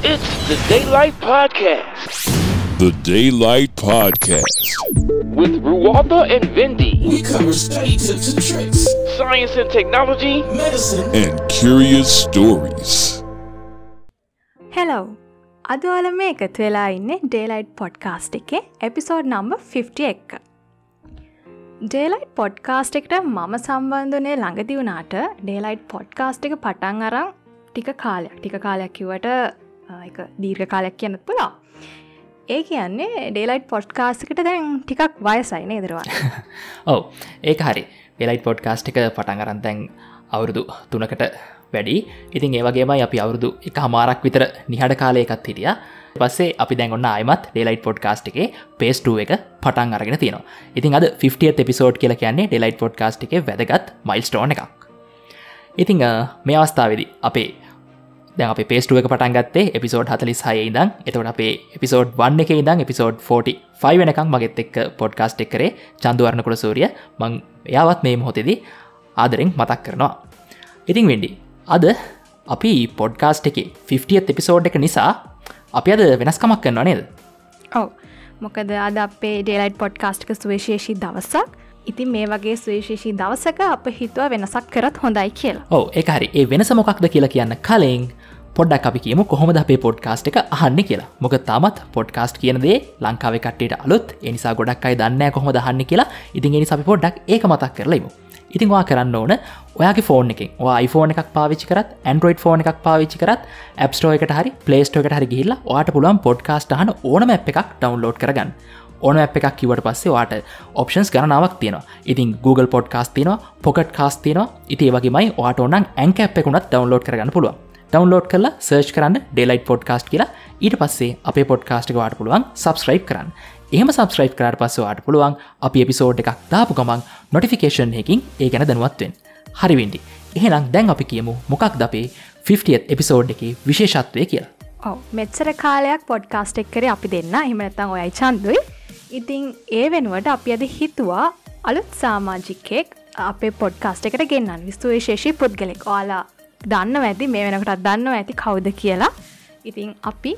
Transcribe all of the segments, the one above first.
It's the Daylight Podcast. The Daylight Podcast. With Ruwalda and Vindy. We cover study tips and tricks, Science and technology. medicine, And curious stories. හෙලව් අද ඔයාල මේ එකතු වෙලා ඉන්න daylight podcast එකේ episode number 50 එක්ක daylight podcast එකට මම සම්බන්ධනය ළඟදි වුණාට ඩේලයිට් පොඩ්කාස්ට් එක පටන් අරං ටික කාලයක් ටික කාලයක් කිවට එක දීර්ඝ කාලයක් කියන්නත් පුලා ඒ කියන්නේ ඩේලයිට් පොඩ්කාස්කට දැන් ටිකක් වයසයින ඉදරවා ඔව. ඒක හරි. ඩෙලයිට් පොඩ්කාස්ට් එක පටන් අරන් දැන් අවුරුදු තුනකට වැඩි. ඉතින් ඒවගේමයි අපි අවුරුදු එක හමාරක් විතර නිහට කාලයකත් හිටිය. පස්සේ අපි දැන් ඔන්න අයමත් ඩෙලයිට් පොඩ්කාස්ට් එකේ පේස්ටුව එක පටන් අරගෙන තියෙනවා. ඉතින් අද 50 එපිසෝඩ් කියල කියන්නේ ඩෙලයිට් පොඩ්කාස්ට් එක වැදගත් මයිල්ස්ටෝන එකක්. ඉතිං අ, මේ අවස්ථාවදි අපේ දැ අප පේස්ටුව එක පටන් ගත්තේ එපිසෝඩ් හතලිස් හය ඉදං එතවට අපේ එපිසෝඩ් වන්න එක ඉදං එපිසෝඩ් 45 වෙනකම් මගෙත් එක් පොඩ්කාස්ට් එක් කරේ චන්දුවරණකොට සූරිය මං යාවත් මේ මොහොතෙදී ආදරෙන් මතක් කරනවා. ඉතිං වෙන්ඩි අද අපි පොඩ්කාස්ට් එක 50 එපිසෝඩ් එක නිසා අපි අද වෙනස්කමක් කරනවා නේද? ඔව. මොකද අද අපේ ඩේලයිට් පොඩ්කාස්ට්ක සුවේශේෂී දවසක්. ඉතින් මේ වගේ සුවේශේෂී දවසක අප හිතුව වෙනසක් කරත් හොඳයි කියලා. ඔව එක හරි. ඒ වෙනස මොකක්ද කියලා කියන්න කලින් පොඩ්ඩක් අපි කියමු කොහොමද අපේ පොඩ්කාස්ට් එක අහන්න කියලා. මොක තමත් පොඩ්කාස්ට් කියනදේ ලංකාව කට්ටට අලුත් එනිසා ගොඩක් අයි දන්න කොහොම දහන්න කියලා. ඉතින් එනි අපි පොඩ්ඩක් ඒක මතක් කරලයිමු ඉතින් වා කරන්න ඕන ඔයාගේ ෆෝන් එක iPhone එකක් පාවිච්චි කරත් Android ෆෝන් එකක් පාවිච්චි කරත් ඇප්ස්ටෝ එකට හරි පලේස්ටෝ එකට හරි ගිහිල්ලා වාට පුළුවන් පොඩ්කාස්ට හන ඕනම එකක් ඩවන්ලෝඩ් කරගන්න. ඕන අප එකක් කිවට පස්සේ වාට ඔප්ෂන්ස් ගණනාවක් තියෙනවා. ඉතින් Google පොඩ්කාස් තියනවා පොකට් කාස් තියනවා. ඉති වගේමයි වාට ඕනන් ඇංක අප එකුණත් ඩවන්ලෝඩ් කරගන්න පුළුවන්. ඩවන්ලෝඩ් කරලා සර්ච් කරන්න ඩෙලයිට් පොඩ්කාස්ට් කියලා. ඊට පස්සේ අපේ පොඩ්කාස්ට් වාට පුළුවන් සබස්ක්‍රයිබ් කරන්න. එහම සබස්ක්‍රයිබ් කරට පස්සවාට පුළුවන් අපි එපිසෝඩ් එකක් දාපු ගමන් නොටිෆිකේෂන් එකින් ඒ ගැන දැනුවත්වෙන් හරිවෙන්ඩි එහෙනම් දැන් අපි කියමු මොකක් ද අපේ 50 එපිසෝඩ් එක විශේෂත්වය කියලා. ඔව මෙච්චර කාලයක් පොඩ්කාස්ට් එක් කරේ අපි දෙන්න. එහමනත්තං ඔයයි චන්දුයි. ඉතිං ඒ වෙනුවට අපි අද හිතුවා අලුත් සාමාජිකෙක් අපේ පොඩ්කාස්ට එකට ගෙන්න්න විස්තු විශේෂී පුද්ගලෙක් ඕලා දන්න ඇති මේ වෙනකටත් දන්න ඇති කවුද කියලා. ඉතිං අපි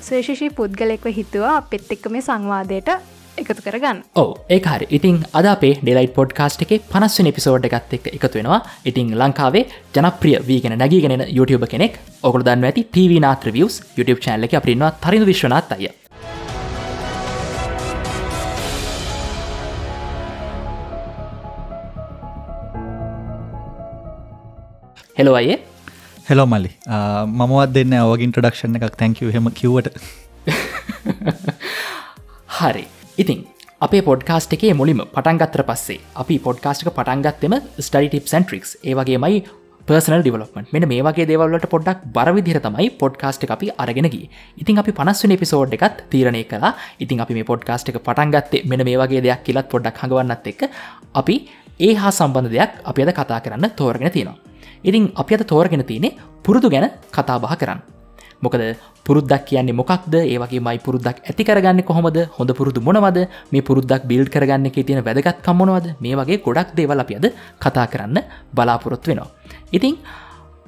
සේෂෂී පුද්ගලෙක්ව හිතුවා අපෙත් එක්ක මේ සංවාදයට එකතු කරගන්න. ඕ ඒ හරි. ඉතින් අද අපේ ඩෙලයිට් පොඩ්කාස්ට් එක පනස්වන එපිසෝඩ් එකත් එක් එකතු වෙනවා. ඉතින් ලංකාවේ ජනප්‍රිය වීගෙන නැගීගෙනෙන YouTube කෙනෙක් ඔකුල දන්න ඇති TV නාත්‍ර වියස් YouTube චෑල්ල එක අපින්වා තරිඳ විශ්වනාත් අය හෙලෝ අයේ හෙලෝ මලි මමවත් දෙන්න ඔවගේ ඉන්ට්‍රඩක්ෂණ එකක්. තැංකව හෙම කිවට හරි. ඉතින් අපේ පොඩ්කාස්ට් එකේ මුලිම පටන්ගත්තර පස්සේ අපි පොඩ්කාස්ටක පටන්ගත්තෙම ස්ටඩි ටිප් සන්ට්‍රික්ස් ඒවගේමයි පර්සනල් ඩිවලපට මෙන මේ වගේ දේවල්ලට පොඩ්ඩක් බරවිදිර තමයි පොඩ්කාස්ට් අපි අරගෙනගේ ඉතින් අපි පනස්වන එපිසෝඩ් එකත් තීරණය කලා ඉතින් අපි මේ පොඩ්කාස්ට් එක පටන්ගත්තේ මෙන මේ වගේ දෙයක් කියලත් පොඩ්ඩක් හඟවන්නත් එක් අපි ඒ හා සම්බන්ධ දෙයක් අපි අද කතා කරන්න තෝරගෙන තියෙනවා ඉතින් අපි අද තෝරගෙන තියනෙ පුරුදු ගැන කතා බහ කරන්න. මොකද පුරුද්දක් කියන්නේ මොකක්ද? ඒවගේ මයි පුරුද්දක් ඇති කරගන්න කොහොමද? හොඳ පුරුදු මොනවද? මේ පුරුද්දක් බිල්් කරගන්න එක තියෙන වැදගත් කම්මොනවද මේ වගේ ගොඩක් දේවල් අපි අද කතා කරන්න බලාපොරොත් වෙනවා. ඉතිං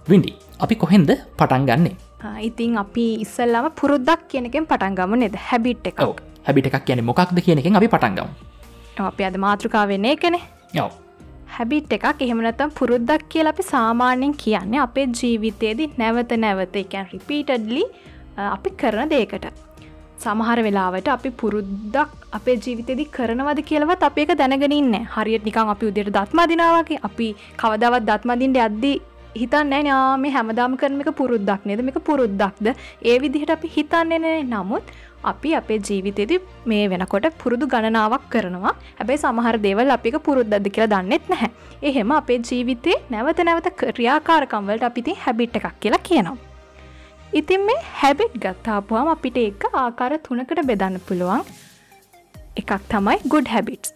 විඩි අපි කොහෙන්ද පටන් ගන්නේ? ආ, ඉතින් අපි ඉස්සල්ලාම පුරුද්දක් කියනකෙන් පටන්ගම නෙද? හැබිට් එක හැබිට එකක් කියන මොකක්ද කියනකින් අපි පටන්ගම් අපි අද මාතෘකාවෙන්නේ කෙනෙ යව හැබිට් එකක්. එහෙමනතම් පුරුද්දක් කියලා අපි සාමාන්‍යයෙන් කියන්නේ අපේ ජීවිතයේදී නැවත නැවත එකැන් රිපීටඩ්ලි අපි කරන දේකට සමහර වෙලාවට අපි පුරුද්දක් අපේ ජීවිතෙදි කරනවද කියලවත් අප එක දැනගෙනන්න හරියට නිකං අපි උදයට දත්මදිනාවගේ අපි කවදවත් දත්මදින්ට අද්දි හිතන්න යා මේ හැමදාම කරන එක පුරුද්දක් නේද? මේක පුරුද්දක්ද? ඒ විදිහට අපි හිතන්නේ නෑ නමුත් අපි අපේ ජීවිතෙදි මේ වෙනකොට පුරුදු ගණනාවක් කරනවා. හැබැයි සමහර දේවල් අපික පුරුද්දද කියලා දන්නෙත් නැහැ. එහෙම අපේ ජීවිතේ නැවත නැවත ක්‍රියාකාරකම්වලට අපිති හැබිට් එකක් කියලා කියනවා. ඉතින් මේ හැබිට් ගත්තාපුවාම අපිට එක ආකාර තුනකට බෙදන්න පුළුවන්. එකක් තමයි ගුඩ් හැබිටස්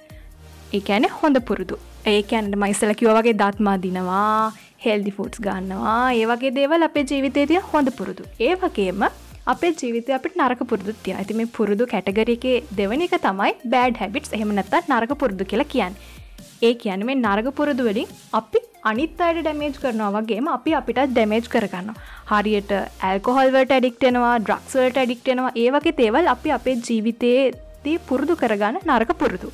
ඒඇන හොඳ පුරුදු. ඒකැන්ට මයිස්සල කිව වගේ දත්මා දිනවා හෙල්දි ෆුට්ස් ගන්නවා. ඒවගේ දේවල් අපේ ජීවිතය තිය හොඳ පුරුදු. ඒ වගේම අපේ ජීවිතය අපට නරක පුරුදු තිය ඇති මේ පුරුදු කැටගරගේ දෙවනි එක තමයි බෑඩ් හැබිටස් එහෙම නැත්තත් නරක පුරුදු කියලා කියන්න. ඒ කියන මේ නරග පුරුදු වලින් අපි අනිත් අයට ඩැමේජ් කරනවා වගේම අපි අපිට ඩැමේජ් කරගන්න හරියට ඇල්කොහල්වට ඇඩික්ටෙනවා ඩ්‍රක්සල්ට ඇඩික්ටෙනවා ඒ වගේ තේවල් අපි අපේ ජීවිතයේදී පුරුදු කරගන්න නරක පුරුදු.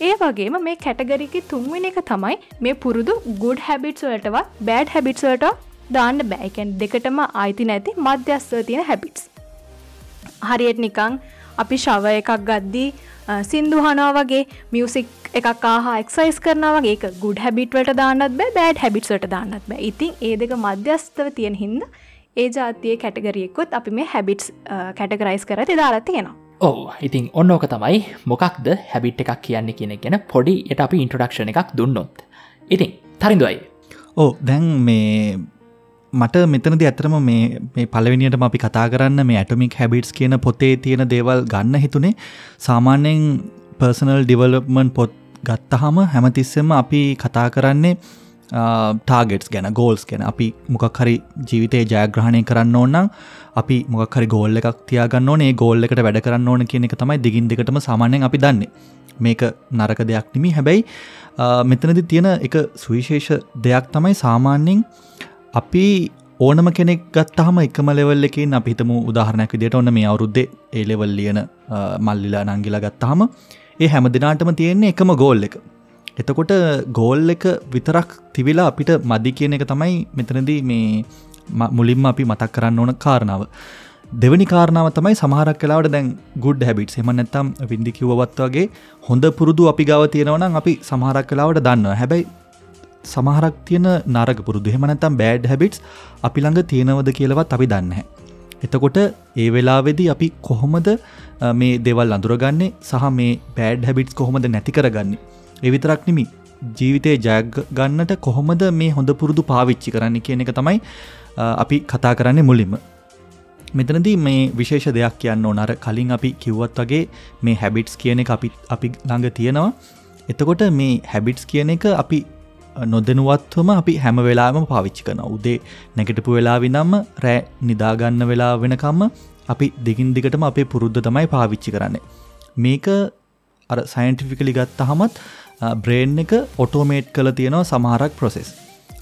ඒ වගේම මේ කැටගරිකි තුන්වෙන එක තමයි මේ පුරුදු ගුඩ් හැබිට්ස් වලටවත් බෑඩ් හැබිට්ස්වලට දාන්න බෑකැන් දෙකටම අයිති නැති මධ්‍යස්ව තියෙන හැබිටස් හරියට නිකං අපි ශව එකක් ගද්දී සින්දු හනවා වගේ මියසික් එකක් ආහා එක්සයිස් කරනවගේ එක ගුඩ් හැබිට්වට දාන්නත් බෑ බෑඩ් හැබිට්ට දාන්නත් බෑ. ඉතින් ඒ දෙක මධ්‍යස්තව තියෙන හින්ද ඒ ජාතිය කැටගරියෙකුත් අපි මේ හැබිට්ස් කැටගරයිස් කර දාලා තියෙනවා. ඕ ඉතින් ඔන්න ඕක තමයි මොකක්ද හැබිට් එකක් කියන්න කියෙන ගැන පොඩි යට අපි ඉන්ට්‍රඩක්ෂණ එකක් දුන්නොත්. ඉතින් තරින්දුවයි ඕ දැන් මේ මට මෙතනද ඇතරම මේ පලවිනිට අපි කතා කරන්න මේ ඇටමික් හැබිටස් කියන පොතේ තියෙන දේවල් ගන්න හිතුනේ. සාමාන්‍යයෙන් පර්සනල් ඩිවලප්මන් පොත් ගත්තහම හැමතිස්සෙම අපි කතා කරන්නේ ටාගෙටස් ගැන ගෝල්ස් ගැන. අපි මොකක් හරි ජීවිතය ජයග්‍රහණය කරන්න ඕන්නම් අපි මොක් හරි ගෝල්ල එකක් තියාගන්න ඕනේ. ගෝල්ල එකට වැඩ කරන්න ඕන කියන එක තමයි දිගින් දෙකටම සාමාන්‍යයෙන් අපි දන්නේ. මේක නරක දෙයක් නිමි හැබැයි මෙතනදි තියෙන එක සුවිශේෂ දෙයක් තමයි සාමාන්‍යෙන් අපි ඕනම කෙනෙක් ගත්තහම එකම ලෙවල් එකින් අපි හිතමු උදාහරණයක් විදිහට ඔන්න මේ අවුරුද්දේ ඒ ලෙවල් ලියන මල්ලිලා නංගිලා ගත්තාම ඒ හැම දිනාටම තියෙන්නේ එකම ගෝල් එක. එතකොට ගෝල් එක විතරක් තිවිලා අපිට මදි කියන එක තමයි මෙතනදී මේ මුලින්ම අපි මතක් කරන්න ඕන කාරණාව. දෙවනි කාරණාව තමයි සමහරක් කලාවට දැන් ගුඩ් හැබිට් එම නැත්තම් විින්දි කිව්වත් වගේ හොඳ පුරුදු අපි ගව තියෙනවනම් අපි සමහරක් කලාවට දන්න හැබැයි සමහරක් තියෙන නරග පුරුදු හෙමනැතම් බෑඩ් හැබිටස් අපි ළඟ තියෙනවද කියලවත් අපි දන්න. එතකොට ඒ වෙලාවෙදි අපි කොහොමද මේ දෙවල් අඳුරගන්නේ සහ මේ බෑඩ් හැබිටස් කොහොමද නැති කරගන්නේ. එවිතරක් නිමි ජීවිතය ජයගන්නට කොහොමද මේ හොඳ පුරුදු පාවිච්චි කරන්න කියන එක තමයි අපි කතා කරන්නේ මුලින්ම. මෙතනදී මේ විශේෂ දෙයක් කියන්න ඕනර කලින් අපි කිව්වත් වගේ මේ හැබිටස් කියන එක අපි අපි ළඟ තියෙනවා එතකොට මේ හැබිටස් කියන එක අපි නොදනුවත්වම අපි හැම වෙලාම පාවිච්චි කන උදේ නැගටපු වෙලා විනම්ම රෑ නිදාගන්න වෙලා වෙනකම්ම අපි දෙකින් දිගටම අපේ පුරුද්ධ තමයි පාවිච්චි කරන්නේ. මේක අර සයින්ටිෆිකලි ගත්ත හමත් බ්‍රේන් එක ඔටෝමේට් කළ තියෙනවා සමහරක් ප්‍රොසෙස්.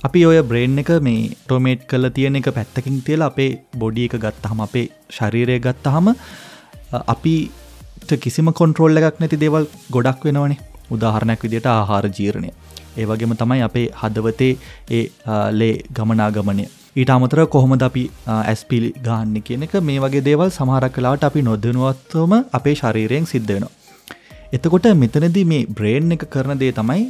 අපි ඔය බ්‍රේන් එක මේ ටෝමේට් කළ තියෙන එක පැත්තකින් තියල අපේ බොඩි එක ගත්තහම අපේ ශරීරය ගත්තහම අපි කිසිම කොන්ට්‍රෝල්ල එකක් නැති දේවල් ගොඩක් වෙනවනේ උදාහරණයක් විදිට ආහාර ජීරණය ඒ වගේම තමයි අපේ හදවතේ ඒ ලේ ගමනාගමනය ඊට අමතර කොහොමද අපි ඇස්පිලි ගාන්න කියන එක මේ වගේ දේවල් සමහරක් කලාට අපි නොදනුවත්වම අපේ ශරීරයෙන් සිද්ධ වෙනවා. එතකොට මෙතනදී මේ බ්‍රේන් එක කරන දේ තමයි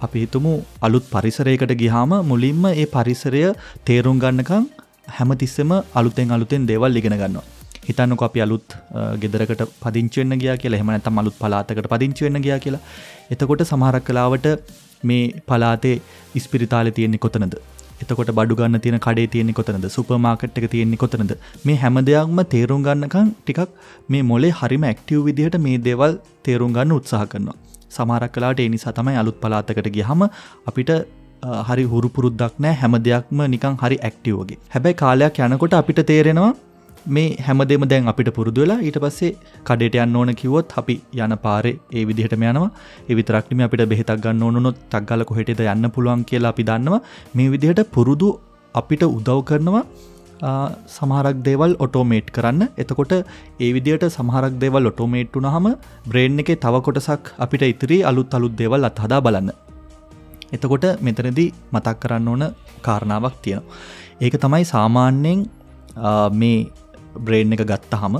අපි හිතුමු අලුත් පරිසරයකට ගිහාම මුලින්ම ඒ පරිසරය තේරුම් ගන්නකම් හැමතිස්සෙම අලුතෙන් අලුතෙන් දේවල් ඉගෙන ගන්නවා. හිතන්නක අපි අලුත් ගෙදරකට පදිංචවෙන්න ගියා කියලා එහෙම නැත්නම් අලුත් පළාතකට පදිංචි වෙන්න ගියා කියලා. එතකොට සමහරක් කලාවට මේ පලාතේ ඉස්පිරිතාල තියෙන්නේ කොතනද? එතකොට බඩු ගන්න තියෙන කඩේ තියෙන්නේ කොතනද? සුපර්මාකට් එක තියෙන්නේ කොතනද? මේ හැම දෙයක්ම තේරුම් ගන්නකම් ටිකක් මේ මොලේ හරිම ඇක්ටිව් විදිහට මේ දේවල් තේරුම් ගන්න උත්සාහ කරනවා. සමහරක් කලාට ඒ නිසා තමයි අලුත් පලාතකට ගියහම අපිට හරි හුරුපුරුද්දක් නෑ හැම දෙයක්ම නිකං හරි ඇක්ටිව් වගේ. හැබැයි කාලයක් යනකොට අපිට තේරෙනවා මේ හැමදේම දැන් අපිට පුරුදු වෙලා ඊට පස්සේ කඩේට යන්න ඕන කිව්වොත් අපි යන පාරේ ඒ විදිහටම යනවා. ඒ විතරක් නෙමෙයි අපිට බෙහෙතක් ගන්න ඕන උනොත් ටක් ගාලා කොහෙටද යන්න පුළුවන් කියලා අපි දන්නවා. මේ විදිහට පුරුදු අපිට උදව් කරනවා සමහරක් දේවල් ඔටෝමේට් කරන්න. එතකොට ඒ විදියට සමහරක් දේවල් ඔටෝමේට් වුනහම බ්‍රේන් එකේ තව කොටසක් අපිට ඉතිරි අලුත් අලුත් දේවල් අත්හදා බලන්න. එතකොට මෙතනදී මතක් කරන්න ඕන කාරණාවක් තියෙනවා. ඒක තමයි සාමාන්‍යයෙන් මේ බ්‍රේන් එක ගත්තහම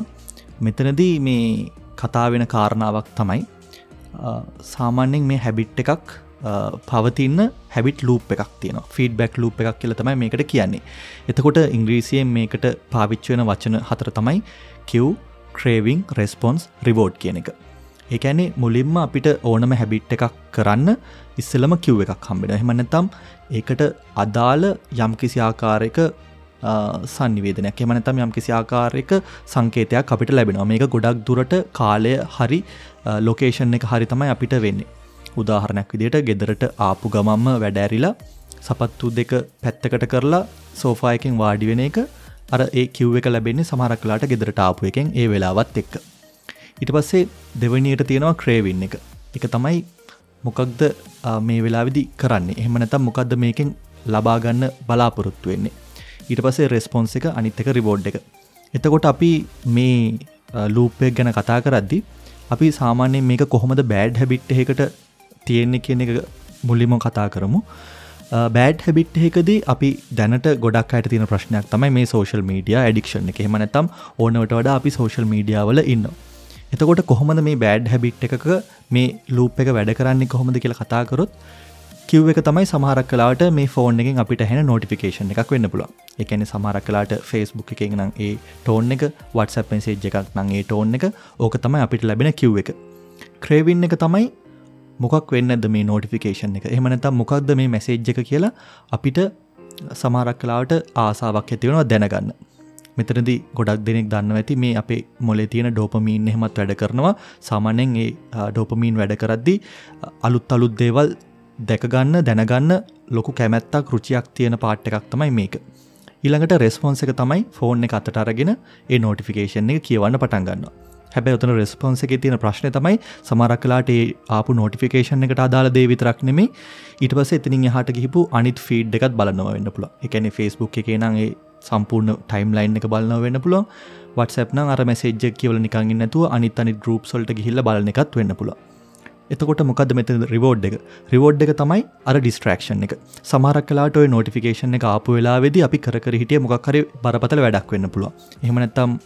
මෙතනදී මේ කතා වෙන කාරණාවක් තමයි සාමාන්‍යෙන් මේ හැබිට් එකක් පවතින්න හැබිට ලූප් එකක් තියෙන ෆීඩ බැක් ලූප් එකක් කියල තමයි මේකට කියන්නේ. එතකොට ඉංග්‍රීසියෙන් මේකට පාවිච්ච වෙන වචන හතර තමයි කිව් ක්‍රේවිං රෙස්පොන්ස් රිවෝඩ් කියන එක. ඒකැනේ මුලින්ම අපිට ඕනම හැබිට් එකක් කරන්න ඉස්සලම කිව් එකක් හම්බෙන එහෙමනතම් ඒකට අදාළ යම්කිසි ආකාරයක සංනිවේදනයක් එමනතම් යම් කිසි ආකාරයක සංකේතයක් අපිට ලැබෙනවා. මේක ගොඩක් දුරට කාලය හරි ලොකේෂන් එක හරි තමයි අපිට වෙන්නේ. උදාහරණයක් විදියට ගෙදරට ආපු ගමම්ම වැඩෑරිලා සපත්තු දෙක පැත්තකට කරලා සෝෆායකින් වාඩි වෙන එක අර ඒ කිව් එක ලැබෙන්නේ සමහරක්ලාට ගෙදරට ආපු එකෙන් ඒ වෙලාවත් එක්ක. ඊට පස්සේ දෙවනියට තියෙනවා ක්‍රේවින් එක. එක තමයි මොකක්ද අ, මේ වෙලා විදි කරන්නේ. එහම නැතම් මොකක්ද මේකෙන් ලබාගන්න බලාපොරොත්තු වෙන්නේ? ඊට පසේ රෙස්පොන්ස එක අනිත් එක රිබෝඩ් එක. එතකොට අපි මේ ලූපයක් ගැන කතා කරද්දි අපි සාමාන්‍යයෙන් මේක කොහොමද බෑඩ් හැබිට් එකට තියෙන්නේ කියන එක මුල්ලිම කතා කරමු. බෑඩ් හැබිට් එකදී අපි දැනට ගොඩක් අයට තියෙන ප්‍රශ්නයක් තමයි මේ සෝශල් මීඩිය ඇඩික්ෂන් එක. හෙම නැතම් ඕනවට වඩා අපි සෝශල් මීඩියාවල ඉන්න එතකොට කොහොමද මේ බෑඩ් හැබිට් එකක මේ ලූප් එක වැඩ කරන්නේ කොහොමද කියලා කතාකරොත් කිව් එක තමයි සමහරක් කලාට මේ ෆෝන් එකින් අපිට හැන නෝටිෆිකේෂන් එකක් වෙන්න පුළුව එකන සමහරක් කලාට ෆෙස්බුක් එකෙන් නම් ඒ ටෝන් එක වටසප් පෙන්සේජ් එකක් නං ඒ ටෝන් එක ඕක තමයි අපිට ලැබෙන කිව් එක. ක්‍රේවින් එක තමයි මොකක් වෙන්නද මේ නෝටිෆිකේෂන් එක. එහමනතම් මොකක්ද මේ මැසේජ් එක කියලා අපිට සමහරක් කලාවට ආසාාවක් ඇතිවෙනවා දැනගන්න. මෙතනදි ගොඩක් දෙනෙක් දන්න ඇති මේ අපේ මොලේ තියෙන ඩෝපමීන් එහෙමත් වැඩ කරනවා. සාමානෙන් ඒ ඩෝපමීන් වැඩ කරද්දි අලුත් අලුත් දේවල් දැකගන්න දැනගන්න ලොකු කැමැත්තක් රුචියක් තියෙන පාට් එකක් තමයි මේක. ඊළඟට රෙස්පොන්ස එක තමයි ෆෝන් එක අතට අරගෙන ඒ නෝටිෆිකේෂන් එක කියවන්න පටන් ගන්න හැබැ ඔතන රෙස්පොන්ස එක තියෙන ප්‍රශ්න තමයි සමරක්ලාට ඒ ආපු නෝටිෆිකේෂන් එකට අදාල දේ විතරක් නෙමේ ඊට පස එතිනින් හට ගිහිපු අනිත් ෆීඩ් එකත් බලන්නව වෙන්න පුළ එකන ෆස්බුක් එක නගේ සම්පූර්ණ ටයිම් ලයින් එක බලන්න වෙන්න පුළුව වටසප්න අර මැසේජ් කියවල නිකංගන්නතුව අනිත් අනි ගරුප් සොල්ට ගහිල්ල බලන එකත් වෙන්න පුළ එතකොට මොකද මෙත රිවෝඩ් එක? රිවෝඩ් එක තමයි අර ඩිස්ට්‍රක්ෂන් එක. සමරක් කලාට ඔය නෝටිෆිකේෂන් එක ආපු වෙලාවෙද අපි කර හිටිය මොක්හරි බරපතල වැඩක් වෙන්න පුළුව එහමනැත්තම්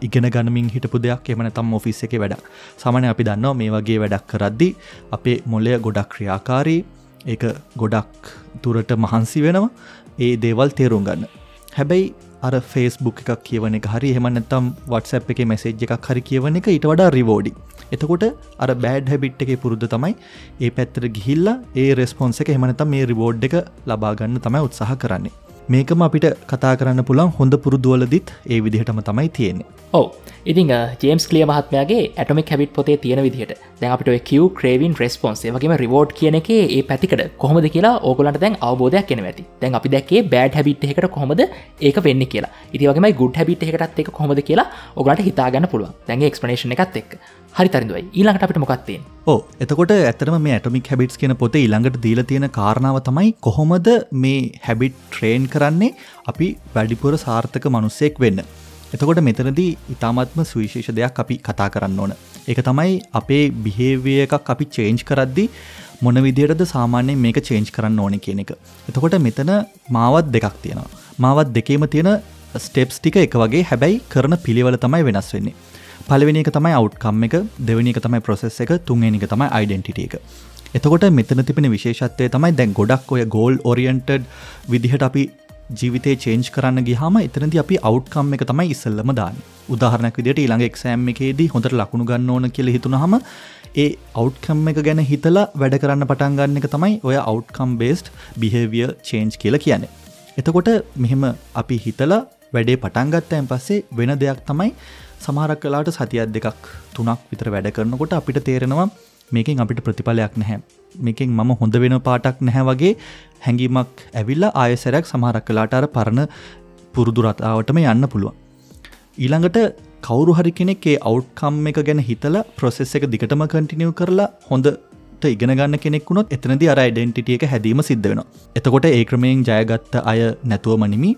ඉගෙන ගනමින් හිටපු දෙයක් එමන තම් ඔෆිස් එක වැඩක්. සමන අපි දන්නවා මේ වගේ වැඩක් කරද්දි අපේ මොලය ගොඩක් ක්‍රියාකාරී ඒක ගොඩක් තුරට මහන්සි වෙනවා ඒ දේවල් තේරුම් ගන්න. හැබැයි අර ෆේස්බුක් එකක් කියවන එක හරි එහමනත්තම් වටසප් එක මෙසේජ් එකක් හරි කියවන එක ඉට වඩා රිවෝඩි එතකොට අර බෑඩ් හැබිට් එක පුරුද්ධ තමයි ඒ පැත්තර ගිහිල්ලා ඒ රෙස්පොන්ස එක එමනත මේ රිබෝඩ් එක ලබාගන්න තමයි උත්සාහ කරන්නේ. මේකම අපිට කතා කරන්න පුළන් හොඳ පුරුදුවලදිත් ඒ විදිහටම තමයි තියෙන්නේ. ඔව. ඉතිං ජේම්ස් කලිය මහත්මයාගේ ඇටමික් හැබිට පොතේ තියෙන විදිහට. දැන් අපිට කිව ක්‍රේවන් රෙස්පොන්සේ වගේම රිවෝඩ් කියන එක ඒ පැතිකට කොහොමද කියලා ඕගලන්ට දැන් අවබෝධයක් කෙන ඇති දැන් අපි දැක්කේ බෑඩ් හැබිට් එකට කොහොමද ඒක වෙන්න කියලා. ඉතිවගේම ගුඩ් හැබිට් එකටත් එක කොහොමද කියලා ඔගලට හිතාගන්න පුළුව දැන් එක්ස්පනේෂන එකත් එක් හරි තරිදුවයි ඊළඟට අපිට මොකක්තියෙන් ඕ එතකොට ඇතරම මේ ඇටමික් හැබිටස් කියන පොතේ ඊළඟට දීල තියෙන කාරණාව තමයි කොහොමද මේ හැබිට් ට්‍රේන් කරන්නේ අපි වැඩිපුර සාර්ථක මනුස්සෙක් වෙන්න. එතකොට මෙතනදී ඉතාමත්ම සුවිශේෂ දෙයක් අපි කතා කරන්න ඕන. එක තමයි අපේ බිහේවිය එකක් අපි චේන්ජ් කරද්දි මොන විදියටද සාමාන්‍යයෙන් මේක චේන්ජ් කරන්න ඕන කියන එක. එතකොට මෙතන මාවත් දෙකක් තියෙනවා. මාවත් දෙකේම තියෙන ස්ටෙප්ස් ටික එක වගේ හැබැයි කරන පිළිවල තමයි වෙනස් වෙන්නේ. පලවෙනි එක තමයි අවට්කම් එක. දෙවනි එක තමයි ප්‍රොසෙස් එක. තුන්වෙනි එක තමයි අයිඩෙන්ටිට එක. එතකොට මෙතන තිබෙන විශේෂත්වය තමයි දැන් ගොඩක් ඔය ගෝල් ඔරියන්ටඩ් විදිහට අපි ජීවිතය චේන්ජ් කරන්න ගිහම එතනද අපි අවට්කම් එක තමයි ඉස්සල්ලම දාන්න. උදාහරනක් විදිට ඊළඟ එක්සෑම් එකේදී හොඳට ලකුණු ගන්න ඕන කියල හිතුනහම ඒ අවට්කම් එක ගැන හිතලා වැඩ කරන්න පටන් ගන්න එක තමයි ඔය අවට්කම් බේස්ට් බිහවිය චේන්ජ් කියල කියන්නේ. එතකොට මෙහෙම අපි හිතලා වැඩේ පටන්ගත්තයන් පස්සේ වෙන දෙයක් තමයි සමහරක් කලාට සතියක් දෙකක් තුනක් විතර වැඩ කරනකොට අපිට තේරෙනවා මේකින් අපිට ප්‍රතිඵලයක් නැහැ මේකින් මම හොඳ වෙන පාටක් නැහැ වගේ හැඟීමක් ඇවිල්ලා ආයසරයක් සමහරක් කලාට අර පරණ පුරුදු රතාවටම යන්න පුළුවන්. ඊළඟට කවුරු හරි කෙනෙක් ඒ අවට්කම් එක ගැන හිතල ප්‍රොසෙස් එක දිගටම කටිනියව කරලා හොඳ ඉගෙන ගන්න කෙනෙක්ුණොත් එතනදි අර යිඩෙන්ටිටිය එක හැදීම සිද්ධ වෙන. එතකොට ඒ ක්‍රමයෙන් ජයගත්ත අය නැතුව මනිමි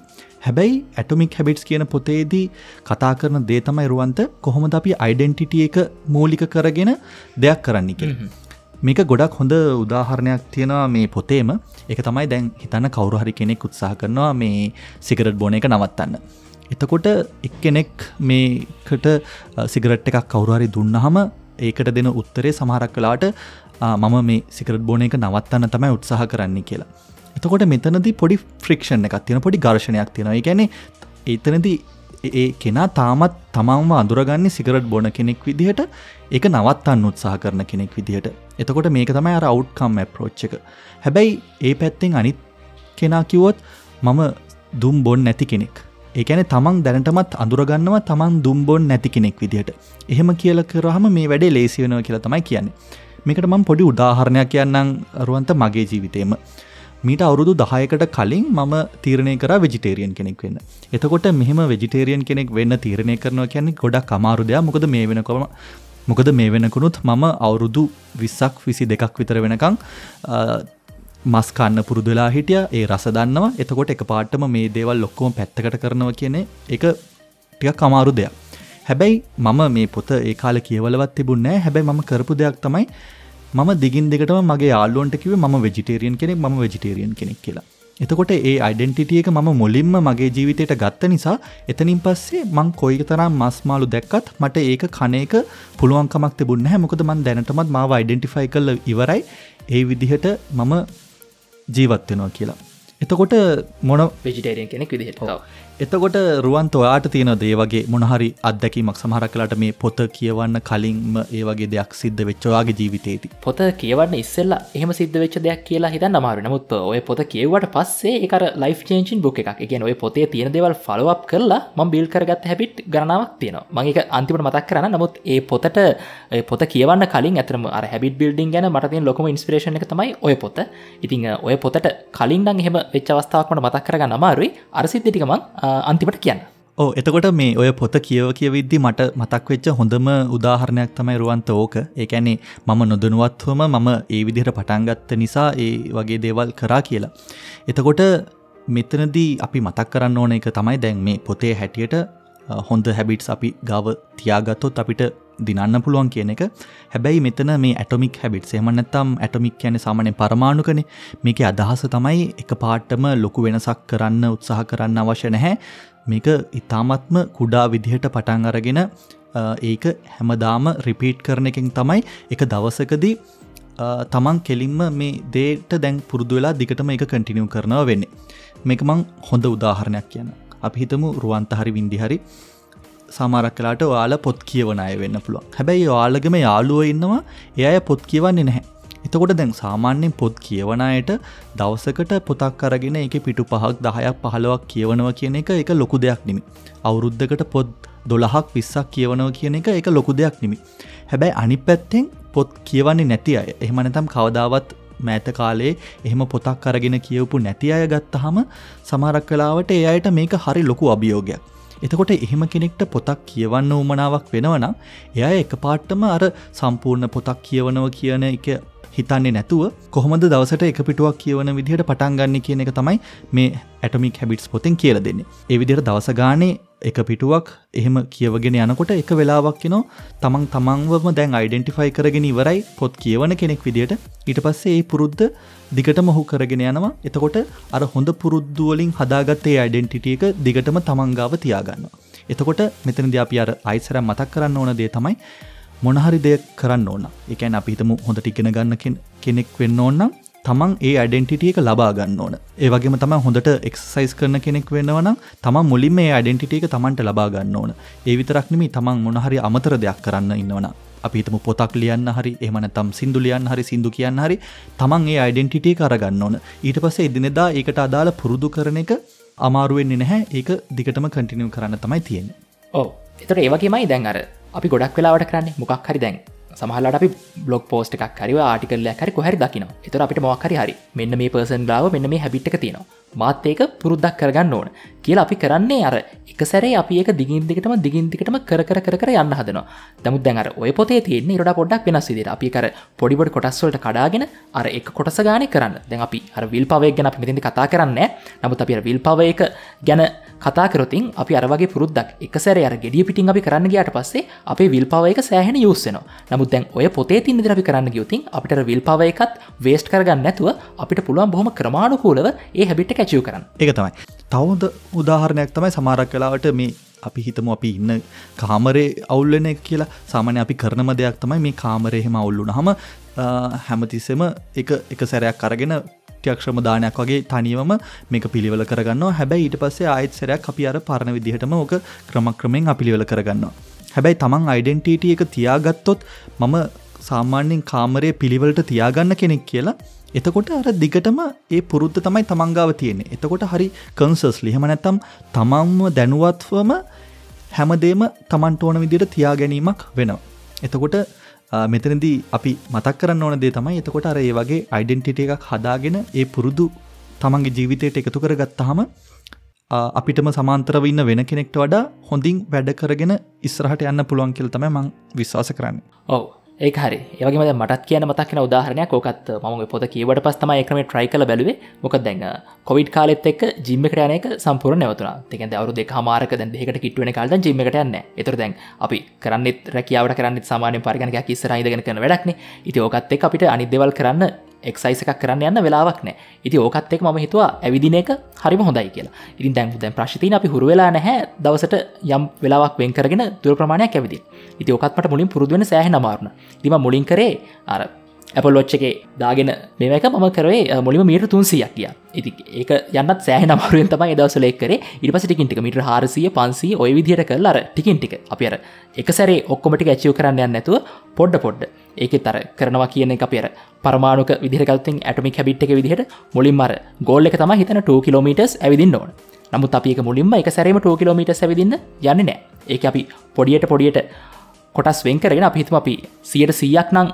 හැබැයි ඇටමික් හැබිටස් කියන පොතේදී කතා කරන දේ තමයි රුවන්ත කොහොමද අපි අයිඩෙන්ටිටිය එක මූලික කරගෙන දෙයක් කරන්න කියලා. මේක ගොඩක් හොඳ උදාහරණයක් තියෙනවා මේ පොතේම එක තමයි දැන් හිතන්න කවුරු හරි කෙනෙක් උත්සාහ කරනවා මේ සිගරට් බොන එක නවත්තන්න. එතකොට එක්කෙනෙක් මේකට සිගරට් එකක් කවුරුහරි දුන්නහම ඒකට දෙන උත්තරේ සමහරක් කලාට මම මේ සිකරට් බොන එක නවත්තන්න තමයි උත්සාහ කරන්නේ කියලා. එතකොට මෙතනද පොඩි ෆ්‍රික්ෂණ එකක් තියෙන පොඩි ගර්ශණයක් තියෙනවා. ගැන එතනදී ඒ කෙනා තාමත් තමන්ම අඳුරගන්න සිකරට් බොන කෙනෙක් විදිහට ඒක නවත්තන්න උත්සාහ කරන කෙනෙක් විදිහට. එතකොට මේක තමයි අර අවට්කම් ඇප්‍රෝච් එක. හැබැයි ඒ පැත්තෙන් අනිත් කෙනා කිවොත් මම දුම් බොන් නැති කෙනෙක්. ඒකැන තමන් දැනටමත් අඳුරගන්නව තමන් දුම්බොන් නැති කෙනෙක් විදිහට. එහෙම කියල කරහම මේ වැඩේ ලේසි වෙනව කියලා තමයි කියන්නේ. මේකට මම පොඩි උදාහරණයක් කියන්නම් අරුවන්ත මගේ ජීවිතේම. මීට අවුරුදු දහයකට කලින් මම තීරණය කර වෙජිටේරියන් කෙනෙක් වෙන්න. එතකොට මෙහම වෙජිටේරියන් කෙනෙක් වෙන්න තීරණය කරනවා කියන්නේ ගොඩක් අමාරුදයක් මොකද මේ වෙනකොම මොකද මේ වෙනකුණුත් මම අවුරුදු විස්සක් විසි දෙකක් විතර වෙනකං මස් කන්න පුරුදුලා හිටිය. ඒ රස දන්නවා. එතකොට එක පාටම මේ දේවල් ලොක්කොම පැත්තකට කරනවා කියන එක ටික කමාරු දෙයක්. හැබැයි මම මේ පොත ඒ කාල කියවලවත් තිබුණෑ හැබැයි මම කරපු දෙයක් තමයි මම දිගින් දෙකටම මගේ යාල්ලුවන්ට කිව ම වෙජිටේරියන් කෙනෙක් ම වෙජිටේරියන් කෙනෙක් කියලා. එතකොට ඒ අයිඩෙන්ටිටිය එක මම මුලින්ම මගේ ජීවිතයට ගත්ත නිසා එතනින් පස්සේ මං කොයි තරම් මස්මාලු දැක්කත් මට ඒක කනයක පුළුවන්කමක් තිබුන්න මොකද මන් දැනටමත් මාව අයිඩෙන්ටිෆයි කල්ල ඉවරයි. ඒ විදිහට මම ජීවත්වෙනවා කියලා. එතකොට මොන වෙජිටේරියන් කෙනෙක් විදිහට එතකොට රුවන්ත ඔයාට තියෙන දේ වගේ මොනහරි අත්දැකීමක් සමහරක් කලාට මේ පොත කියවන්න කලින්ම ඒ වගේ දෙයක් සිද්ධ වෙච්චවාගේ ජීවිතේති. පොත කියවන්න ඉස්සෙල්ලා එහෙම සිද්ධ වෙච්ච දෙයක් කියලා හිතන්න අමාරු නමුත් ඔය පොත කියවට පස්සේ එක ලයිෆ් චේන්චින් බුක් එකක්. එකගෙන ඔය පොතේ තියෙන දෙවල් ෆලොව් කරලා ම බිල් කරගත් හැබිට් ගණනාවක් තියෙනවා. මගේ අන්තිමට මතක් කරන්න. නමුත් ඒ පොතට පොත කියවන්න කලින් ඇතරම අර හැබිට බිල්ඩින් ගැන මට ලොකම ඉන්ස්පිරේෂන එක තමයි ඔය පොත. ඉතිං ඔය පොතට කලින් එහෙම වෙච්ච අවස්ථාවක්මට මතක් කරගන්න අමාරුයි. අරසිද්ධටිකමක් අන්තිමට කියන්න ඕ එතකොට මේ ඔය පොත කියව කියවිද්දි මට මතක් වෙච්ච හොඳම උදාහරණයක් තමයි රුවන්ත ඕක ඒකැනේ මම නොදනුවත්වම මම ඒ විදිහට පටන්ගත්ත නිසා ඒ වගේ දේවල් කරා කියලා. එතකොට මෙතනදී අපි මතක් කරන්න ඕන එක තමයි දැන් මේ පොතේ හැටියට හොඳ හැබිට්ස් අපි ගව තියාගත්තොත් අපිට දිනන්න පුළුවන් කියන එක. හැබැයි මෙතන මේ ඇටොමික් හැබිට සෙමනැත්තම් ඇටොමික් කියන සාමනය පරමාණුකන. මේක අදහස තමයි එක පාට්ටම ලොකු වෙනසක් කරන්න උත්සාහ කරන්න අවශ්‍ය නැහැ. මේක ඉතාමත්ම කුඩා විදිහට පටන් අරගෙන ඒක හැමදාම රිපීට් කරන එකින් තමයි එක දවසකදී තමන් කෙලින්ම මේ දේට දැන් පුරුදු වෙලා දිගටම එක කටිනියව කරනව වෙන්නේ. මේක මං හොඳ උදාහරණයක් කියන අපි හිතමු රුවන්ත හරි වින්දි හරි සමරක් කලාට ඔයාල පොත් කියවන අය වෙන්න පුළුවන්. හැබැයි යාලගම යාලුව ඉන්නවා එය අය පොත් කියවන්නේ නැහැ. එතකොට දැන් සාමාන්‍යයෙන් පොත් කියවනයට දවසකට පොතක් අරගෙන එක පිටු පහක් දහයක් පහලවක් කියවනව කියන එක එක ලොකු දෙයක් නිමි අවුරුද්ධකට පොත් දොළහක් විස්සක් කියවනව කියන එක එක ලොකු දෙයක් නිමි හැබැයි අනි පැත්තෙන් පොත් කියවන්නේ නැති අය එහෙමනතම් කවදාවත් මෑත කාලේ එහෙම පොතක් අරගෙන කියවපු නැති අය ගත්තහම සමහරක් කලාවට ඒ අයට මේක හරි ලොකු අභියෝගයක්. එතකොට එහෙම කෙනෙක්ට පොතක් කියවන්න උමනාවක් වෙනවනම් එයා එක පාට්ටම අර සම්පූර්ණ පොතක් කියවනව කියන එක හිතන්නේ නැතුව කොහොමද දවසට එක පිටුවක් කියවන විදිහට පටන්ගන්න කියන එක තමයි මේ ඇටමික් හැබිටස් පොතෙන් කියල දෙන්නේ. ඒ විදිහට දවස ගානේ එක පිටුවක් එහෙම කියවගෙන යනකොට එක වෙලාවක් නෝ තමන් තමන්වම දැන් අයිඩෙන්ටිෆයි කරගෙන ඉවරයි පොත් කියවන කෙනෙක් විදිට ඊට පස්සේ ඒ පුරුද්ධ දිගට මොහු කරගෙන යනවා. එතකොට අර හොඳ පුරුද්දුවලින් හදාගත්තේ අයිඩෙන්ටිටිය එක දිගටම තමන්ගාව තියාගන්න. එතකොට මෙතනද අපි අර අයිසර මතක් කරන්න ඕන දේ තමයි මොනහරි දෙයක් කරන්න ඕන්න එකන් අපිහිතම හොඳට ඉගෙන ගන්න කෙනෙක් වෙන්න ඕන්නම් තමන් ඒ අඩෙන්ටිටිය එක ලබා ගන්න ඕන. ඒවගේම තම හොඳට එක්සයිස් කරන කෙනෙක් වෙන්නවනම් තම මුලින් මේ අඩෙන්ටිටිය එක තමන්ට ලබා ගන්න ඕන. ඒ විතරක්නෙමි තමන් මොනහරි අමතර දෙයක් කරන්න ඉන්නවන අපිතම පොතක් ලියන්න හරි එහමනතම් සිින්දු ලියන් හරි සිින්දු කියන්න හරි තමන් ඒ අයිඩෙන්ටිටිය කරගන්න ඕන. ඊට පස්සේ එදිනෙදා ඒකට අදාළ පුරුදු කරන එක අමාරුවෙන්නේ නැහැ. ඒක දිගටම කටිනියව කරන්න තමයි තියෙන ඕ එතට ඒවගේමයි දැන් අර අපි ගොඩක් වෙලාවට කරන්නේ. මොකක් හරි දැන්. සමහලට අපි බ්ලොග් පෝස්ට එකක් හරි ආටිකල්ල හරි කොහරි දකින එතර අපිට මොක්හරි හරි මෙන්න මේ පර්සන් ගාව මෙන්න මේ හැබිට්ක තියෙනවා. මාත් ඒක පුරුද්දක් කරගන්න ඕන කියලා අපි කරන්නේ අර එක සැරේ අපි ඒක දිගින් දිගටම දිගින් දිගටම කර කර කර කර යන්න හදනවා. නමුත් දැන් අර ඔය පොතේ තියෙන්නේ ඊට පොඩ්ඩක් වෙනස් විදිහට අපි කර පොඩි පොඩි කොටස් වලට කඩාගෙන අර එක කොටස ගානේ කරන්න. දැන් අපි අර විල් පවය ගැන අපි මෙතෙන්දි කතා කරන්නේ නමුත් අපි අර විල් පවය එක ගැන කතා කරොතින් අපි අරවගේ පුරුද්දක් එක සැර අර ගෙඩිය පිටින් අපි කරන්න ගයාට පස්සේ අපේ විල් පව එක සෑහෙන යුස්සනවා නමුත් දැන් ඔය පොතේ තින් දිරි කරන්න ගයුතින් අපිට විල් පව එකත් වේස්ට කරගන්න නැතුව අපිට පුළුවන් බොහොම ක්‍රමාණුකූලව ඒ හැබිට කැචව කරන්න. එක තමයි. තවද උදාහරණයක් තමයි සමාරක් කලාවට මේ අපි හිතම අපි ඉන්න කාමරේ අවුල්ලන කියලා. සාමානය අපි කරනම දෙයක් තමයි මේ කාමරයහෙම අවුල්ලුන හම හැමතිස්සෙම එක එක සැරයක් අරගෙන ට්‍යක්ෂම දානයක් වගේ තනිවම මේක පිළිවල කරගන්න හැබැයි ඊට පස්සේ ආයත් සැරයක් අපි අර පරණ විදිහටම ඕක ක්‍රමක්‍රමෙන් අපිළිවල කරගන්න. හැබැයි තමන් අයිඩෙන්ටීට එක තියාගත්තොත් මම සාමාන්‍යෙන් කාමරය පිළිවලට තියාගන්න කෙනෙක් කියලා. එතකොට අර දිගටම ඒ පුරුද්ධ තමයි තමන්ගාව තියෙන්නේ. එතකොට හරි කන්සස් ලිහම නැත්තම් තමන්ම දැනුවත්වම හැමදේම තමන්ට ඕන විදිට තියා ගැනීමක් වෙනවා. එතකොට මෙතනදී අපි මතක් කරන්න ඕන දේ තමයි එතකොට අර ඒ වගේ අයිඩෙන්ටිට එකක් හදාගෙන ඒ පුරුදු තමන්ගේ ජීවිතයට එකතු කර ගත්තහම අපිටම සමාන්තරව ඉන්න වෙන කෙනෙක්ට වඩා හොඳින් වැඩ කරගෙන ඉස්රහට යන්න පුළුවන් කියල තම මං විශ්වාස කරන්න. ඔව. ඒ හරි ඒවගේ මටත් කියන මතක්න උදාහරණයක්. ෝකත් ම පොත කියවට පස්තම එකම ට්‍රයි කල බැලුව. මොක දැන් කොවිඩ් කාලෙත් එක් ජිම්මකට යනක සම්පුර නැවතුන තික අවරු දෙක මාරක දැ දෙකට කිටුවන කාල්ද ජිමට යන්න එතර දැන් අපි කරන්නෙත් රැකියාවට කරන්න සමානය පරගනක කිස්සරයිදගෙන කන වැඩක්න ඉති ඕකත් එක් අපිට අනිදවල් කරන්න එක්සයිස එකක් කරන්න යන්න වෙලාවක් නෑ ඉති ඕකත් එක් ම හිතුවා ඇවිදින එක හරිම හොඳයි කියලා. ඉතින් දැන් දැන් ප්‍රශ්තින අපි හුරුවෙලා නැහැ. දවසට යම් වෙලාවක් වෙන් කරගෙන දුර ප්‍රමාණයක් ඇවිදි ඉති ඕකත්මට මුලින් පුරුදුවෙන සෑහ නමාරුණ දිම මුලින් කරේ අර ඇපල් ොච්චගේ දාගෙන මේක මම කරේ මුලිම මීට තුන්සියක් කිය ඉති ඒක යන්නත් සෑහ නමරුවෙන් තමයි දවසලෙක් කරේ. ඉට පස ටිකින්ටික මිට හාරසිය පන්සී ඔය විදිහට කරලා ටිකින් ටික. අපි අර එක සැරේ ඔක්කොමටි ඇචිව කරන්න යන්න ඇතුව පොඩ්ඩ පොඩ්ඩ ඒක තර කරනවා කියන එක අපිර පරමාණුක විදිහකල්තින් ඇටමි හැබිට් එක විදිහට මුලින් මර ගෝල්ල එක තම හිතන 2 කිලෝමීටස් ඇවිදින්න ඕන. නමුත් අප එක මුලින්ම එක සැරේම 2 කිලෝමීට ඇවිදින්න යන්න නෑ. ඒක අපි පොඩියට පොඩියට කොටස් වෙන් කරගෙන අපිහිතම අපි සියට සීයක් නං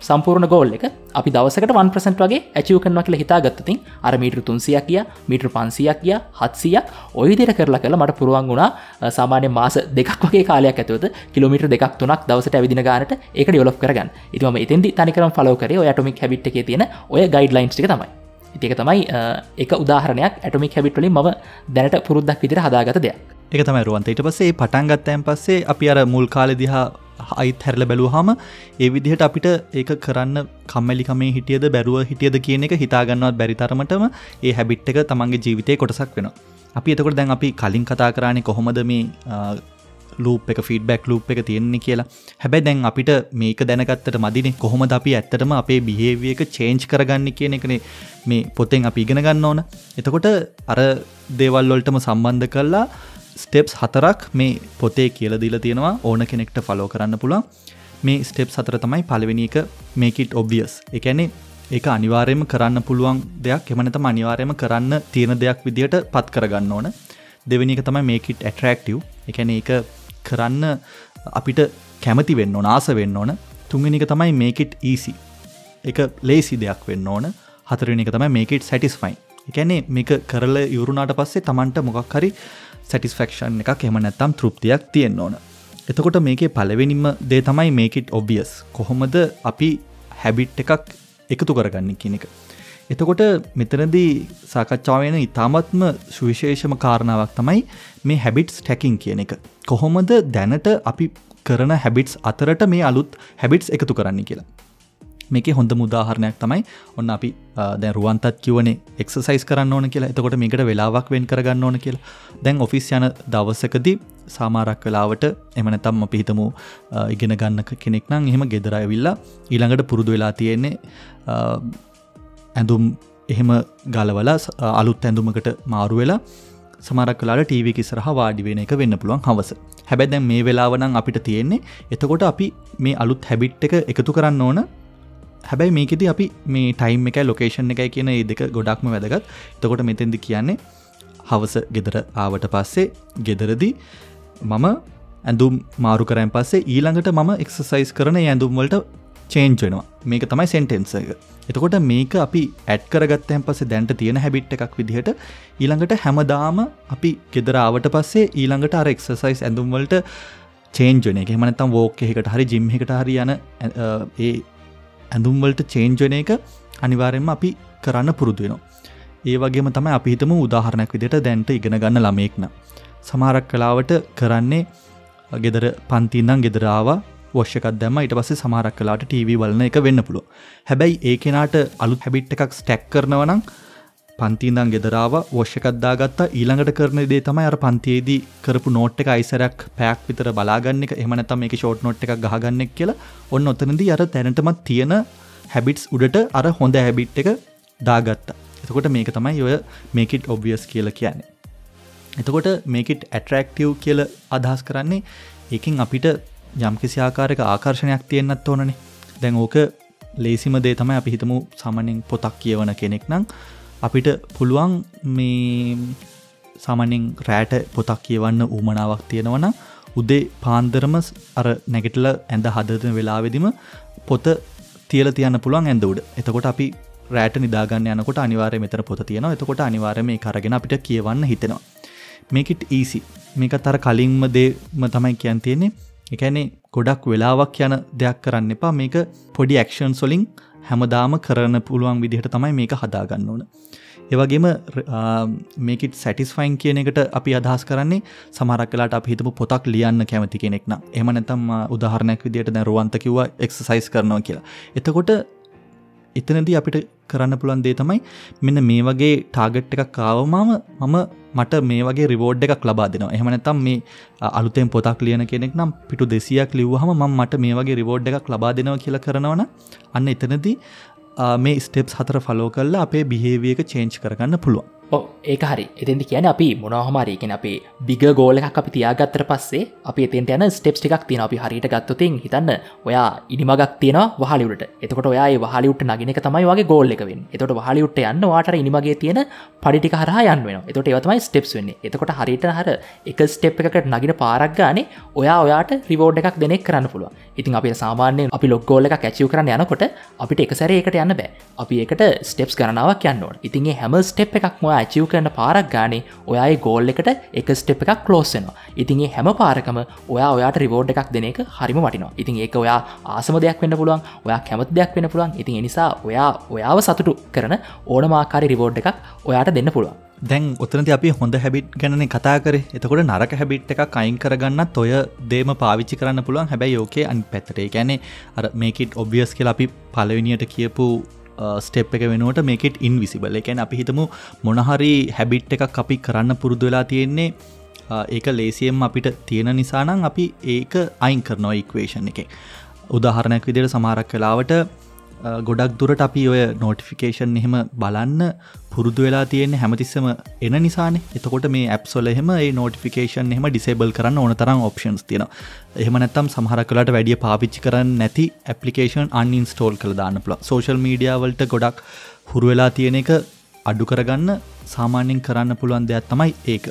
සම්පූර්ණ ගෝල් එක අපි දවසකට 1% වගේ ඇචිව කරනවා කියලා හිතා ගත්තතින් අර මීට්‍ර තුන්සියක් කිය මීට්‍ර පන්සියක් කිය හත්සියක් ඔය දිර කරලා කළ මට පුරුවන් වුණා සාමාන්‍ය මාස දෙකක් වගේ කාලයක් ඇතුවද කිලමිට දෙක් තුනක් දවසට ඇවිදින ගානට ඒක ඩියලොප් කරගන්න. ඉතිම එතන්දි තනිකරම් ෆලෝකර ඔය ටමික් හැබිට් එක තියෙන ඔය ගයිඩ් ලයින්ස් එක තමයි ඉතික තමයි එක උදාහරණයක් ඇටමික් හැබිට්වලින් ම දැනට පුරුද්දක් විදිර හදාගත දෙයක්. එක තමයි රුවන්ත. ඊට පස්සේ පටන්ගත්තයන් පස්සේ අපි අර මුල් කාලෙ දිහා අයිත් හැරල බැලූහම ඒ විදිහට අපිට ඒක කරන්න කම්මලිකමේ හිටියද බැරුව හිටියද කියන එක හිතාගන්නවත් බැරිතරමටම ඒ හැබිට් එක තමන්ගේ ජීවිතය කොටසක් වෙන අපි එතකොට දැන් අපි කලින් කතා කරන්නේ කොහොමද මේ ලූප එක ෆීඩබැක් ලූප් එක තියෙන්නේ කියලා. හැබැයි දැන් අපිට මේක දැනගත්තට මදිනේ කොහොමද අපි ඇත්තටම අපේ බිහේවිය එක චේන්ජ් කරගන්න කියන එකනේ මේ පොතෙන් අපි ඉගෙන ගන්න ඕන. එතකොට අර දේවල්වලටම සම්බන්ධ කල්ලා ස්ටෙප්ස් හතරක් මේ පොතේ කියල දිල තියෙනවා. ඕන කෙනෙක්ට ෆලෝ කරන්න පුළන් මේ ස්ටෙප් සතර තමයි පලවෙනි එක මේකිට ඔබියස් එකැනේ ඒක අනිවාරයම කරන්න පුළුවන් දෙයක් එමනතම අනිවාරයම කරන්න තියෙන දෙයක් විදිහට පත් කරගන්න ඕන. දෙවැනි එක තමයි මේකිට ඇටරක්ටව් එකැන එක කරන්න අපිට කැමති වෙන්න ඕන ආස වෙන්න ඕන. තුන්ගෙනක තමයි මේකිට ඊසි එක ලේසි දෙයක් වෙන්න ඕන. හතරෙන එක තමයි මේකිට සැටිස්ෆයින් එකැනේ මේක කරල යුරුණාට පස්සේ තමන්ට මොකක් හරි සැටිස්ෆක්ෂන් එකක් එම නැත්තම් තෘප්තියක් තියෙන්න්න ඕන. එතකොට මේකේ පලවෙනිම දේ තමයි මේකිට ඔබියස් කොහොමද අපි හැබිට් එකක් එකතු කරගන්න කියන එක. එතකොට මෙතනදී සාකච්ඡාවෙන ඉතාමත්ම සුවිශේෂම කාරණාවක් තමයි මේ හැබිට්ස් ටැකින් කියන එක. කොහොමද දැනට අපි කරන හැබිට්ස් අතරට මේ අලුත් හැබිට්ස් එකතු කරන්න කියලා. මේක හොඳ මුදාහරණයක් තමයි ඔන්න අපි දැ රුවන්තත් කිවනේ එක්සසයිස් කරන්න ඕන කියලා. එතකොට මේකට වෙලාවක් වෙන් කරගන්න ඕන කියලා. දැන් ඔෆිස් යන දවස්සකදී සාමාරක් වෙලාවට එමනතම් අපි හිතමු ඉගෙන ගන්න කෙනෙක් නම් එහෙම ගෙදරයවිල්ලා ඊළඟට පුරුදු වෙලා තියෙන්නේ ඇඳුම් එහෙම ගලවල අලුත් ඇඳුමකට මාරු වෙලා සමරක් කලාට ටීවි කිසරහ වාඩි වෙන එක වෙන්න පුළුවන් හවස. හැබැදැන් මේ වෙලාවනම් අපිට තියෙන්නේ එතකොට අපි මේ අලුත් හැබිට් එක එකතු කරන්න ඕන. හැබැයි මේකෙද අපි මේ ටයිම් එකයි ලොකේෂන් එකයි කියන ඒ දෙක ගොඩක්ම වැදගත්. තකොට මෙතෙන්දි කියන්නේ හවස ගෙදර ආවට පස්සේ ගෙදරදි මම ඇඳුම් මාරු කරයන් පස්සේ ඊළඟට මම එක්සසයිස් කරන ඇඳුම්වලට චේන්ජ් වෙනවා. මේක තමයි සෙන්ටෙන්ස එක. එතකොට මේක අපි ඇඩ් කරගත්තයන් පස්සේ දැන්ට තියෙන හැබිට් එකක් විදිහට ඊළඟට හැමදාම අපි ගෙදරාවට පස්සේ ඊළඟට අර එක්සසයිස් ඇඳුම්වලට චේන්ජන එක. මනතම් වෝක එකට හරි ජිම්ම එකට හරි යන ඒ ඇඳුම්වලට චේන්ජන එක අනිවාරෙන්ම අපි කරන්න පුරුදුවෙනවා. ඒ වගේම තමයි අපි හිතම උදාහරණයක් විදිට දැන්ට ඉගෙන ගන්න ළමයෙක්න. සමාරක් කලාවට කරන්නේ ගෙදර පන්තින්නම් ගෙදරාව වශ්‍යකත් දැම ඉට පස්සේ සමාරක් කලාට ටීවී වලන එක වෙන්න පුළුව හැබැයි ඒ කෙනාට අලුත් හැබිට් එකක් ස්ටැක් කරනවනම් පන්තින්දම් ගෙදරාව වශ්‍යකත්දාගත්තා ඊළඟට කරන දේ තමයි අර පන්තියේදී කරපු නෝට් එක අයිසරක් පැක් විතර බලාගන්න එක. එහමනතම මේ ෂෝට් නොට් එක ගහගන්නෙක් කියලා. ඔන්න ඔතනදී අර තැනටමත් තියෙන හැබිටස් උඩට අර හොඳ හැබිට් එක දාගත්තා. එතකොට මේක තමයි ඔය මේකිට ඔබියස් කියල කියන්නේ. එතකොට මේකිට ඇටරක්ටව් කියල අදහස් කරන්නේ ඒකින් අපිට යම්කිසි ආකාරක ආකර්ශණයක් තියෙන්න්නත් ඕනනේ. දැන් ඕක ලේසිම දේ තමයි අපි හිතමු සාමනෙන් පොතක් කියවන කෙනෙක් නම් අපිට පුළුවන් මේ සාමනෙන් රෑට පොතක් කියවන්න ඌමනාවක් තියෙනවන උදේ පාන්දරම අර නැගටල ඇඳ හදතන වෙලාවෙදිම පොත තියල තියන්න පුළුවන් ඇඳ උඩ. එතකොට අපි රෑට නිදාගන්න යනකොට අනිවාරය මෙතර පොත තියෙනවා. එතකොට අනිවාරම මේ කරගෙන අපිට කියවන්න හිතෙනවා. මේකට ඊසි මේකත් අර කලින්ම දේම තමයි කියන් තියෙන්නේ. එකැනේ ගොඩක් වෙලාවක් යන දෙයක් කරන්න එපා. මේක පොඩි ඇක්ෂන් සොලින් හැමදාම කරන පුළුවන් විදිහට තමයි මේක හදාගන්න ඕන. ඒවගේම මේකට සැටිස්ෆයින් කියන එකට අපි අදහස් කරන්නේ සමරක් කලාට අප හිතපු පොතක් ලියන්න කැමති කෙනෙක්න එම නැතම් උදාහරණයක් විදියට දැ රුවන්ත කිව්වා එක්සසයිස් කරනවා කියලා. එතකොට එතනදී අපිට කරන්න පුළන් දේ තමයි මෙන්න මේ වගේ ටාගට් එකක් කාවමම මම මට මේ වගේ රිවෝඩ් එකක් ලබා දෙනවා. එහමනැතම් මේ අලුතෙන් පොතක් ලියන කෙනෙක් නම් පිටු දෙසියක් ලිව්හම ම මට මේ වගේ රිවෝඩ් එකක් ලබා දෙනවා කියලා කරනවන අන්න එතනදී මේ ස්ටෙප්ස් හතර ෆලෝ කල්ලා අපේ බිහේවියක චේන්ච් කරගන්න පුළුවන්. ඕ ඒක හරි. එතින්දි කියන අපි මොනහමරීගෙන අපේ බිග ගෝල එකක් අපි තියාගත්තර පස්සේ අපි එතෙන්ට යන ස්ටෙප්ස් ටිකක් තියෙන අපි හරිට ගත්තතින් හිතන්න ඔයා ඉනිමගක් තියෙන වහලිුට එතකොට ඔයා වහලිුට නගෙන එක තමයි වගේ ගෝල් එකවෙන් එතකොට වහලිුට යන්න වාට ඉනිමගේ තියෙන පඩිටික හර යන්න වෙන එතොට ඒවතමයි ස්ටෙප්ස් වෙන්නේ. එතකොට හරිට හර එක ස්ටෙප් එකට නගෙන පාරක් ගානේ ඔයා ඔයාට රිවෝඩ් එකක් දෙනෙක් කරන්න පුළුව ඉතින් අපි සාමාන්‍යයෙන් අපි ලොක්ගෝල එක කැචිව කරන්න යනකොට අපිට එකසර එකට යන්න බෑ. අපි එකට ස්ටෙප්ස් ගණනාවක් යන්නවට ඉතින්ගේ හැම ස්ටෙප් එකක්ම ඇචිව් කරන පාරක් ගානේ ඔයායි ගෝල් එකට එක ස්ටෙප් එකක් කලෝස්සෙනවා ඉතින්ගේ හැම පාරකම ඔයා ඔයාට රිවෝඩ් එකක් දෙන එක හරිම වටිනවා. ඉතින් ඒක ඔයා ආසම දෙයක් වෙන්න පුළුවන් ඔයා කැමති දෙයක් වෙන පුළුවන්. ඉතින් එනිසා ඔයා ඔයාව සතුටු කරන ඕනමාකාරි රිවෝඩ් එකක් ඔයාට දෙන්න පුළුවන්. දැන් ඔතනති අපි හොඳ හැබිට් ගැන කතා කර. එතකොට නරක හැබිට් එක කයින් කරගන්නත් ඔය දේම පාවිච්චි කරන්න පුළුවන්. හැබැයි යෝකේ අන් පැතරේ ගැනේ අර මේකිට ඔබ්වියස් කියලා අපි පලවිනියට කියපු ස්ටෙප් එක වෙනුවට මේකෙට ඉන්විසිබල එකැන අපි හිතමු මොනහරි හැබිට් එකක් අපි කරන්න පුරුදු වෙලා තියෙන්නේ ඒක ලේසියම් අපිට තියෙන නිසානං අපි ඒක අයින් කරනෝ ඉක්වේෂන් එක. උදාහරණයක් විදියට සමාරක් කලාවට ගොඩක් දුරට අපි ඔය නෝටිෆිකේෂන් එහෙම බලන්න පුරුදු වෙලා තියෙන හැමතිස්සම එන නිසානේ. එතකොට මේ ඇප්සොල එහෙම ඒ නෝටිෆිකේෂන් එහෙම ඩිසේබල් කරන්න ඕන තරම් ඔප්ෂන්ස් තියෙන එහෙම නැත්තම් සමහර කලට වැඩිය පාවිච්චි කරන්න නැති ඇපලිකේෂන් අන්ඉන්ස්ටෝල් කළ දාන්න පුළ සෝශල් මීඩියාවලට ගොඩක් හුරු වෙලා තියෙන එක අඩු කරගන්න සාමාන්‍යෙන් කරන්න පුළුවන් දෙයක් තමයි ඒක.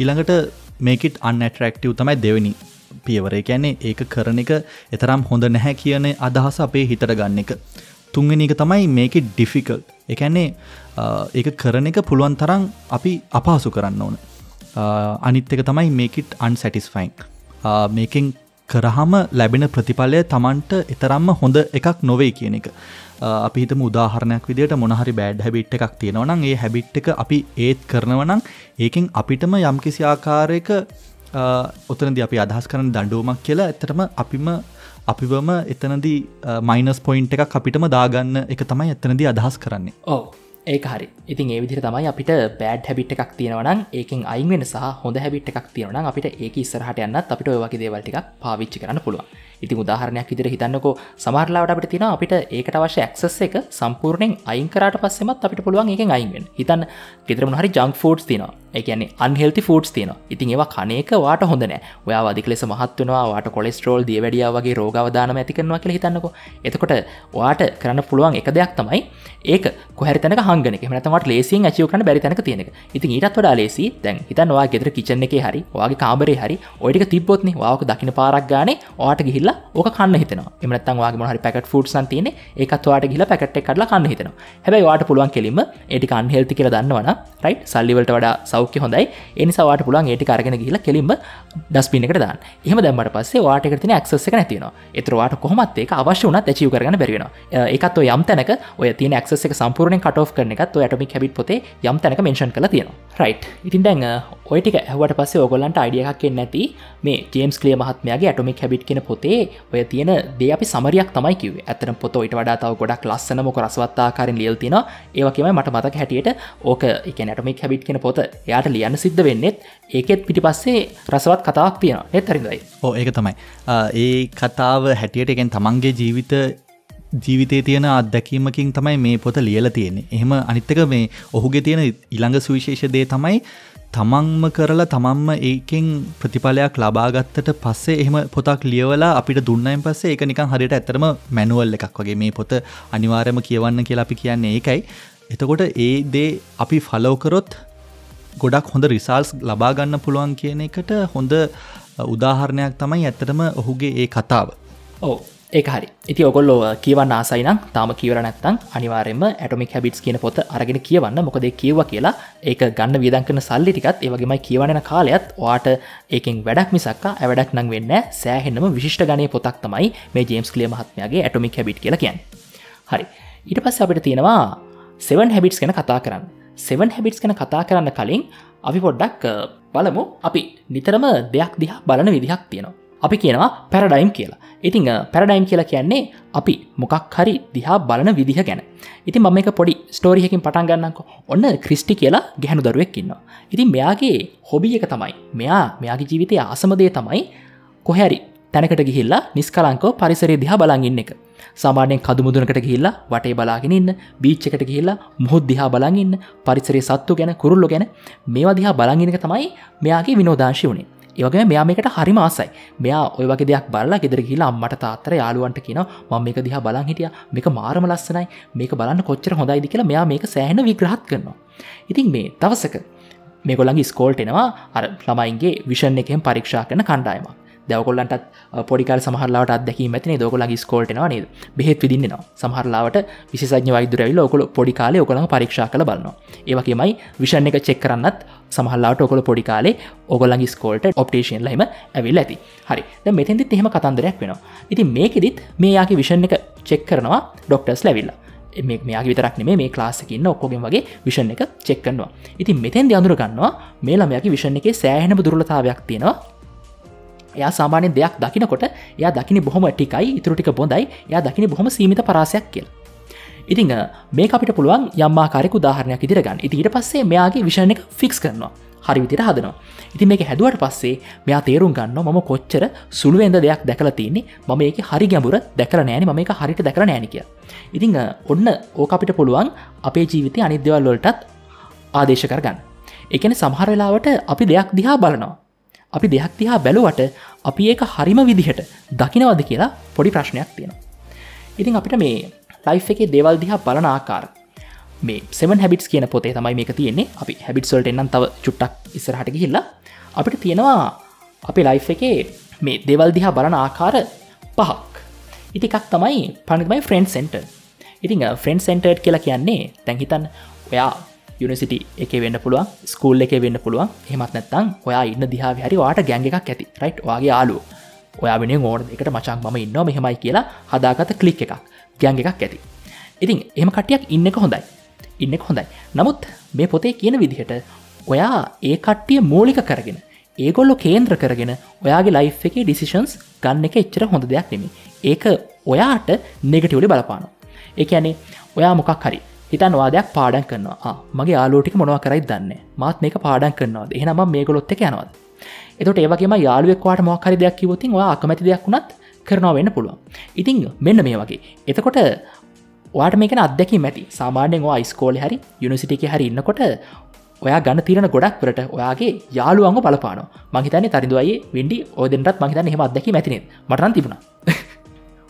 ඊළඟට මේකෙත් අන්න ඇටරක්ටව් තමයි දෙවනි පියවර. කියන්නේ ඒක කරන එක එතරම් හොඳ නැහැ කියන අදහස අපේ හිතට ගන්න එක. තුන්වෙනි එක තමයි මේක ඩිෆිකල් එකන්නේ ඒක කරන එක පුළුවන් තරම් අපි අපහසු කරන්න ඕන. අනිත් එක තමයි මේකිට අන් සැටිස්ෆයින් මේකින් කරහම ලැබෙන ප්‍රතිඵලය තමන්ට එතරම්ම හොඳ එකක් නොවේ කියන එක. අපි හිතම උදාහරණයක් විදිට මොනහරි බෑඩ් හැබිට් එකක් තියෙනවනම් ඒ හැබිට් එක අපි ඒත් කරනවනම් ඒකෙන් අපිටම යම්කිසි ආකාරයක ඔතනද අපි අදහස් කරන දඩුවමක් කියලා ඇතරම අපිම අපිවම එතනදී මයිනස් පොයින්් එකක් අපිටම දාගන්න එක තමයි එතනදී අදහස් කරන්නේ. ඕ ඒ හරි. ඉතින් ඒ විදිර තමයි අපිට බෑඩ් හැබිට් එකක් තියෙනවනම් ඒකින් අයිවෙන සහ හොඳ හැබිට් එකක් තියෙනවනම් අපිට ඒක ඉස්සරහට යන්නත් අපිට ඔය වගේ දේවල්ටික් පාවිච්චි කරන්න පුළුවන්. ඉතින් උදාහරණයක් විදිර හිතන්නකෝ සමහරලාවට අපිට තින අපිට ඒකට අවශ්‍ය ඇක්සස් එක සම්පූර්ණයෙන් අයිංකරට පස්සෙමත් අපිට පුළුවන් එකෙන් අයිෙන් හිතන්න ගෙතරම හරි ජංක් ෆෝඩ්ස් තිනවා එකන්නේ අන්හෙල්ති ෆෝඩ්ස් තියන ඉතින් ඒවා කනක වාට හොඳන ඔයා අධික ලෙස මහත්වනවා වාට කොලෙස්ටරෝල් දිය වැඩියාවගේ රෝගවදානම ඇතිකරනවා කියල හිතන්නක. එතකොට වාට කරන්න පුළුවන් එක දෙයක් තමයි ඒක කොහරිතන හංගන මතමට ලේසින් ඇචිය කන බැරිතනක තියෙනක ඉතින් ඊටත් වඩා ලේසි දැන් හිතන්වා ගෙදර කිචන එක හරි වගේ කාබරේ හරි ඔයිටික තිබොත්න වාක දකින පාරක් ගානේ වාට ගිහිල්ලා ඕක කන්න හිතන එමනත්තන් වාගේ මොහරි පැකට් ෆුට්සන් තියන එකත් වාට ගිල පැකට් කඩලා කන්න හිතන හැබයි වාට පුළුවන් කෙලිම ඒටි අන්හෙල්ති කියල දන්නවන රයි් සල්ලිවලට වඩා සෞඛ්‍ය හොඳයි. එනිසාවාට පුළන් ඒටි කරගෙන ගිල කෙලින්ම ඩස්පිනකට දාන්න. එහම දැමට පස්සේ වාටක තින ක්සස එක නැතින එතරවාට කොහමත් ඒක අවශ්‍ය වනත් ඇචිව කරන බැරිෙන එකත් යම් තැනක ඔය තින ක්ස එක සම්පූර්ණය කට ෝ් කරන එකත් ඇටමික් හැබිත් පොතේ යම් තැනක මෙන්ෂන් කළ තියෙනවා. රයි් ඉතින් දැන් ඔයටික ඇහවට පස්සේ ඔගොලන්ට අයිඩියහක් නැති මේ ජේම්ස් කලිය මහත්මයාගේ ඇටමික් හැබිට් කියෙන පොතේ ඔය තියෙන දේ අපි සමරයක් තමයි කිව ඇතන පොත ඉට වඩාතාව ගොඩක් ලස්සන මොක රස්වත්තාකාරින් ලියල් තින ඒවකම මට මතක හැටියට ඕක එක නැටමික් හැබිට් කෙන පොත යායට ලියන්න සිද්ධ වෙන්නෙත්. ඒකෙත් පිටි පස්සේ රසවත් කතාවක් තියෙන එත් හරිදයි ඕ ඒක තමයි. ඒ කතාව හැටියට එකෙන් තමන්ගේ ජීවිත ජීවිතේ තියෙන අත්දැකීමකින් තමයි මේ පොත ලියල තියෙන්නේ. එහෙම අනිත්තක මේ ඔහුගේ තියෙන ඉළඟ සුවිශේෂ දේ තමයි තමන්ම කරලා තමන්ම ඒකෙන් ප්‍රතිඵලයක් ලබාගත්තට පස්සේ එහෙම පොතක් ලියවලා අපිට දුන්නයින් පස්සේ එක නිකන් හරියට ඇතරම මැනුවල් එකක් වගේ මේ පොත අනිවාර්යම කියවන්න කියලා අපි කියන්නේ ඒකයි. එතකොට ඒ දේ අපි ෆලෝකරොත් ගොඩක් හොඳ රිසාල්ස් ලබාගන්න පුළුවන් කියන එකට හොඳ උදාහරණයක් තමයි ඇත්තටම ඔහුගේ ඒ කතාව. ඕ ඒ හරි. ඉති ඔගොල්ලෝ කියවන්න ආසයිනම් තාම කියවර නැත්තං අනිවාරෙන්ම ඇටමික් හැබිටස් කියන පොත අරගෙන කියවන්න. මොකද කියව කියලා ඒක ගන්න වියදන් කරන සල්ලි ටිකත් ඒවගේමයි කියවන කාලයත් වාට ඒකෙන් වැඩක් මිසක්කා ඇවැඩක් නං වෙන්න සෑහෙන්නම විශිෂ්ට ගනය පොතක් තමයි මේ ජේම්ස් කලිය මහත්මයාගේ ඇටමික් හැබිට් කියලා කියන්න. හරි. ඊට පස්ස අපිට තියෙනවා සෙවන් හැබිටස් ගැන කතා කරන්න. සෙවන් හැබිටස් ගැන කතා කරන්න කලින් අපි පොඩ්ඩක් බලමු. අපි නිතරම දෙයක් දිහා බලන විදිහක් තියෙනවා. අපි කියනවා පැරඩයිම් කියලා. ඉතිං පැරඩයිම් කියලා කියන්නේ අපි මොකක් හරි දිහා බලන විදිහ ගැන. ඉති මම එක පොඩි ස්ටෝරියකින් පටන් ගන්නක. ඔන්න ක්‍රිස්ටි කියලා ගැහනු දරුවෙක් ඉන්නවා. ඉතින් මෙයාගේ හොබිය එක තමයි මෙයා මෙයාගේ ජීවිතය අසමදය තමයි කොහැරි තැනකට ගිහිල්ලා නිස්කලංකෝ පරිසරේ දිහා බලගන්න එක. සාමානයෙන් කදුමුදුනකට ගිහිල්ලා වටේ බලාගෙන ඉන්න බීච්චකට ගිහිල්ලා මුහොත් දිහා බලගන්න පරිසරේ සත්තු ගැන kuruල්ලො ගැන මේවා දිහා බලගන්නක තමයි මෙයාගේ විනෝදාංශි වුණේ ඒවගේ මෙයා මේකට හරි මාසයි මෙයා ඔය වගේ දෙයක් බලලා ගෙදර කියලා අම්මට තාත්තර යාළුවන්ට කියන ම මේක දිහා බලන් හිටිය. මේක මාරම ලස්සනයි. මේක බලන්න කොච්චර හොඳයිදි? කියලා මෙයා මේක සෑහන විග්‍රහත් කරනවා. ඉතින් මේ දවසක මේගොල්ලඟ ස්කෝල්ට එනවා. අර ළමයින්ගේ විෂන් එකෙන් පරීක්ෂා කරන කණ්ඩායමක්. දැවකොල්ලන්ට පොඩිකල් සමහරලාට අදැකීම ඇතින දොකලගේ ස්කෝල්ටනවා නේද? බෙහෙත් විදින්නවා සමහරලාවට විශෂඥ වෛදුරවිල ඔකොල පොඩි කාලේ ඔකොළඟ පරීක්ෂා කළ බලනවා. ඒවකමයි විෂණ එක චෙක් කරන්නත් සමහල්ලාට ඔකොල පොඩි කාලේ ඔගොල්ලගේ ස්කෝල්ට ඔප්ටේෂන් ලයිම ඇවිල් ඇති. හරි. ද මෙතැදි එහෙම කතන්දරයක් වෙනවා. ඉතින් මේකෙදිත් මේ යාගේ විෂණ එක චෙක් කරනවා ඩොක්ටර්ස් ලැවිල්ලා මේ මෙයා විතරක් නෙේ මේ ලාසකන්න ඔක්කොගෙන් වගේ විෂණ එක චෙක්කන්නවා ඉතින් මෙතැන් අඳුර ගන්නවා මේ ළමයාගේ විෂණ එක සෑහනම දුරලතාවයක් තියෙනවා. එයා සාමාන්‍ය දෙයක් දකිනකොට එයා දකින බොහොම ටිකයි ඉතුරටික බොඳයි එයා දකින බොහොම සීමිත පරාසයක් කියල. ඉතිං මේ අපිට පුළුවන් යම්මාකාරෙකු දාහරණයක් ඉදිරගන්න ඉතිට පස්සේ මෙයාගේ විෂණ එක ෆික්ස් කරනවා. හරි විදිර හදනවා. ඉතින් මේක හැදුවට පස්සේ මෙයා තේරුම් ගන්න මම කොච්චර සුළුවෙන්ද දෙයක් දැකලා තින්නේ මම ඒක හරි ගැඹුර දැකල නෑන ම එක හරිට දැකර නෑනික ඉතිං ඔන්න ඕක අපිට පුළුවන් අපේ ජීවිතය අනිද්‍යවල් වලටත් ආදේශ කරගන්න. එකන සමහර වෙලාවට අපි දෙයක් දිහා බලනවා. අපි දෙයක් දිහා බැලුවට අපි ඒක හරිම විදිහට දකිනවද කියලා පොඩි ප්‍රශ්නයක් තියෙනවා. ඉතින් අපිට මේ ලයිෆ් එකේ දේවල් දිහා බලන ආකාර මේ සෙවන් හැබිටස් කියන පොතේ තමයි මේක තියෙන්නේ. අපි හැබිට්සල්ට එන්නම් තව චුට්ටක් ඉස්සරහට ගිහිල්ලා අපිට තියෙනවා අපි ලයිෆ් එකේ මේ දෙවල් දිහා බලන ආකාර පහක්. ඉතිකක් තමයි පනිමයි ෆ්‍රන්් සෙන්ට ඉතිං ෆ්‍රන්් සෙන්ටර් කියලා කියන්නේ තැන්හිතන් ඔයා යුනිසිට එක වෙන්න පුළුවන් ස්කූල් එක වෙන්න පුළුවන්. හෙමත් නැත්තං ඔයා ඉන්න දිහා හරි වාට ගැංග එකක් ඇති රයිට් වගේ යාලු ඔයා වෙන ඕෝඩ එකට මචන් ම ඉන්න මෙහෙමයි කියලා හදාගත කලික් එකක් ගැංග එකක් ඇති. ඉතින් එම කටියක් ඉන්න හොඳයි. ඉන්න හොඳයි. නමුත් මේ පොතේ කියන විදිහට ඔයා ඒ කට්ටිය මූලික කරගෙන ඒගොල්ලො කේන්ද්‍ර කරගෙන ඔයාගේ ලයි් එක ඩිසිෂන්ස් ගන්න එක එච්චර හොඳ දෙයක් නෙමි ඒක ඔයාට නෙගටවලි බලපාන ඒ ඇනේ ඔයා මොකක් හරි හිතන් වාදයක් පාඩන් කරනවා. මගේ යාලෝටික මොනව කරයි දන්න? මාත් මේක පාඩන් කරනවාද? එහනම මේ ගොලොත්ත යනවාද? එතට ඒවගේම යාලුවෙක්වාට මොක්හරි දෙයක් කිවතින් ඔයා අකමැති දෙයක් වුණත් කරනවා වෙන්න පුළුවන්. ඉතිං මෙන්න මේ වගේ. එතකොට වාට මේක අදැකි මැති සාමාන්‍යෙන් යිස්කෝල හරි යුනිසිටික හරි ඉන්නකොට ඔයා ගන්න තිරන ගොඩක් වලට ඔයාගේ යාළුවන්ග බලපාන මහිතන තරිදුවයි වෙන්ඩි ඕදෙන්ටත් මහිතන හෙම අදැකි මැතින මටන් තිබුණ.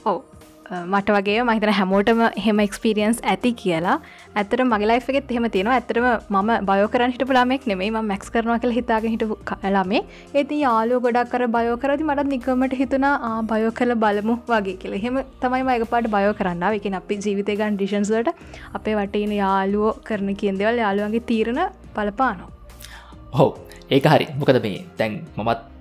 ඔව. මට වගේ මහිතන හැමෝටම හෙම එක්ස්පිරියන්ස් ඇති කියලා. ඇතර මගේ ලයිෆගෙත් එහෙම තියෙනවා. ඇතරම ම බයෝකරන් හිට ලාමෙක් නෙමේ ම මැක්ස් කරනවා කළ හිතාග හිට කලාමේ ඒති යාලෝ ගොඩක් කර බයෝ කරදි මට නිකමට හිතුනා බයෝ කල බලමු වගේ කියල. හෙම තමයි මයක පාට බයෝ කරන්න එක අපි ජීවිතය ගන් ඩිෂන්ස්ලට අපේ වටේන යාලුවෝ කරන කියන්දවල් යාළුවන්ගේ තීරණ පලපානෝ හෝ ඒක හරි. මොකද මේ තැන් මමත්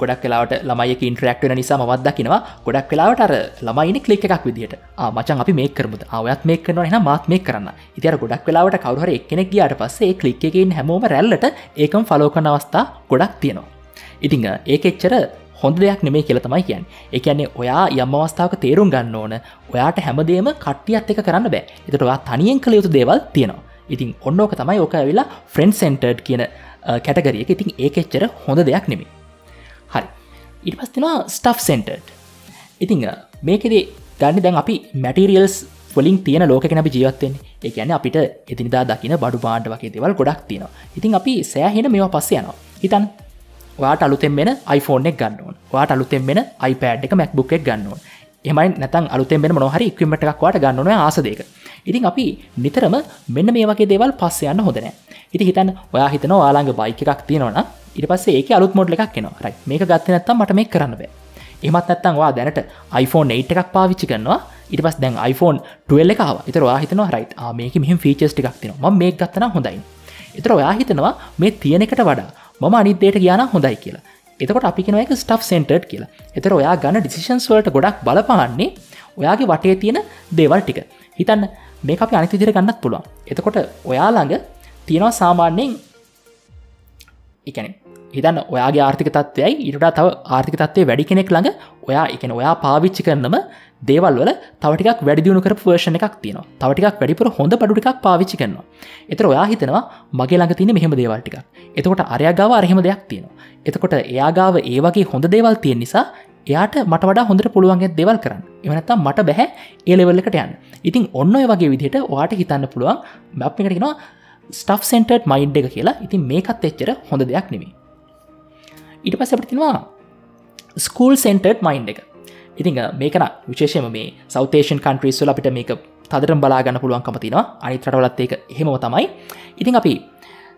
ගොඩක් කලාවට ළමයික ඉන්ට්‍රක්ටන නිසා මත් දකිනවා. ගොඩක් කලාවට අර ළමයින කලික් එකක් විදිට මචන් අපි මේ කරමුද? අවයත් මේ කරන එන මාත් මේ කරන්න. ඉතිර ගොඩක් කලාවට කවරුහර එක්කෙනෙක් ගියාට පස්සේ කලික් එකෙන් හැමෝම රැල්ලට ඒකම් ෆලෝකන අවස්ථා ගොඩක් තියෙනවා. ඉතිං ඒක එච්චර හොඳ දෙයක් නෙමේ කියල තමයි කියන් එකන්නේ ඔයා යම් අවස්ථාවක තේරුම් ගන්න ඕන. ඔයාට හැමදේම කට්ටියත් එක කරන්න බෑ. එතටවා තනියෙන් කළ යුතු දේවල් තියෙනවා. ඉතින් ඔන්නෝක තමයි ඕක ඇවිලා ෆ්‍රන්් සෙන්ටඩ් කියන කැටගරියක ඉතින් ඒක එච්චර හොඳ දෙයක් නෙමේ හරි ඉට පස්තිවා ස්ටෆ් සෙන්ටඩ් ඉතිං මේකෙදේ ගන්න දැන් අපි මැටිරියල්ස් ොලින් තියෙන ලෝක අපි ජීවත්තෙන් එකන අපිට එතිනිදා දකින බඩු බාන්ඩ වගේ දෙවල් ගොඩක් තියෙන ඉතින් අපි සෑහෙන මේවා පස්ස යනවා. හිතන් වාට අලුතෙන් වෙන iPhone එක ගන්නවන් වාට අලුතෙන් වෙන iPad එක MacBook එක ගන්නවා එමයි නැතන් අලුතෙන් වෙන මොහරි ඉක්වමට එකක් වාට ගන්නන ආසදේක ඉතින් අපි නිතරම මෙන්න මේ වගේ දේවල් පස්ස යන්න හොදනෑ ඉති හිතන් ඔයා හිතන වාලාංග බයික එකක් තියෙනවන ඉට පස්සේ ඒක අලුත් මොඩ් එකක් කෙනවා රයි මේක ගත්ත නැත්තම් මට මේ කරන්න බෑ. එමත් නැත්තන්වා දැනට iPhone 8 එකක් පාවිච්චි කරනවා. ඉට පස් දැන් iPhone 12 එකව එතර වාහිතනවා රයිට් මේක මෙහම ෆීචස් ටික් තින ම මේ ගත්තන හොඳයි. එතර ඔයා හිතනවා මේ තියෙන එකට වඩා මම අනිදේට ගාන හොඳයි කියලා. එතකොට අපි කෙන එක ස්ටප් සෙන්ටර් කියලා. එතර ඔයා ගන්න ඩිසිෂන්ස් වලට ගොඩක් බලපාන්නේ ඔයාගේ වටේ තියෙන දේවල් ටික. හිතන්න මේ අපි අනිති දිර ගන්නත් පුළුවන්. එතකොට ඔයාළඟ තියෙනවා සාමාන්‍යයෙන් එකන හිතන්න ඔයාගේ ආර්ථික තත්වයයි ඉට තව ආර්ථික තත්වය වැඩි කෙනෙක් ළඟ ඔයා එකන ඔයා පාවිච්චි කරනම දේවල් වල තවටික් වැඩිදිුණු කර වර්ෂණ එකක් තියන තවටික් වැඩිපුර හොඳ පඩුටික් පාවිච්චි කරනවා. එතර ඔයා හිතනවා මගේ ළඟ තින මෙහෙම දේවල්ටික එතකොට අරයාගාව අරහෙම දෙයක් තියෙනවා. එතකොට එයාගාව ඒ වගේ හොඳ දේවල් තියෙන් නිසා එයාට මට වඩා හොඳට පුළුවන්ගේ දෙවල් කරන්න. එවනත්තම් මට බැහැ ඒලෙවල්ලකට යන්න. ඉතින් ඔන්න ඔය වගේ විදිහට ඔයාට හිතන්න පුළුවන් මැප් එකටෙනවා ස්ටෆ් සෙන්ටර් මයින්් එක කියලා. ඉතින් මේකත් එච්චර හොඳ දෙයක් නෙමේ ඊට පස් අපටිතිවා ස්කූල් සෙන්ටර්ඩ් මයින්් එක. ඉතිං මේකන විශේෂම මේ සෞතේෂන් කන්ට්‍රීස්වල අපිට මේක තදරම් බලාගන්න පුළුවන්කමතිනවා අනිත් රටවලත් ඒක හෙමව තමයි. ඉතිං අපි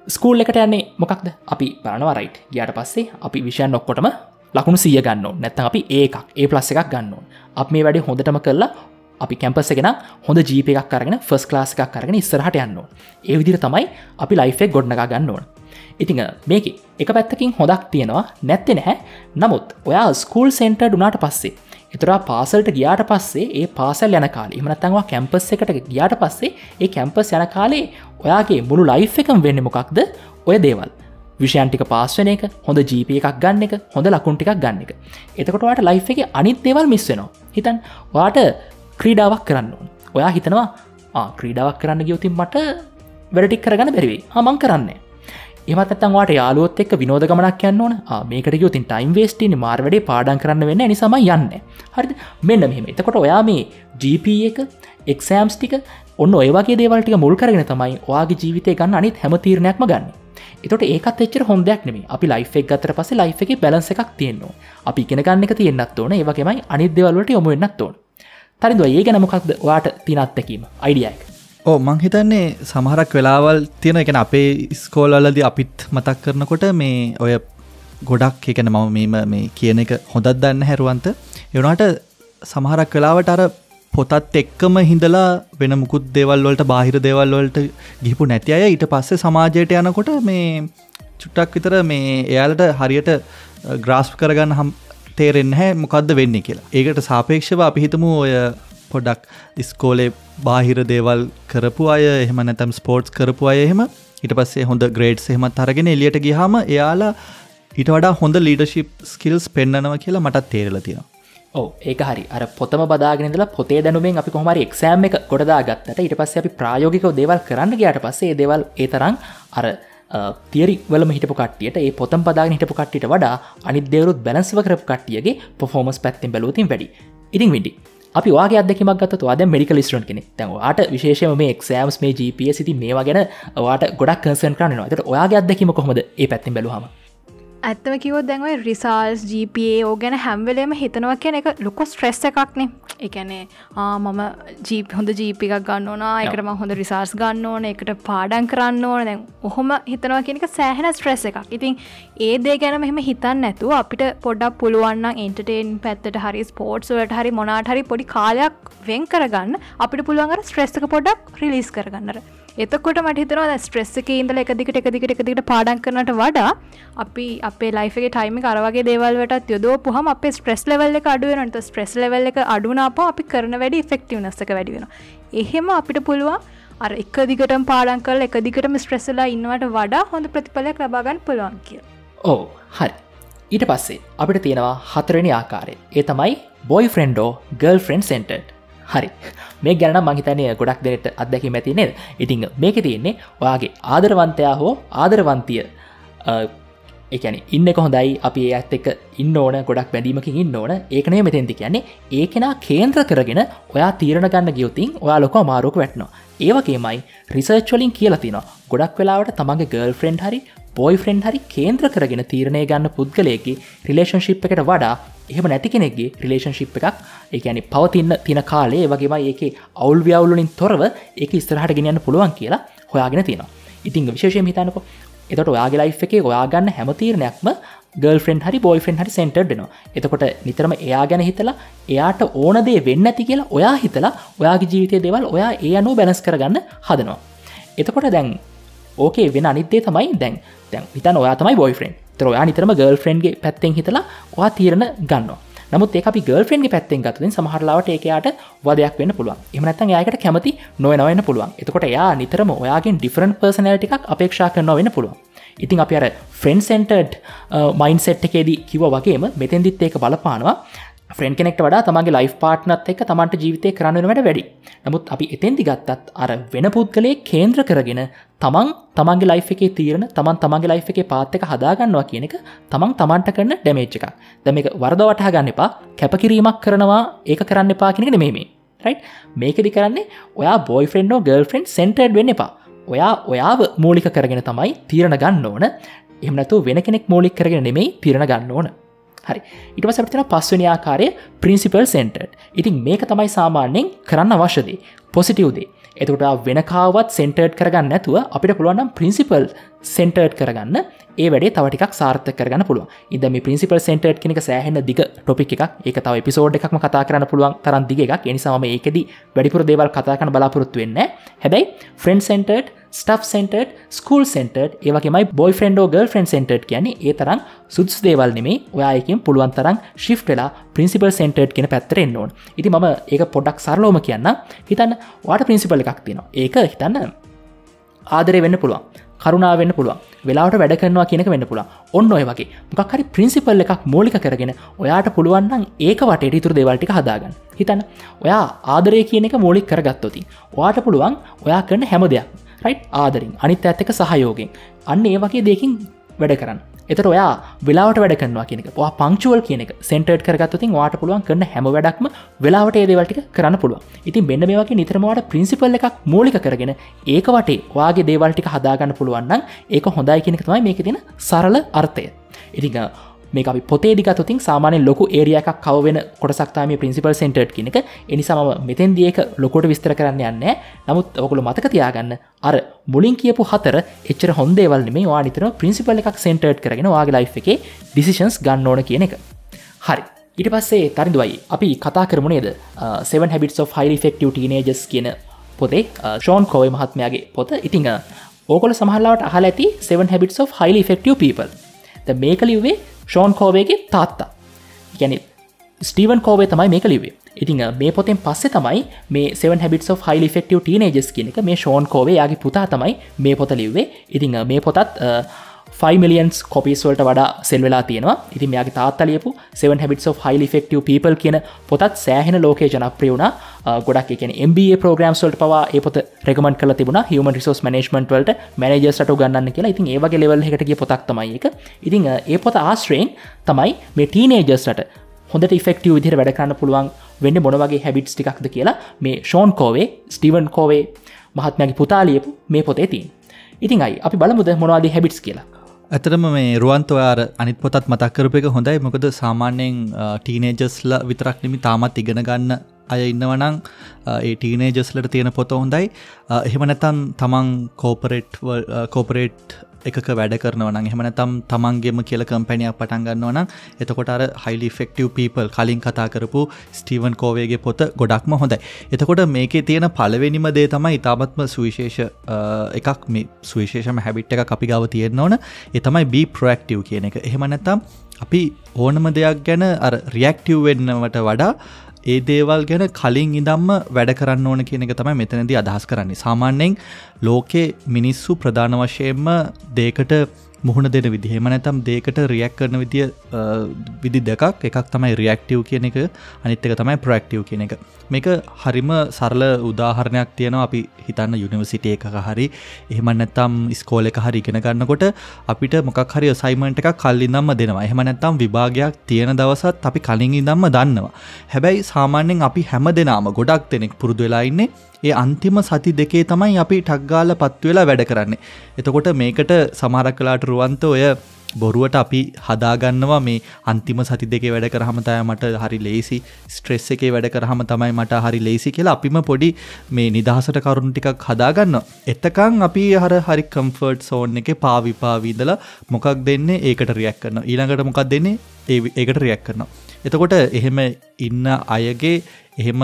ස්කූල් එකට යන්නේ මොකක්ද? අපි බලනවා රයිට් ගයාට පස්සේ අපි විෂයන් නොක්කොටම ලකුණු සිය ගන්න නැත්තන් අපි ඒකක් ඒ ප්ලස් එකක් ගන්න අප මේ වැඩි හොඳටම කරලා අපි කැම්පසගෙන හොඳ ජීප එකක් කරගෙන ෆස් ලාස් එකක් කරගෙන ඉස්සරහට යන්න ඒ විදිර තමයි අපි ලයිෆෙක් ගොඩ්නගා ගන්න ඕන. ඉතිං මේක එක පැත්තකින් හොදක් තියෙනවා. නැත්තෙ නැහැ. නමුත් ඔයා ස්කූල් සෙන්ටර් ඩුනාට පස්සේ එතුරා පාසල්ට ගියාට පස්සේ ඒ පාසල් යන කාලේ එමනත්තන්වා කැම්පස් එකට ගියාට පස්සේ ඒ කැම්පස් යන කාලේ ඔයාගේ මුළු ලයිෆ් එකම් වෙන්න මොකක්ද? ඔය දේවල්. විෂයන්ටික පාස්වන එක හොඳ ජීප එකක් ගන්න එක හොඳ ලකුන්ටිකක් ගන්න එක. එතකොටවාට ලයිෆ් එක අනිත් දේවල් මිස් වෙනවා. හිතන් වාට ක්‍රීඩාවක් කරන්න ඔයා හිතනවා ක්‍රීඩාවක් කරන්න ගියවතින් මට වැඩටික් කරගන්න බැරිවේ හමං කරන්නේ. එමත්තන්වාට යාලුවොත් එක් විනෝද ගමනක් යන්න ඕන. මේකට යුතින් ටයිම් වේස්ටින මාර්වැඩේ පාඩන් කරන්න වෙන්න නිසාම යන්න හරි මෙන්න මෙහෙම. එතකොට ඔයා මේ GP එක එක්සෑම්ස් ටික ඔන්න ඔයවාගේ දේවල්ටික මුල් කරගෙන තමයි ඔයාගේ ජීවිතය ගන්න අනිත් හැම තීරණයක්ම ගන්න. එතට ඒකත් එච්චර හොඳයක් නෙම අපි ලයිෆ් එක් ගතර පස ලයිෆ් එක බැලන්ස එකක් තියෙන්නවා අපි ඉගෙන ගන්න එක තියෙන්න්නත් ඕන. ඒවගේමයි අනිදවලට යොම වෙන්නත් ඕන. තරින්දුව ඒ ගැනමකක්ද වාට තිනත්තැකීම අයිඩියක් ඕ මං හිතන්නේ සමහරක් වෙලාවල් තියෙන එකන අපේ ස්කෝල්ලද අපිත් මතක් කරනකොට මේ ඔය ගොඩක් එකන මම මේම මේ කියන එක හොඳත් දන්න හැරුවන්ත එවනාට සමහරක් වෙලාවට අර පොතත් එක්කම හිඳලා වෙන මුකුත් දෙවල්වලට බාහිර දෙවල්වලට ගිපු නැති අය ඊට පස්සේ සමාජයට යනකොට මේ චුට්ටක් විතර මේ එයාලට හරියට ග්‍රාස්් කරගන්න හම් තේරෙන්න හැ මොකක්ද වෙන්නේ කියලා. ඒකට සාපේක්ෂව අපි හිතමු ඔය පොඩක් ඉස්කෝලේ බාහිර දේවල් කරපු අය එහෙම නැතම් ස්පෝර්ට්ස් කරපු අය එහෙම. ඊට පස්සේ හොඳ ග්‍රේඩ් එහෙමත් අරගෙන එලියට ගිහාම එයාලා ඊට වඩා හොඳ ලීඩශිප් ස්කිල්ස් පෙන්න්නනව කියලා මටත් තේරල තියෙනවා. ඕ ඒක හරි. අර පොතම බදාගෙනදලා පොතේ දැනුවෙන් අපි කොහමරි එක්සෑම් එක ගොඩදා ගත්තට ඊට පස්සේ අපි ප්‍රායෝගිකව දේවල් කරන්න ගයාට පස්සේ දේවල් ඒ තරම් අර තිරි වල හිටපු කටියට ඒ පොතම් පදාගෙන හිටපු කට්ටියට වඩා අනි දෙවරුත් බැලන්ස්ව කරපු කට්ටියගේ පොෆෝමස් පැත්තිෙන් බැලූතින් වැඩි. ඉතින් විඩි අපි වාගේ අදකිමක් ගත්තු අද මෙඩිකල් ස්ටන් කෙනෙ තැන්වාට විශේෂම මේ එක්සෑම්ස් මේ ජීපිය සිති මේවා ගැන වාට ගොඩක් කන්සන් කරනවා ට ඔයාගේ අදකිම කොහොමද? ඒ පැත්තිෙන් බැලුවහම. ඇත්තම කිවෝ දැන්වයි රිසාල්ස් GPA ඕ ගැන හැම්වෙලේම හිතනවා කියන එක ලොකො ස්ට්‍රෙස් එකක්නේ එකනේ මම ජීප හොඳ ජීපිකක් ගන්න ඕනා. එකටම හොඳ රිසාර්ස් ගන්න ඕන. එකට පාඩන් කරන්න ඕන. දැන් ඔහොම හිතනවා කියනක සෑහෙන ස්ට්‍රෙස් එකක්. ඉතින් ඒ දේ ගැන මෙහෙම හිතන්න නැතුව අපිට පොඩක් පුළුවන් එන්ටර්ටේන් පැත්තට හරි ස්පෝර්ට්ස් වලට හරි මොනාට හරි පොඩි කාලයක් වෙන් කරගන්න. අපිට පුළුවන්ගර ස්ට්‍රෙස්ක පොඩක් රිලිස් කරගන්නර එතකොට මට හිතනවා ස්ට්‍රෙස් එක ඉඳල එකදිකට එකදිකට එකදිකට පාඩන් කරනට වඩා අපි අපේ ලයිෆගේ ටයිම කරවගේ දේවල්ට යොදෝ පුහම අප ස්ට්‍රෙස් ලෙවල් එක අඩුවනට ස්ට්‍රෙස් ලෙවල් එක අඩුනාප අපි කරන වැඩි ෆෙක්ටව නස්සක වැඩිවෙන එහෙම අපිට පුළුවන් අර එක දිගට පාඩන් කල් එක දිගටම ස්ට්‍රෙස්සලා ඉන්නවට වඩා හොඳ ප්‍රතිඵලයක් ලබාගන්න පුළුවන් කිය ඕ හරි. ඊට පස්සේ අපිට තියෙනවා හතරනි ආකාරය. ඒ තමයි බොයි ෆ්‍රෙන්ඩෝ ගල් ෆ්‍රෙන්ඩ් සෙන්ටඩ් හරි. මේ ගැන මහිතනය ගොඩක් දෙනට අත්දැකි මැති නෙද? ඉතිං මේක තියෙන්නේ ඔයාගේ ආදරවන්තයා හෝ ආදරවන්තිය. එකන ඉන්න කොහොඳයි? අපි ඇත් එක ඉන්න ඕන ගොඩක් බැඳීමකින් ඉන්න ඕන. ඒකනය මෙතැන්ති කියන්නේ. ඒකෙනා කේන්ද්‍ර කරගෙන ඔයා තීරණ ගන්න ගියවතින් ඔයා ලොක මාරුක වැටනවා. ඒවගේමයි රිසර්ච්වලින් කියලතින ගොඩක් වෙලාවට තමන්ගේ ගර්ල් ෆ්‍රෙන්ඩ් හරි පොයි ෆ්‍රෙන්ඩ් හරි කේන්ද්‍ර කරගෙන තීරණය ගන්න පුද්ගලයකි රිලේෂන්ශිප් එකට වඩා එහෙම නැති කෙනෙක්ගේ රිලේෂන්ශිප් එකක් ඒඇනි පවතින්න තින කාලේ වගේම ඒක අවුල් ව්‍යවුලින් තොරව ඒක ස්තරහට ගෙනයන්න පුළුවන් කියලා හොයාගෙන තියෙනවා ඉතිං විශේෂය හිතනක එතට ඔයාගේ ලයි් එකේ ඔයාගන්න හැමතීරණයක්ම ගල් ෆෙන්න් හරි බොයි ෆෙන් හරි සෙන්ටර්ඩනවා එතකොට නිතරම එයා ගැන හිතලා එයාට ඕනදේ වෙන්න ඇති කියලා ඔයා හිතලා ඔයාගේ ජීවිතය දෙවල් ඔයා ඒ අනු බැනස් කරගන්න හදනවා. එතකොට දැන් ඕකේ වෙන අනිත්තේ තමයි දැන්. දැන් හිතන් ඔයා තමයි බොයි ෆ්‍රෙන්් තර ඔයා නිතරම ගල් ෆ්‍රෙන්න්ගේ පැත්තෙන් හිතලා ඔයා තීරණ ගන්නවා. නමුත් ඒ අපි ගල්ෆෙන්ගේ පැත්තෙන් ගතුතින් සමහරලාවට ඒකයාට වදයක් වෙන්න පුළුවන්. එමනත්තන් යායට කැමති නොවනවන්න පුළුවන්. එතකොට යා නිතරම ඔයාගෙන් ඩිෆරන් පර්සනල්ටික් අපේක්ෂා කරන වෙන්න පුළුවන්. ඉතින් අප අර ෆ්‍රෙන්න් සෙන්ටඩ් මයින් සෙට් එකේදී කිව වගේම මෙතැන්දිත් ඒක බලපානවා. ෆ්‍රෙන්න් කෙනෙක්ට වඩා තමගේ ලයිෆ් පාට්නත් එක තමන්ට ජීවිතය කරන්න වැඩ වැඩි. නමුත් අපි එතෙන්දි ගත්තත් අර වෙන පුද්ගලේ කේන්ද්‍ර කරගෙන තමන් තමන්ගේ ලයිෆ් එකේ තීරණ තමන් තමන්ගේ ලයිෆ් එකේ පාත් එක හදාගන්නවා කියන එක තමන් තමන්ට කරන ඩැමේච් එකක්. දැම එක වරද වටහා ගන්න එපා. කැපකිරීමක් කරනවා ඒක කරන්න එපා කෙනෙක නෙමේ රයි් මේකදි කරන්නේ ඔයා බොයි ෆෙන්ඩෝ ගල් ෆෙන්් සෙන්ටඩ් වෙන්න එපා. ඔයා ඔයාව මූලික කරගෙන තමයි තීරණ ගන්න ඕන. එමනතු වෙන කෙනෙක් මූලික් කරගෙන නෙමෙයි තිරණ ගන්න ඕන. හරි. ඉට සැපතින පස්වනි ආකාරය ප්‍රින්සිපල් සෙන්ටර් ඉතින් මේක තමයි සාමාන්‍යයෙන් කරන්න අවශ්‍යදේ පොසිටව්දේ එතකට වෙනකාවත් සෙන්ටර්ඩ් කරගන්න නැතුව අපිට පුළුවන්නම් ප්‍රින්සිපල් සෙන්ටර්ඩ් කරගන්න. ඒ වැඩේ තවටික් සාර්ථ කරගන්න පුළුව ඉද මේ පින්සිපල් සෙන්ටර්ඩ් කෙනෙක සෑහන දිග ටොපික් එකක්. ඒක තව පිසෝඩ් එකක්ම කතා කරන්න පුළුවන් තරන් දිග එකක්. එනිසාම ඒකෙද වැඩිපුර දේවල් කතා කන බලාපොරොත්තු වෙන්න හැබැයි friend centred stuff centre school centre ඒවගේමයි boy ෆ්‍රන්ඩෝ ගල් ෆ්‍රන් සෙන්ටර් කියන්නේ ඒ තරම් සුද්ස් දේවල් නෙමේ ඔයායකින් පුළුවන් තරම් ශිෆ්ටලා ප්‍රින්සිපල් සෙන්ටර්් කියෙන පැත්තරෙන් ඕන්. ඉති ම ඒක පොඩක් සරලෝම කියන්න හිතන්න වාට ප්‍රින්සිපල් එකක් තියෙනවා. ඒක හිතන්න ආදරය වෙන්න පුළුවන් කරුණා වෙන්න පුළුවන් වෙලාට වැඩ කරනවා කියනක වෙන්න පුළා ඔන්න ඔය වගේ. මොකක්හරි ප්‍රින්සිපල් එකක් මෝලික කරගෙන ඔයාට පුළුවන්නම් ඒක වට ඉතුර දෙවල්ටික හදාගන්න. හිතන්න ඔයා ආදරය කියන එක මෝලික් කරගත්තොති ඔයාට පුළුවන් ඔයා කරන හැම දෙයක්. රයි් ආදරින්. අනිත් ඇත්තක සහයෝගෙන් අන්න ඒ වගේ දෙකින් වැඩ කරන්න. එතර ඔයා වෙලාවට වැඩ කන්නවා කියනක වා පංචුවල් කියනක සෙන්ටර් කරගත්තින් වාට පුළුවන් කරන්න හැම වැඩක්ම වෙලාවට ඒදවලටික කරන්න පුළුව ඉතින් මෙන්න මේ වගේ නිතරමවාට ප්‍රින්සිපල් එකක් මූලික කරගෙන ඒක වටේ වාගේ දේවල්ටික හදාගන්න පුළුවන්න ඒක හොඳයි කියනක තමයි මේක තින සරල අර්ථය. ඉතිං මේ අපි පොතේ දිගතුතින් සාමානය ලොකු ඒරියයක් කවවෙන කොටසක්තාම පින්සිපල් සෙන්ටර් කියනක එනිසාම මෙතැන් දියක ලොකොට විස්තර කරන්න යන්න නමුත් ඔකුළු මතක තියාගන්න අර මුලින් කියපු හතර එච්චර හොන්දේවල් මේ වා නිතර පින්සිපල් එකක් සෙන්ටර්් කරගෙන වාගේ ලයි් එක ඩිසිෂන්ස් ගන්න ඕන කියන එක. හරි. ඉට පස්සේ තරිදුවයි අපි කතා කරමුණේද 7 habits of high effective teenagers කියන පොතේ. ෂෝන් කෝවයි මහත්මයාගේ පොත. ඉතිං ඕකොල සහලාවට අහල ඇති 7 habits of highly effective people. ද මේක ලිව්වේ ෂෝන් කෝවේගේ තාත්තා. ගැන ස්ටීවන් කෝවේ තමයි මේක ලිවේ ඉතිං මේ පොතෙන් පස්සේ තමයි මේ 7 habits of highly effective teenagers කියන එක මේ ෂෝන් කෝවේ යාගේ පුතා තමයි මේ පොත ලිව්වේ. ඉතිං මේ පොතත් 5මිලියන්ස් කොපිස්වලට වඩා සෙල්වෙලා තියෙනවා. ඉති මෙයාගේ තාත්තලියපු 7 habits of highly effective people කියන පොතත් සෑහෙන ලෝකේ ජනප්‍රියුණ ගොඩක් එකන MBA ප්‍රෝග්‍රම්ස්වල්ට පවා ඒ පොත රෙකමන් කල තිබුණ. හම රිසෝස් මනේස්මට වලට මනජස්ට ගන්න කියලා. ඉතින් ඒවගේ ලෙවල් එකටගේ පොතක් තමයි එක ඉතින් ඒ පොත ආශ්‍රයෙන් තමයි මේ ටීනේජස්ට හොඳට ෆෙක්ටව විදිර වැඩකන්න පුළුවන් වෙන්න මොනවගේ හැබිට්ස් ටිකක්ද කියලා මේ ෂෝන් කෝවේ ස්ටිවන් කෝවේ මහත්මයාගේ පුතාලියපු මේ පොතේ තින් ඉතින් අයි අපි බලමුද මොනවාද හැබිටස් කියලා? ඇතරම මේ රුවන්තවයාර අනිත් පොතත් මතක්කරප එක හොඳයි. මොකද සාමාන්‍යයෙන් ටීනේජස්ල විතරක් නිමි තාමත් ඉගෙන ගන්න අය ඉන්නවනං ඒ ටීනේජස්ලට තියෙන පොත හොඳයි. එහෙම නැතන් තමන් කෝපරේට් කෝපරේට් එකක වැඩ කරනවන එහමනතම් තමන්ගේම කියල කම්පැනියක් පටන් ගන්නවන එතකොට අර හයිලි ෆෙක්ටව පීපල් කලින් කතා කරපු ස්ටීවන් කෝවේගේ පොත ගොඩක්ම හොඳයි. එතකොට මේකේ තියෙන පලවෙනිම දේ තමයි ඉතාමත්ම සුවිශේෂ එකක්. මේ සුවිශේෂම හැබිට් එක අපි ගව තියෙන්න්න ඕන. එතමයි බී ප්‍රක්ටව් කියන එක. එහෙමනැතම් අපි ඕනම දෙයක් ගැන අර රියක්ටව් වෙන්නවට වඩා ඒ දේවල් ගැන කලින් ඉදම්ම වැඩ කරන්න ඕන කියන එක තමයි මෙතනදී අදහස් කරන්නේ. සාමාන්‍යයෙන් ලෝකේ මිනිස්සු ප්‍රධාන වශයෙන්ම දේකට මුහුණ දෙන විදිහෙම නැතම් දේකට රියක් කරන විදිිය විදි දෙකක්. එකක් තමයි රියක්ටව් කියන එක. අනිත්තක තමයි ප්‍රක්ටව් කියන එක. මේක හරිම සරල උදාහරණයක් තියෙනවා. අපි හිතන්න යුනිවසිට එක හරි. එහෙම නැත්තම් ස්කෝල එක හරි ඉගෙන ගන්නකොට අපිට මොකක් හරි සයිමන්ට එකක් කල්ලිදම්ම දෙනවා. එහෙම නැත්තම් විභාගයක් තියෙන දවසත් අපි කලින් ඉදම්ම දන්නවා. හැබැයි සාමාන්‍යෙන් අපි හැම දෙනාම ගොඩක් දෙනෙක් පුරුදු වෙලාඉන්නේ ඒ අන්තිම සති දෙකේ තමයි අපි ටක්ගාල පත්වෙලා වැඩ කරන්නේ. එතකොට මේකට සමහරක් කලාට රුවන්ත ඔය බොරුවට අපි හදාගන්නවා මේ අන්තිම සති දෙක වැඩ කරහම තය මට හරි ලේසි ස්ට්‍රෙස් එකේ වැඩ කරහම තමයි මට හරි ලේසි කියලා අපිම පොඩි මේ නිදහසට කරුණු ටිකක් හදාගන්න එතකං අපි හර හරි කම්ෆර්ට් සෝන් එක පාවිපාවිදලා මොකක් දෙන්නේ? ඒකට රියක් කරන ඊළඟට මොකක් දෙන්නේ? ඒකට රියක් කරනවා. එතකොට එහෙම ඉන්න අයගේ එහෙම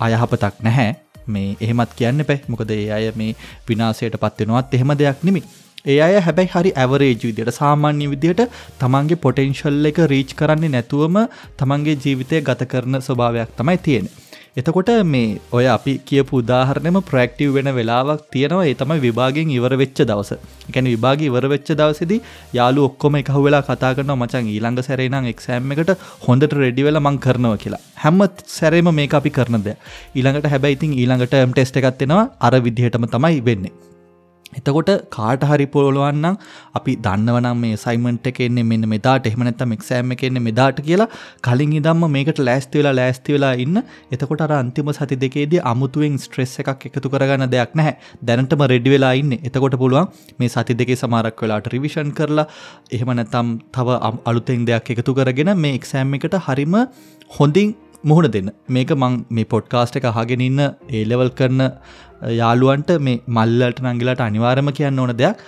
අයහපතක් නැහැ. මේ එහෙමත් කියන්න පැ මොකද ඒ අය මේ විනාසයට පත්වෙනවත් එහෙම දෙයක් නිමි ඒ අය හැබැයි හරි ඇවරේජ් විදියට සාමාන්‍ය විදිහට තමන්ගේ පොටෙන්ශල් එක රීච් කරන්නේ නැතුවම තමන්ගේ ජීවිතය ගත කරන ස්වභාවයක් තමයි තියෙන. එතකොට මේ ඔය අපි කියපු උදාහරණයම ප්‍රක්ටව් වෙන වෙලාවක් තියෙනවා. ඒ තමයි විභාගෙන් ඉවර වෙච්ච දවස. එකැන විභාග ඉවර වෙච්ච දවසෙදි යාලු ඔක්කොම එක වෙලා කතා කරන මචන් ඊළඟ සැරේනම් එක්සෑම් එකට හොඳට රෙඩිවෙල මං කරනව කියලා. හැම සැරේම මේ අපි කරනද ඊළඟට හැබැයිතින් ඊළඟට එම් ටෙස්ට එකත්වෙනවා අර විදිහටම තමයි වෙන්නේ. එතකොට කාට හරි පොලොවන්නම් අපි දන්නවනම් මේ සයිමන්ට එකෙන්නේ මෙන්න මෙදාට. එහෙමනැත්තම් එක්සෑම් එකෙන්නේ මෙදාට කියලා කලින් ඉදම්ම මේකට ලෑස්ති වෙලා ලෑස්ති වෙලා ඉන්න. එතකොට අර අන්තිම සති දෙකේදී අමුතුවෙන් ස්ට්‍රෙස් එකක් එකතු කරගන්න දෙයක් නැහැ. දැනටම රෙඩි වෙලා ඉන්න. එතකොට පුළුවන් මේ සති දෙකේ සමාරක් වෙලාට රිවිෂන් කරලා එහෙම නැත්තම් තව අලුතෙන් දෙයක් එකතු කරගෙන මේ එක්සෑම් එකට හරිම හොඳින් මුහුණ දෙන්න. මේක මං මේ පොඩ්කාස්ට එක අහගෙන ඉන්න ඒලෙවල් කරන යාළුවන්ට මේ මල්ලට නංගිලට අනිවාරම කියන්න ඕන දෙයක්.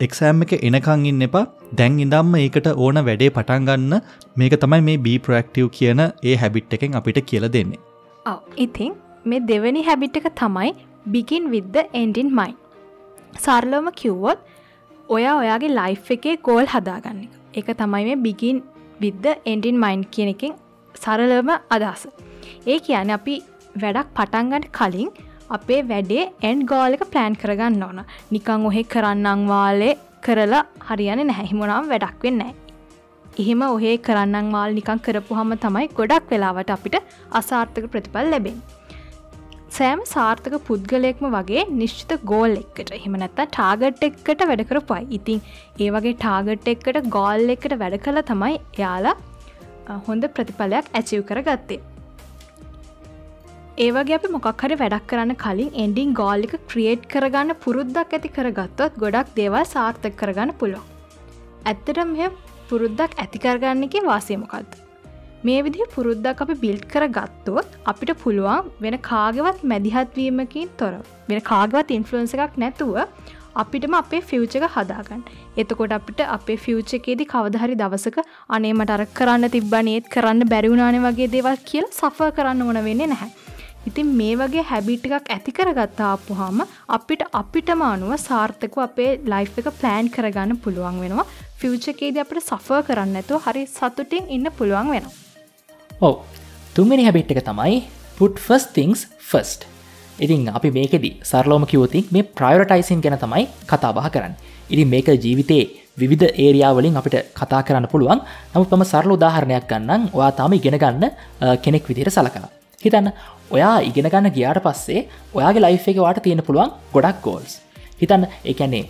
එක්සෑම් එක එනකං ඉන්න එපා. දැන් ඉදම්ම ඒකට ඕන වැඩේ පටන්ගන්න මේක තමයි මේ බී ප්‍රක්ටව් කියන ඒ හැබිට් එකෙන් අපිට කියල දෙන්නේ. ඔව්. ඉතින් මේ දෙවැනි හැබිට් එක තමයි බිගින් විද්ද එන්ඩින් මයින් සරලෝම කිව්වොත් ඔය ඔයාගේ ලයිෆ් එකේ ගෝල් හදාගන්න එක. තමයි මේ බිගින් විද්ද එන්ඩින් මයින් කියන එකින් සරලම අදහස ඒ කියන අපි වැඩක් පටන්ගට කලින් අපේ වැඩේ ඇන්් ගෝලක ප්ලෑන් කරගන්න ඕන නිකං ඔහෙ කරන්නංවාලේ කරලා හරියන නැහිමුණම් වැඩක් වෙන්නෑ. එහෙම ඔහේ කරන්නන් වාල් නිකං කරපු හම තමයි ගොඩක් වෙලාවට අපිට අසාර්ථක ප්‍රතිපල් ලැබෙන්. සෑම සාර්ථක පුද්ගලයෙක්ම වගේ නිශ්චිත ගෝල් එක්කට එහෙම නැත්ත ටාගට් එක්කට වැඩ කරපුයි ඉතින් ඒ වගේ ටාගට් එක්කට ගෝල් එකට වැඩ කළ තමයි යාලා හොඳ ප්‍රතිඵලයක් ඇචිව් කර ගත්තේ. ඒවගේ අපි මොකක් හරි වැඩක් කරන්න කලින් එන්ඩිං ගෝලික ක්‍රියේට් කරගන්න පුරුද්දක් ඇති කරගත්තොත් ගොඩක් දේවල් සාර්ථක කරගන්න පුළුවන්. ඇත්තට මෙ පුරුද්දක් ඇතිකරගන්න එක වාසයමකක්ද. මේ විදිහ පුරුද්දක් අපි බිල්් කර ගත්තොත් අපිට පුළුවන් වෙන කාගවත් මැදිහත්වීමකින් තොර වෙන කාගවත් ඉන්ෆලන්ස එකක් නැතුව අපිටම අපේ ෆියච එක හදාගන්න. එතකොට අපිට අපේ ෆියච එකේදී කවදහරි දවසක අනේමට අර කරන්න තිබ්බනේත් කරන්න බැරිවුණාන වගේ දේවල් කියල සෆ කරන්න ඕන වෙන්නේ නැහැ. ඉතින් මේ වගේ හැබිට් එකක් ඇති කරගත්තාපුහම අපිට අපිටම අනුව සාර්ථකව අපේ ලයිෆ් එක ප්ලෑන් කරගන්න පුළුවන් වෙනවා. ෆියචකේද අපට සෆර් කරන්න ඇතුව හරි සතුටින් ඉන්න පුළුවන් වෙනවා. ඔව. තුන්ගනි හැබිට් එක තමයි පුට් ෆස් තිංස් ෆස්ට් ඉතින් අපි මේකෙදි සරලෝම කිවතින් මේ ප්‍රයෝටයිසින් ගැන තමයි කතාබහ කරන්න. ඉරි මේක ජීවිතේ විධ ඒරියාවලින් අපිට කතා කරන්න පුළුවන්. නමුත් පම සරල උදාහරණයක් ගන්නම්. ඔයා තාම ඉගෙන ගන්න කෙනෙක් විදිර සලකලා හිතන්න ඔයා ඉගෙන ගන්න ගියාට පස්සේ ඔයාගේ ලයිෆ් එක වාට තියෙන පුළුවන් ගොඩක් ගෝල්ස් හිතන්න එකැනේ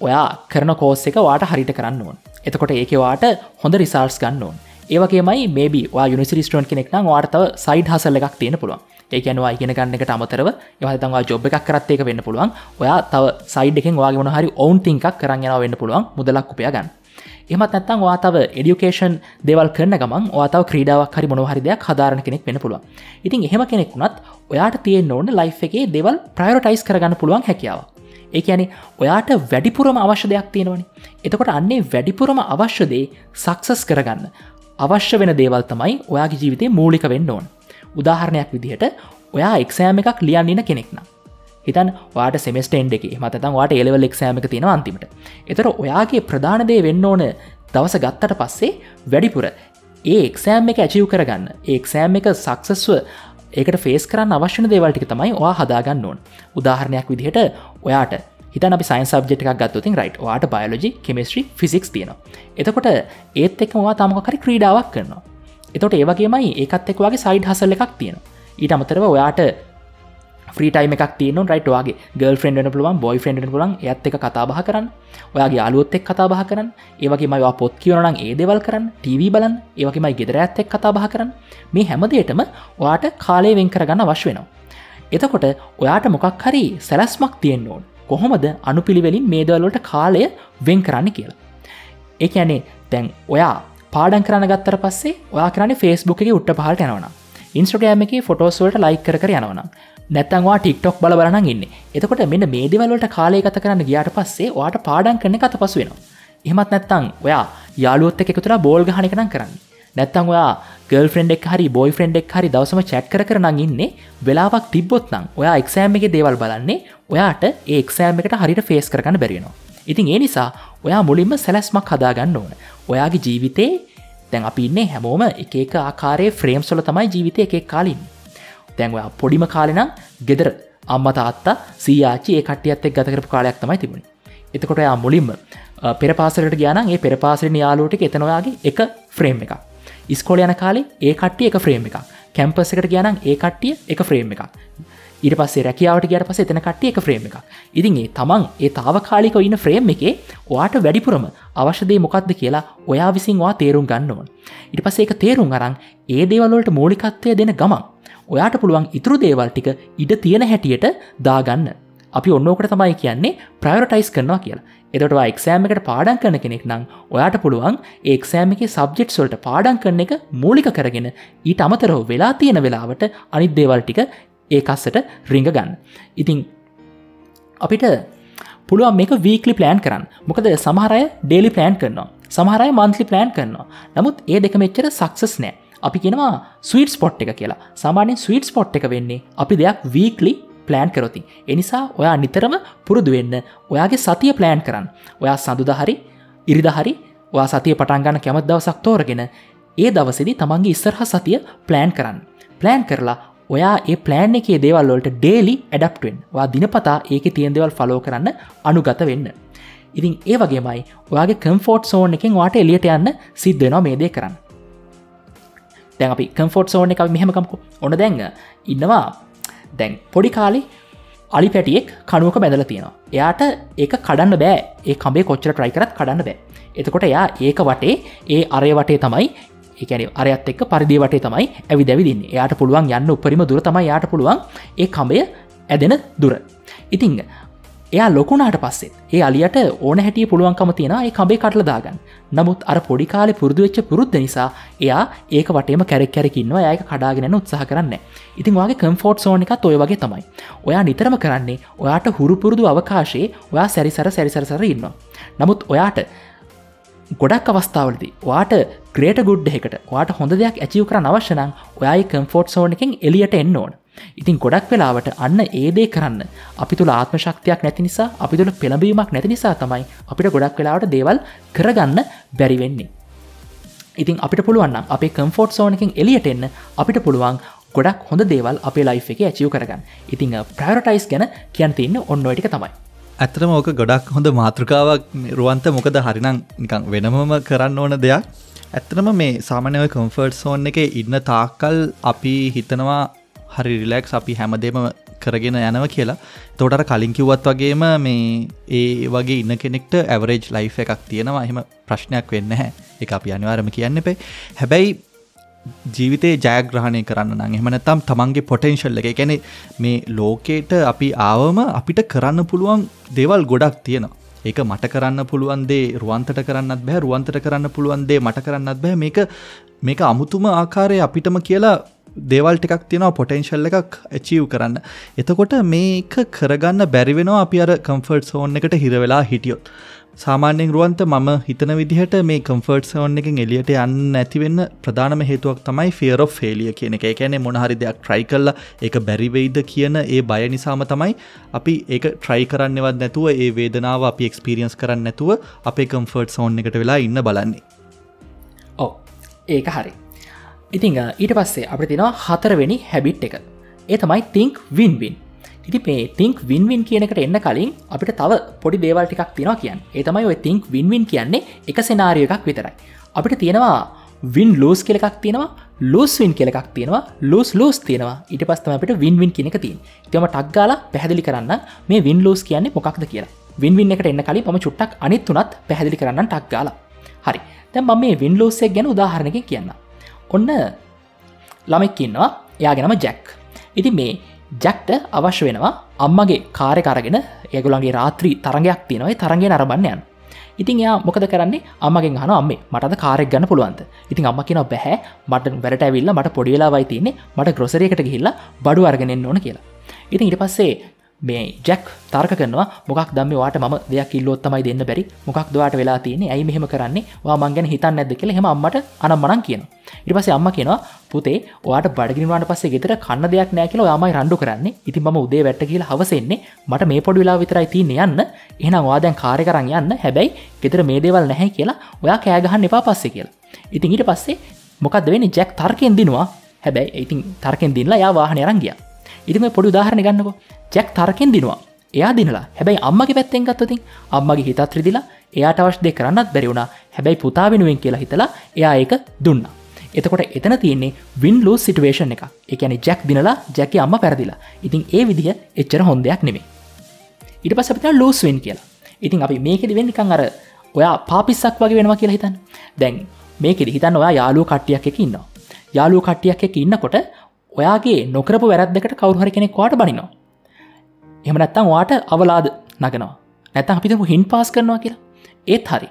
ඔයා කරන කෝස් එක වාට හරිට කරන්න ඕන්. එතකොට ඒකවාට හොඳ රිසාර්ස් ගන්න ඕන්. ඒවගේමයි මේබි යුනිසිරිස්ටන් කෙනෙක් නම් වාර්තව සයිඩ් හසල්ල එකක් තියෙන පුළුවන්. ඒකනවා ඉගෙන ගන්නකට අමතරව යහතවා ජොබ් එකක් කරත්තේක වෙන්න පුළුවන්. ඔයා තව සයිඩ් එකෙන් වාගේ වන හරි ඔවුන් තිංකක් කරන්න වෙන්න පුළුවන් මුදලක් උපය ගන්න. එමත් නැත්තං වාතාව එඩියුකේෂන් දෙවල් කරන ගමන් වාතාව ක්‍රීඩාවක් හරි මොනහරි දෙයක් හදාරණ කෙනෙක් වෙන පුළුවන්. ඉතින් එහෙම කෙනෙක් වුණත් ඔයාට තියෙන් ඕන ලයි් එකේ දෙවල් ප්‍රයෝටයිස් කරගන්න පුළුවන් හැකියාව. ඒ ඇනි ඔයාට වැඩිපුරම අවශ්‍ය දෙයක් තියෙනවනි. එතකොට අන්නේ වැඩිපුරම අවශ්‍යදේ සක්සස් කරගන්න. අවශ්‍ය වෙන දේවල් තමයි ඔයාගේ ජීවිතය මූලික වෙන්න ඕන්. උදාහරණයක් විදිහට ඔයා එක්සෑම එකක් ලියන්නන්න කෙනෙක්නම් හිතන් වාට සෙමස්ටෙන්් එක මතතන් වාට එලවල් එක්ෂෑමක තියෙන අන්තිමට. එතර ඔයාගේ ප්‍රධානදේ වෙන්න ඕන දවස ගත්තට පස්සේ වැඩිපුර ඒ එක්සෑම් එක ඇචිව් කරගන්න ඒක්සෑම් එක සක්සස්ව ඒකට ෆේස් කරන්න අවශ්‍යන දේවල්ටික තමයි වා හදාගන්න ඕන්. උදාහරණයක් විදිහට ඔයාට හිතන අපි සයින් සබ්ෙට් එකක් ගත්තුතින් රයිට් වාට බයලජි කෙමස්ට්‍රි ෆිසික්ස් තියෙනවා. එතකොට ඒත් එක්වා තමකරි ක්‍රීඩාවක් කරනවා. එතොට ඒවගේමයි ඒකත් එක් වගේ සයිඩ් හසල්ල එකක් තියෙන ඊට අමතරව ඔයාට ්‍රීටයිම එකක් තියන රයිට්වාගේ ගල් ෆ්‍රෙන්ඩන පුළුවන් බොයි ෆ්‍රෙන්ඩ පුලන් ඇත් එක කතාබහ කරන්න. ඔයාගේ අලුවොත් එක් කතාබහ කරන්න. ඒවගේ මයිවා පොත් කියවනන් ඒ දෙවල් කරන්න TV බලන් ඒවගේ ගෙදර ඇත් එක් කතාබහ කරන්න. මේ හැමදේටම ඔයාට කාලය වෙන් කරගන්න වශ වෙනවා. එතකොට ඔයාට මොකක් හරි සැලස්මක් තියෙන් ඕන්. කොහොමද අනුපිළිවෙලින් මේදවල්ලට කාලය වෙන් කරන්න කියලා. ඒ ඇනේ තැන් ඔයා පාඩන් කරන්න ගත්තර පස්සේ ඔයා කරන්න ෆස්බුක් එක උට්ට පහට යනවන ඉන්ස්ට්‍රගෑම එක ෆොටෝස්වලට ලයි කර කර යනවන නැත්තන්වා ටික්ටොක් බල බලන්න ඉන්න. එතකොට මෙන්න මේදවලට කාලය ගත කරන්න ගියාට පස්සේ වාට පාඩන් කරන කත පසු වෙනවා. එහමත් නැත්තං ඔයා යාලුවොත්ත එකතුලා බෝල් ගහනිකනම් කරන්න. නැත්තං ඔයා ගල් ෆ්‍රෙන්ඩෙක් හරි බොයි ෆ්‍රෙන්ඩෙක් හරි දවසම චැට් කර කරනං ඉන්නේ වෙලාවක් තිබ්බොත් නම් ඔයා එක්සෑම් එක දේවල් බලන්නේ ඔයාට ඒ එක්සෑම් එකට හරිට ෆේස් කරගන්න බැරිෙනවා ඉතින් ඒ නිසා ඔයා මුලින්ම සැලැස්මක් හදාගන්න ඕන. ඔයාගේ ජීවිතේ දැන් අපි ඉන්නේ හැමෝම එක ආකාරයේ ෆ්‍රේම් සොල තමයි ජීවිතය එකෙක් කාලින් දැන් ඔයා පොඩිම කාලෙනම් ගෙදර අම්ම තාත්තා සීආචි ඒ කටියත් එක් ගතකරපු කාලයක් තමයි තිබුණ. එතකොට යා මුලින්ම පෙරපාසලට ගාන ඒ පෙරපාසලෙන යාලෝට එතනවාගේ එක ෆ්‍රේම් එක ඉස්කොල යන කාලේ ඒ කට්ටිය එක ෆ්‍රේම් එක කැම්පස් එකට ගානන් ඒ කට්ටිය එක ෆ්‍රේම් එක ඉට පස්සේ රැකියාවට ගට පස එතන කට්ටිය එක ෆ්‍රේම් එක ඉතින් ඒ තමන් ඒ තාවකාලික ඉන්න ෆ්‍රේම් එකේ ඔයාට වැඩිපුරම අවශ්‍යදේ මොකක්ද කියලා ඔයා විසින්වා තේරුම් ගන්න ඕන්. ඉට පසේ එක තේරුම් අරං ඒ දේවල්වලට මූලිකත්වය දෙන ගමන් ඔයාට පුළුවන් ඉතුරු දේවල් ටික ඉඩ තියෙන හැටියට දාගන්න. අපි ඔන්නෝකට තමයි කියන්නේ ප්‍රයෝටයිස් කරනවා කියලා. එතටවා එක්සෑම් එකට පාඩන් කරන කෙනෙක් නම් ඔයාට පුළුවන් ඒක්සෑම එක සබ්ජෙට් සොල්ට පාඩන් කරන එක මූලික කරගෙන ඊට අමතරව වෙලා තියෙන වෙලාවට අනිත් දේවල් ටික ඒකස්සට රිංග ගන්න. ඉතිං අපිට පුළුවන් මේක වීකලි ප්ලෑන් කරන්න. මොකද සමහරය ඩේලි ප්ලෑන් කරනවා. සමහරය මන්ත්ලි ප්ලෑන් කරනවා. නමුත් ඒ දෙක මෙච්චර සක්සස් නෑ. අපි කෙනවා ස්වීට් ස්පොට් එක කියලා. සාමාන්‍යෙන් ස්වීට් ස්පොට් එක වෙන්නේ අපි දෙයක් වීකලි ප්ලෑන් කරොති එනිසා ඔයා නිතරම පුරුදු වෙන්න. ඔයාගේ සතිය ප්ලෑන් කරන්න. ඔයා සඳුදහරි ඉරිදහරි වා සතිය පටන්ගන්න කැමත් දවසක් තෝරගෙන ඒ දවසදි තමන්ගේ ඉස්සරහ සතිය ප්ලෑන් කරන්න. ප්ලෑන් කරලා ඔයා ඒ ප්ලෑන් එකේ දේවල්වලට ඩේලි ඇඩප්ටෙන් වා දිනපතා ඒක තියෙන් දෙවල් ෆලෝ කරන්න අනුගත වෙන්න. ඉතින් ඒ වගේමයි ඔයාගේ කම්ෆෝට් සෝන් එකෙන් වාට එලියට යන්න සිද්ධ වෙනවා මේදේ කරන්න. දැන් අපි කම්ෆෝට් සෝන් එක මෙහමකම්කු ඔන්න දැන්ග ඉන්නවා දැන් පොඩි කාලි අලි පැටියෙක් කනුවක බැඳල තියෙනවා. එයාට ඒක කඩන්න බෑ. ඒ කම්බේ කොච්චර ට්‍රයි කරත් කඩන්න බෑ. එතකොට එයා ඒක වටේ ඒ අරය වටේ තමයි ඒකැන අරයත් එක් පරිදි වටේ තමයි ඇවි දැවිදින්න එයාට පුළුවන් යන්න උපරිම දුර තමයි යාට පුළුවන් ඒ කම්බය ඇදෙන දුර. ඉතිං එයා ලොකුණට පස්සේ ඒ අලියට ඕන හැටිය පුළුවන්කම තියෙන ඒ කබේ කටල දාගන්න. නමුත් අර පොඩිකාලෙ පුරදුවෙච්ච පුරුද්ධ නිසා එයා ඒක වටේම කැරෙක් කැරකින්නවා ඒක කඩාගෙන උත්සාහ කරන්න ඉතින් වගේ කම්ෆෝට් සෝන එකත් ඔය වගේ තමයි. ඔයා නිතරම කරන්නේ ඔයාට හුරුපුරුදු අවකාශයේ ඔයා සැරිසර සැරිසරසර ඉන්නවා. නමුත් ඔයාට ගොඩක් අවස්ථාවලදී වාට ග්‍රේට ගුඩ් එකට වාට හොඳ දෙයක් ඇචිව කර නවශ්‍යනං ඔයායි කම්ෆෝට් සෝන එකින් එලියට එන්න ඕන. ඉතින් ගොඩක් වෙලාවට අන්න ඒදේ කරන්න. අපි තුළ ආත්ම ශක්තියක් නැති නිසා අපි තුළ පෙළඹීමක් නැති නිසා තමයි අපිට ගොඩක් වෙලාවට දේවල් කරගන්න බැරිවෙන්නේ ඉතින් අපිට පුළුවන්න අපේ කම්ෆෝට් සෝනකින් එලියට එන්න අපිට පුළුවන් ගොඩක් හොඳ දේවල් අපේ ලයි් එක ඇචිව කරගන්න. ඉතිං ප්‍රයරටයිස් ගැන කියන් තින්න ඔන්නෝටික තමයි. ඇතරම ඕක ගොඩක් හොඳ මාතෘකාවක් රුවන්ත. මොකද හරිනම් නිකං වෙනමම කරන්න ඕන දෙයක්. ඇත්තනම මේ සාමානයව කම්ෆර්ට් සෝන් එක ඉන්න තාක්කල් අපි හිතනවා හරි රිලෙක්ස් අපි හැමදේම කරගෙන යනව කියලා. තෝටර කලින් කිව්වත් වගේම මේ ඒ වගේ ඉන්න කෙනෙක්ට ඇවරේජ් ලයිෆ් එකක් තියෙනවා. එහෙම ප්‍රශ්නයක් වෙන්න හැ එක අපි අනිවාරම කියන්න එපේ. හැබැයි ජීවිතේ ජයග්‍රහණය කරන්න නම් එහමනතම් තමන්ගේ පොටෙන්ශල්ල එක ගැන මේ ලෝකේට අපි ආවම අපිට කරන්න පුළුවන් දේවල් ගොඩක් තියෙනවා. ඒක මට කරන්න පුළුවන්දේ රුවන්තට කරන්නත් බැහ රුවන්තට කරන්න පුළුවන්දේ මට කරන්නත් බැහ මේක මේක අමුතුම ආකාරය අපිටම කියලා දේවල් ටිකක් තියෙනවා පොටෙන්ශල් එකක් ඇචීව් කරන්න. එතකොට මේක කරගන්න බැරිවෙනවා අපි අර කම්ෆර්ට් සෝන් එකට හිරවෙලා හිටියොත්. සාමාන්‍යෙන් රුවන්ත මම හිතන විදිහට මේ කම්ෆර්ට් සෝන් එකින් එලියට යන්න ඇතිවෙන්න ප්‍රධානම හේතුවක් තමයි ෆියරෝ ෆේලිය කියන එක. එකැනේ මොනහරි දෙයක් ට්‍රයි කල්ලා ඒක බැරිවෙයිද කියන ඒ බය නිසාම තමයි අපි ඒක ට්‍රයි කරන්නවත් නැතුව ඒ වේදනාව අපි එක්ස්පිරියන්ස් කරන්න නැතුව අපේ කම්ෆර්ට් සෝන් එකට වෙලා ඉන්න බලන්නේ. ඕ ඒක හරි. ඉතිං ඊට පස්සේ අප තිනවා හතරවෙනි හැබිට් එක. ඒ තමයි තිංක් වින්වින් ඉති මේ තිංක් වින්වින් කියනකට එන්න කලින් අපිට තව පොඩි දේවල් ටිකක් තියෙනවා කියන් ඒ තමයි ඔය තිංක් වින්වින් කියන්නේ එක සෙනාරිය එකක් විතරයි. අපිට තියෙනවා වින් ලෝස් කෙලෙක් තියෙනවා ලෝස්වින් කෙලෙක් තියෙනවා ලෝස් ලෝස් තියෙනවා ඉට පස්තම අපට වින්වින් කියනක තින් තම ටක්ගාල පැහදිලි කරන්න මේ වින් ලෝස් කියන්නේ මොකක්ද කියලා. වින්වින් එකට එන්න කලින් පම චුට්ටක් අනිත් තුනත් පැහදිලි කරන්න ටක්ගාල හරි. තැම් ම මේ වින් ලෝසෙක් ගැන උදාහරණක කියන්න ඔන්න ළමෙක්කින්නවා යාගෙනම ජැක්. ඉති මේ ජැක්ට අවශ්‍ය වෙනවා අම්මගේ කාරය කරගෙන ඒගුලන්ගේ රාත්‍රී තරගයක් තියනොයි තරගේ නරබන්නයන් ඉතින් එයා මොකද කරන්නේ? අම්මගෙන් හන අම්ම මටද කාරෙක් ගන්න පුළුවන්ද? ඉතින් අම්ම කියෙන බැහැ. මට වැට ඇවිල්ල මට පොඩිවෙලා වයි තියන්නේ. මට ග්‍රොසරයකට ගිහිල්ලා බඩු අර්ගෙනෙන් ඕන කියලා. ඉතින් ඉට පස්සේ මේ ජැක් තර්ක කරනවා මොක් දම වාට ම දෙයක් ඉල්ලොත්තමයි දෙන්න බැරි? මොකක් දවාට වෙලා තියෙන ඇයි මෙහම කරන්නේ? වා මංගෙන හිතන් නැද කියල හෙම අම්මට අනම් මනන් කියන ඉරිපස අම්ම කියෙනවා පුතේ වාට බඩගිනිවාට පස්සේ ගෙතර කන්න දෙයක් නෑ කියල යාමයි රණ්ඩු කරන්නේ. ඉතින් ම උදේ වැට කියලා හවසෙන්නේ මට මේ පොඩි වෙලා විතරයි තියන්න යන්න. එහනම් වාදැන් කාරය කරන්න යන්න. හැබැයි ගෙතර මේ දේවල් නැහැ කියලා ඔයා කෑගහන්න එපා පස්සේ කියලා. ඉතින් ඊට පස්සේ මොකක්ද වෙන ජැක් තර්කෙන් දිනවා. හැබැයි ඉතින් තර්කෙන් දිල්ලා යා වාහන රංගිය ඉතිම පොඩි උදාහරණ ගන්නකෝ. ජැක් තරකෙන් දිනවා. එයා දිනලා. හැබැයි අම්මගේ පැත්තෙන් ගත්තතින් අම්මගේ හිතත් රිදිලා එයාට අවශ්‍ය දෙ කරන්නත් බැරිවුණා හැබැයි පුතා වෙනුවෙන් කියලා හිතලා එයා ඒක දුන්න. එතකොට එතන තියන්නේ වින් ලෝ සිටුවේෂන් එක එකන ජැක් දිනලා ජැක අම්ම පැරදිලා. ඉතින් ඒ විදිහ එච්චර හොඳයක් නෙමේ ඉට පස අපිට ලෝස්වෙන් කියලා. ඉතින් අපි මේකෙද වෙන්නකං අර ඔයා පාපිස්සක් වගේ වෙනවා කියලා හිතන් දැන් මේකෙද හිතන්න ඔයා යාලුව කට්ටියක් එක ඉන්නවා. යාලුව කට්ටියක් එක ඉන්නකොට ඔයාගේ නොකරපු වැරද්දකට කවරුහරි කෙනෙක් වාට බනිනවා. එමනැත්තං වාට අවලාද නගනවා. නැත අපිතම හින් පාස් කරනවා කියලා. ඒත් හරි.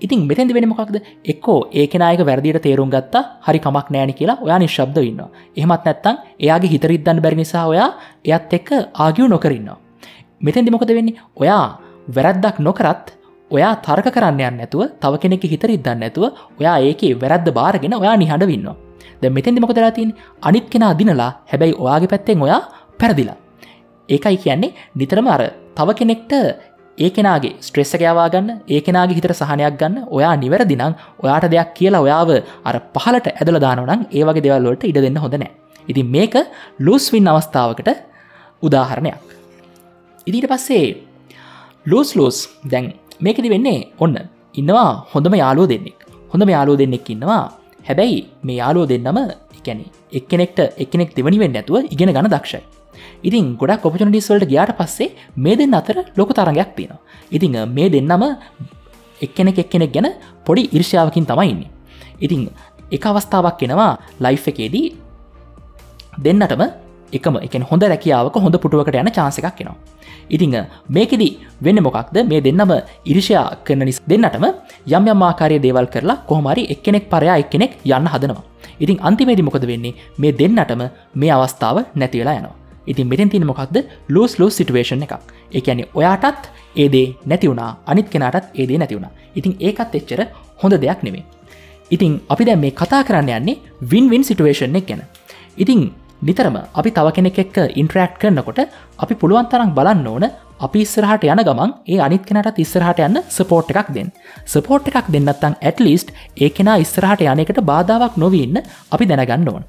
ඉතින් මෙතැදි වෙන මොකක්ද? එක්කෝ ඒකනායක වැරදිට තේරුම් ගත්තා හරි කමක් නෑන කියලා ඔයා නිශ්බ්ද ඉන්න එහමත් නැත්තං එයාගේ හිතරිද්දන්න බැරි නිසා ඔයා එයත් එක්ක ආගියව් නොකරන්න මෙතැදි මොකද වෙන්නේ? ඔයා වැරද්දක් නොකරත් ඔයා තර්ක කරන්න නැතුව තව කෙනෙක් හිතරිද්දන්න නැතුව ඔයා ඒක වැරද්ද බාරගෙන ඔයා නිහඬ වන්න ද මෙතැදි මොකදලාතින් අනිත් කෙනා දිනලා හැබැයි ඔයාගේ පැත්තෙන් ඔයා පැරදිලා. ඒකයි කියන්නේ නිතරම අර තව කෙනෙක්ට ඒ කෙනගේ ස්ට්‍රෙස්සක යවාගන්න ඒ කෙනගේ හිතර සහනයක් ගන්න ඔයා නිවැරදිනං ඔයාට දෙයක් කියලා ඔයාව අර පහලට ඇදල දානවනං ඒවගේ දෙවල්ලොට ඉඩ දෙන්න හොඳනෑ ඉතින් මේක ලූස්වින් අවස්ථාවකට උදාහරණයක්. ඉදිට පස්සේ ලූස් ලූස් දැන් මේකෙදි වෙන්නේ ඔන්න ඉන්නවා හොඳම යාලෝ දෙන්නෙක්. හොඳම යාලෝ දෙන්නෙක් ඉන්නවා හැබැයි මේ යාලෝ දෙන්නම එකැනෙ එක්කෙනෙක්ට එක්කෙනෙක් දෙවනිවෙන්න ඇතුව ඉගෙන ගන දක්ෂයි. ඉතින් ගොඩක් ඔපචනටිස් වලට ගයාට පස්සේ මේ දෙන්න අතර ලොක තරගයක් තියෙනවා. ඉතිං මේ දෙන්නම එක්කෙනෙක් එක්කෙනෙක් ගැන පොඩි ඉර්ෂාවකින් තමයින්නේ ඉතිං එක අවස්ථාවක් එනවා ලයිෆ් එකේදී දෙන්නටම එකම. එක හොඳ රැකියාවක හොඳ පුටුවකට යන චාන්ස එකක් කෙනවා ඉතිං මේකෙදි වෙන්න මොකක්ද? මේ දෙන්නම ඉරිෂයා කරන නිස් දෙන්නටම යම් යම් ආකාරය දේවල් කරලා කොහමරි එක්කෙනෙක් පරයා එක්කෙනෙක් යන්න හදනවා. ඉතින් අන්තිමේදි මොකද වෙන්නේ? මේ දෙන්නටම මේ අවස්ථාව නැතිවෙලා යනවා. ඉතින් මෙතෙන් තින මොකක්ද? ලෝස් ලෝ සිටුවේෂන් එකක්. එකැනෙ ඔයාටත් ඒදේ නැතිවුණා අනිත් කෙනටත් ඒදේ නැතිවුණා ඉතින් ඒකත් එච්චර හොඳ දෙයක් නෙමේ ඉතින් අපි දැ මේ කතා කරන්න යන්නේ වින්වින් සිටුවේෂන් එක ගැන. ඉතින් නිතරම අපි තව කෙනෙක් එක්ක ඉන්ට්‍රක්් කරනකොට අපි පුළුවන් තරම් බලන්න ඕන අපි ඉස්සරහට යන ගමන් ඒ අනිත් කෙනට ඉස්සරහට යන්න සපෝට් එකක් දෙන්න. සපෝට් එකක් දෙන්නත්තං ඇටලිස්ට් ඒ කෙනා ඉස්සරහට යනකට බාධාවක් නොවන්න අපි දැනගන්න ඕන.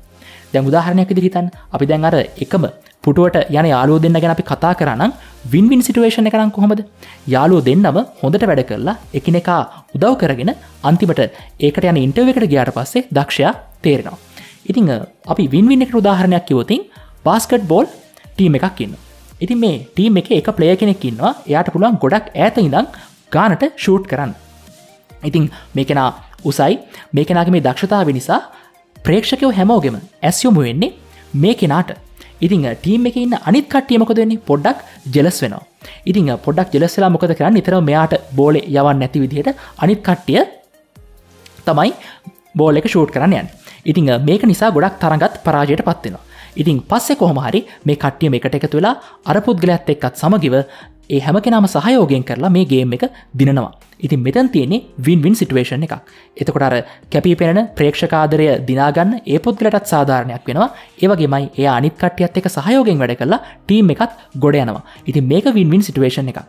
දැන් උදාහරණයක් ඉදිරිතන් අපි දැන් අර එකම පුටුවට යන යාලෝ දෙන්න ගැන අපි කතා කරන්න වින්වින් සිටුවේෂණ කරන්න කොහොමද? යාලෝ දෙන්නම හොඳට වැඩ කරලා එකනෙකා උදව් කරගෙන අන්තිමට ඒකට යන ඉන්ටව එකට ගයාට පස්සේ දක්ෂයා තේරෙනවා. ඉතිං අපි වින්වින් එක උදාහරණයක් කිවතින් බාස්කට් බෝල් ටීම එකක් ඉන්න ඉතින් මේ ටීම් එක එක ප්ලය කෙනෙක් ඉන්නවා. එයාට පුළුවන් ගොඩක් ඇත ඉඳං ගානට ෂූට් කරන්න. ඉතිං මේකෙනා උසයි. මේකෙනගේ මේ දක්ෂතාව නිසා ප්‍රේක්ෂකයෝ හැමෝගෙම ඇස්යොමු වෙන්නේ මේ කෙනාට. ඉතිං ටීම් එක ඉන්න අනිත් කට්ටියමකොද වෙන්නේ? පොඩ්ඩක් ජෙලස් වෙනවා. ඉතිං පොඩක් ජෙලස්සලා මොකද කරන්න? නිතර මෙයාට බෝල යවන්න නැති විදිහට අනිත් කට්ටිය තමයි බෝල එක ෂූට් කරන්න යන්න. ඉතිං මේක නිසා ගොඩක් තරගත් පරාජයට පත්වෙනවා. ඉතින් පස්සෙ කොහොමහරි මේ කට්ටියම එකට එකතු වෙලා අරපුද්ගලඇත් එක්කත් සමගිව ඒ හැම කෙනම සහයෝගෙන් කරලා මේ ගේම් එක දිනනවා. ඉතින් මෙතන් තියෙන්නේ වින්වින් සිටුවේෂන් එකක්. එතකොට අර කැපී පෙනෙන ප්‍රේක්ෂකාදරය දිනාගන්න ඒ පුද්ගලටත් සාධාරණයක් වෙනවා. ඒවගේමයි ඒ අනිත් කටියත් එක සහයෝගෙන් වැඩ කරලා ටීම් එකත් ගොඩ යනවා. ඉතින් මේක වින්වින් සිටුවේෂන් එක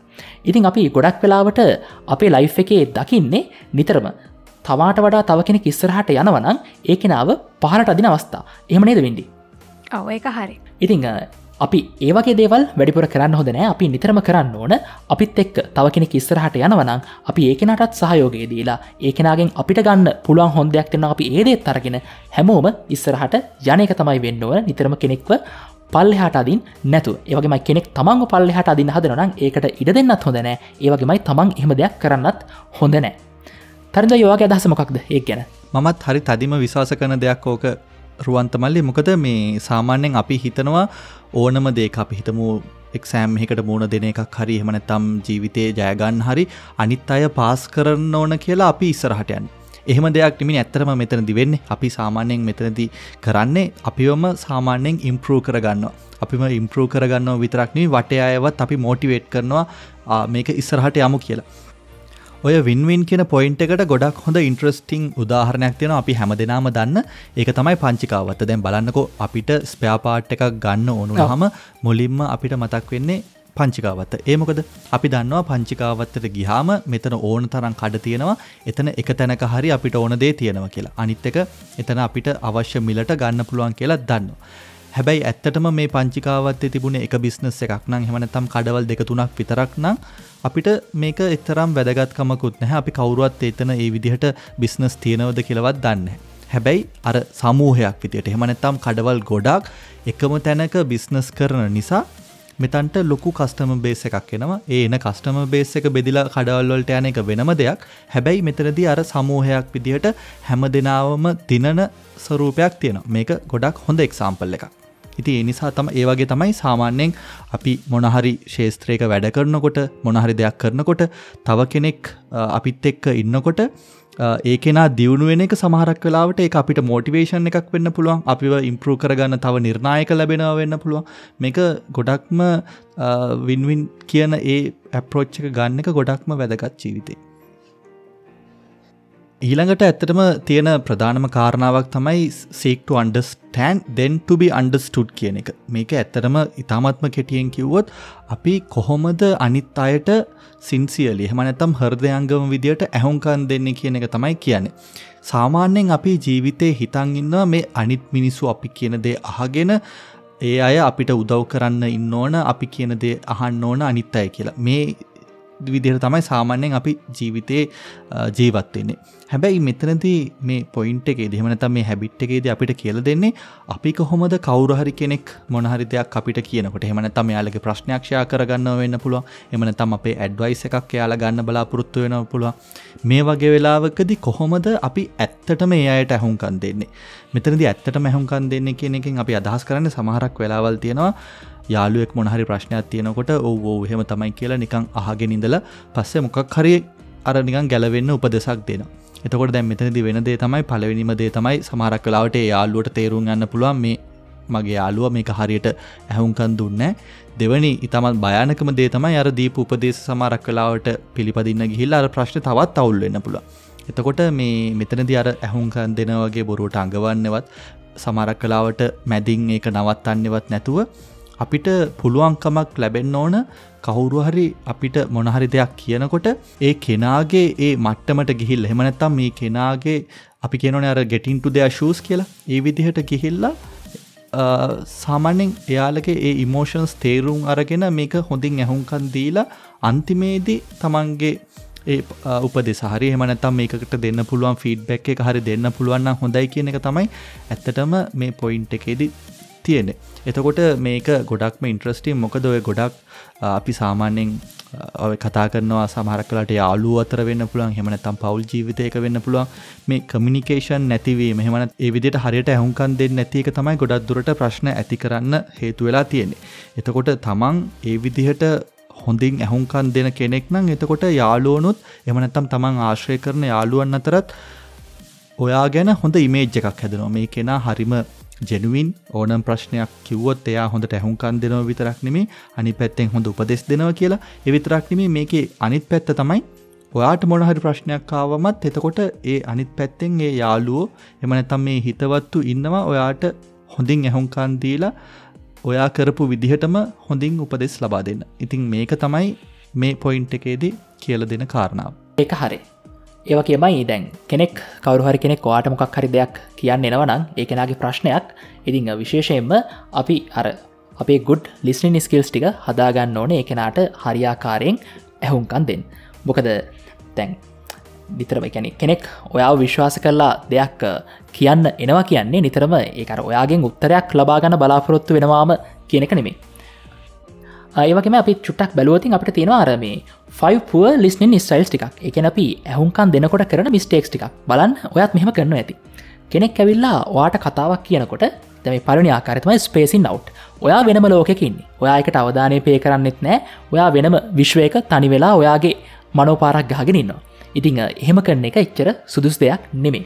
ඉතින් අපි ගොඩක් වෙලාවට අපේ ලයිෆ් එකේ දකින්නේ නිතරම. තවාට වඩා තව කෙනෙ ඉස්සරහට යනවනම් ඒ කෙනාව පහලට අදින අවස්ථා. එහම නේද වෙඩි ඔව එක හරි. ඉතිං අපි ඒවගේ දේවල් වැඩිපුර කරන්න හොදනෑ අපි නිතරම කරන්න ඕන. අපිත් එක් තව කෙනෙක් ඉස්සරහට යනවනම් අපි ඒකනටත් සහයෝගේ දීලා ඒකෙනගෙන් අපිට ගන්න පුළුවන් හොන්දයක් දෙන්න අපි ඒදෙත් තරගෙන හැමෝම ඉස්සරහට යනක තමයි වෙන්නව නිතරම කෙනෙක්ව පල්ලෙහට අදින් නැතු ඒවගේම කෙනෙක් තමන්ග පල්ලෙහට අදින්න හදනනම් ඒකට ඉඩ දෙන්නත් හොඳනෑ ඒවගේමයි තමන් එහම දෙයක් කරන්නත් හොඳ නෑ තරද යෝගේ අදහස මොකක්ද? ඒ ගැන. මමත් හරි තදිම විශවාස කරන දෙයක් ඕක රුවන්තමල්ලි මොකද මේ සාමාන්‍යෙන් අපි හිතනවා ඕනම දේක අපි හිතමු. එක්සෑම් එකට මුණ දෙන එකක් හරි එහමනැතම් ජීවිතය ජයගන්න හරි අනිත් අය පාස් කරන්න ඕන කියලා අපි ඉස්සරහටයන් එහෙම දෙයක් නිමින් ඇත්තරම මෙතනදි වෙන්නේ. අපි සාමාන්‍යයෙන් මෙතනදී කරන්නේ අපිවම සාමාන්‍යයෙන් ඉම්පරූ කරගන්නවා. අපිම ඉම්පරූ කරගන්නවා විතරක්නී වටය අයවත් අපි මෝටිවේට් කරනවා මේක ඉස්සරහට යමු කියලා. ඔය වින්වින් කියන පොයින්ට එකට ගොඩක් හොඳ ඉන්ට්‍රස්ටිං උදාහරණයක් තියෙන අපි හැම දෙනාම දන්න. ඒක තමයි පංචිකාවත්ත දැන් බලන්නකෝ අපිට ස්පයාපාට් එකක් ගන්න ඕනු හම මුලින්ම අපිට මතක් වෙන්නේ පංචිකාවත්ත ඒමොකද අපි දන්නවා පංචිකාවත්තට ගිහාම මෙතන ඕන තරම් කඩ තියෙනවා. එතන එක තැනක හරි අපිට ඕන දේ තියෙනවා කියලා. අනිත් එක එතන අපිට අවශ්‍ය මිලට ගන්න පුළුවන් කියලා දන්නවා. හැබැයි ඇත්තටම මේ පංචිකාවත්තේ තිබුණ එක බිස්නස් එකක් නම් හෙමනතම් කඩවල් දෙක තුනක් විතරක් නම් අපිට මේක එතරම් වැදගත්කමකුත් නැහැ. අපි කවුරුවත් එතන ඒ විදිහට බිස්නස් තියෙනවද කියලවත් දන්න. හැබැයි අර සමූහයක් විදියට එහෙමනැත්තම් කඩවල් ගොඩක් එකම තැනක බිස්නස් කරන නිසා මෙතන්ට ලොකු කස්ටම බේස එකක් එනවා. ඒ එන කස්ටම බේස් එක බෙදිලා කඩවල්වලට යන එක වෙනම දෙයක්. හැබැයි මෙතනදී අර සමූහයක් විදිහට හැම දෙනාවම තිනන ස්වරූපයක් තියෙන මේක ගොඩක් හොඳ එක්සාම්පල් එකක්. ඉති ඒ නිසා තම ඒ වගේ තමයි සාමාන්‍යයෙන් අපි මොනහරි ශේස්ත්‍රයක වැඩ කරනකොට මොනහරි දෙයක් කරනකොට තව කෙනෙක් අපිත් එක්ක ඉන්නකොට ඒ කෙනා දියුණුවෙන එක සමහරක් වෙලාවට ඒ අපිට මෝටිවේෂන් එකක් වෙන්න පුළුවන් අපිව ඉම්පරූ කරගන්න තව නිර්ණයක ලැබෙනව වෙන්න පුළුවන්. මේක ගොඩක්ම වින්වින් කියන ඒ ඇප්‍රෝච්චක ගන්න එක ගොඩක්ම වැදගත් ජීවිතේ. ඊළඟට ඇත්තටම තියෙන ප්‍රධානම කාරණාවක් තමයි සේක්ට අන්ඩස්ටෑන් දෙන් ටබි අන්ඩස්ටුඩ් කියන එක මේක ඇත්තටම ඉතාමත්ම කෙටියෙන් කිව්වොත් අපි කොහොමද අනිත් අයට සින්සිියලි හමනැතම් හර්දයංගම විදියට ඇහුන්කන් දෙන්නේ කියන එක තමයි කියන්නේ. සාමාන්‍යයෙන් අපි ජීවිතය හිතන් ඉන්නවා මේ අනිත් මිනිස්සු අපි කියන දේ අහගෙන ඒ අය අපිට උදව් කරන්න ඉන්න ඕන අපි කියන දේ අහන්න ඕන අනිත් අය කියලා මේ විදිහට තමයි සාමාන්‍යයෙන් අපි ජීවිතේ ජීවත් වෙන්නේ. හැබැයි මෙතනදී මේ පොයින්ට් එකේ එහෙම නැත්නම් මේ හැබිට් එකේදී අපිට කියලා දෙන්නේ අපි කොහොමද කවුරු හරි කෙනෙක් මොන හරි දෙයක් අපිට කියනකොට එහෙම නැත්නම් එයාලගේ ප්‍රශ්නයක් ෂෙයා කරගන්නව වෙන්න පුළුවන්. එහෙම නැත්නම් අපේ ඇඩ්වයිස් එකක් එයාලා ගන්න බලාපොරොත්තු වෙනවා පුළුවන්. මේ වගේ වෙලාවකදී කොහොමද අපි ඇත්තටම ඒ අයට අහුම්කම් දෙන්නේ? මෙතනදී ඇත්තටම අහුම්කම් දෙන්නේ කියන එකෙන් අපි අදහස් කරන්නේ සමහරක් වෙලාවල් තියෙනවා යාළුවෙක් මොනහරි ප්‍රශ්නයක් තියෙනකොට ඔව් ඔව් එහෙම තමයි කියලා නිකන් අහගෙන ඉඳලා පස්සේ මොකක් හරි අර නිකන් ගැලවෙන්න උපදෙසක් දෙනවා. එතකොට දැන් මෙතනදී වෙන දේ තමයි පළවෙනිම දේ තමයි සමහරක් වෙලාවට ඒ යාළුවට තේරුම් ගන්න පුළුවන් මේ මගේ යාළුව මේක හරියට ඇහුම්කන් දුන්නේ දෙවනි ඉතාමත් භයානකම දේ තමයි අර දීප උපදේශ සමහරක් වෙලාවට පිළිපදින්න ගිහිල්ලා අර ප්‍රශ්න තවත් අවුල් වෙන්න පුළුවන්. එතකොට මේ මෙතනදී අර ඇහුම්කන් දෙන වගේ බොරුවට අඟවන්නවත් සමහරක් වෙලාවට මැදින් ඒක නවත්තන්නවත් නැතුව අපිට පුළුවන්කමක් ලැබෙන්න ඕන. කවුරු හරි අපිට මොනහරි දෙයක් කියනකොට ඒ කෙනාගේ ඒ මට්ටමට ගිහිල් හෙමනැත්තම් මේ කෙනාගේ අපි කියනන අර ගෙටින්ටු දෙයක් ශූස් කියලා. ඒ විදිහට ගිහිල්ලා සාමාන්‍යෙන් එයාලගේ ඒ ඉමෝෂන්ස් තේරුම් අරගෙන මේක හොඳින් ඇහුන්කන් දීලා අන්තිමේදී තමන්ගේ ඒ උපදෙ සහරි එමනතම් මේකට දෙන්න පුළුවන් ෆීඩ්බැක් එක හරි දෙන්න පුළුවන්න හොඳයි කියන එක තමයි ඇත්තටම මේ පොයින්ට් එකේදී තියෙනෙ එතකොට මේක ගොඩක්ම ඉන්ට්‍රස්ටිම් මොකද ඔය ගොඩක් අපි සාමාන්‍යෙන් ඔය කතා කරනවා සමහරක්කලට යාලු අතර වෙන්න පුළුවන් හෙමනතම් පවල් ජීවිතයක වෙන්න පුළුවන්. මේ කමිනිකේෂන් නැතිවීම මෙහමනත් ඒවිදිට හරියට ඇහුන්කන් දෙන්න නැතික තමයි ගොඩක් දුරට ප්‍රශ්න ඇති කරන්න හේතු වෙලා තියෙන්නේ. එතකොට තමන් ඒ විදිහට හොඳින් ඇහුන්කන් දෙන කෙනෙක් නම් එතකොට යාලුවනුත් එමනැත්තම් තමන් ආශ්‍රය කරන යාළුවන් අතරත් ඔයා ගැන හොඳ ඉමේජ් එකක් හැදනවා. මේ කෙනා හරිම ජෙනුවින් ඕනම් ප්‍රශ්නයක් කිව්වොත් එයා හොඳට ඇහුන්කන් දෙනව විතරක් නෙමේ අනි පැත්තෙන් හොඳ උපදෙස් දෙනව කියලා එවිතරක් නෙමේ මේකේ අනිත් පැත්ත තමයි ඔයාට මොනහරි ප්‍රශ්නයක් ආවමත් එතකොට ඒ අනිත් පැත්තෙන් ඒ යාළුවෝ එම නැතම් මේ හිතවත්තු ඉන්නවා ඔයාට හොඳින් ඇහුන්කන් දීලා ඔයා කරපු විදිහටම හොඳින් උපදෙස් ලබා දෙන්න. ඉතින් මේක තමයි මේ පොයින්ට් එකේදී කියල දෙන කාරණාව. ඒක හරි ඒව කියමයි දැන් කෙනෙක් කවරුහරි කෙනෙක් වාට මොකක් හරි දෙයක් කියන්න එනවනම් ඒ කෙනගේ ප්‍රශ්නයක්. ඉතිං විශේෂයෙන්ම අපි අර අපේ ගුඩ් ලිස්නින් ස්කිල්ස් ටික හදාගන්න ඕන. ඒ කෙනාට හරියාකාරයෙන් ඇහුන්කන් දෙන්න. මොකද තැන් නිතරම කැනෙ කෙනෙක් ඔයාව විශ්වාස කරලා දෙයක් කියන්න එනවා කියන්නේ නිතරම ඒකර ඔයාගෙන් උත්තරයක් ලබාගන්න බලාපොරොත්තු වෙනවාම කියනක නෙමේ ඒවගේම අපි චුට්ටක් බැලුවතින් අපට තියෙන අරමේ 5 ලිස්නින් ස්ටයිල්ස් ටික් එකන අපි ඇහුන්කන් දෙනකොට කරන මිස්ටේක්ස් ටික් බලන් ඔයත් මෙහම කරන්න ඇති. කෙනෙක් ඇවිල්ලා වාට කතාවක් කියනකොට දැම පරණි ආකාරතමයි ස්පේසින් නව් ඔයා වෙනම ලෝකකින්නේ ඔයා එකට අවධානය පේ කරන්නෙත් නෑ. ඔයා වෙනම විශ්වයක තනි වෙලා ඔයාගේ මනෝපාරක් ගහගෙන ඉන්නවා. ඉතිං එහෙම කරන එක එච්චර සුදුස් දෙයක් නෙමේ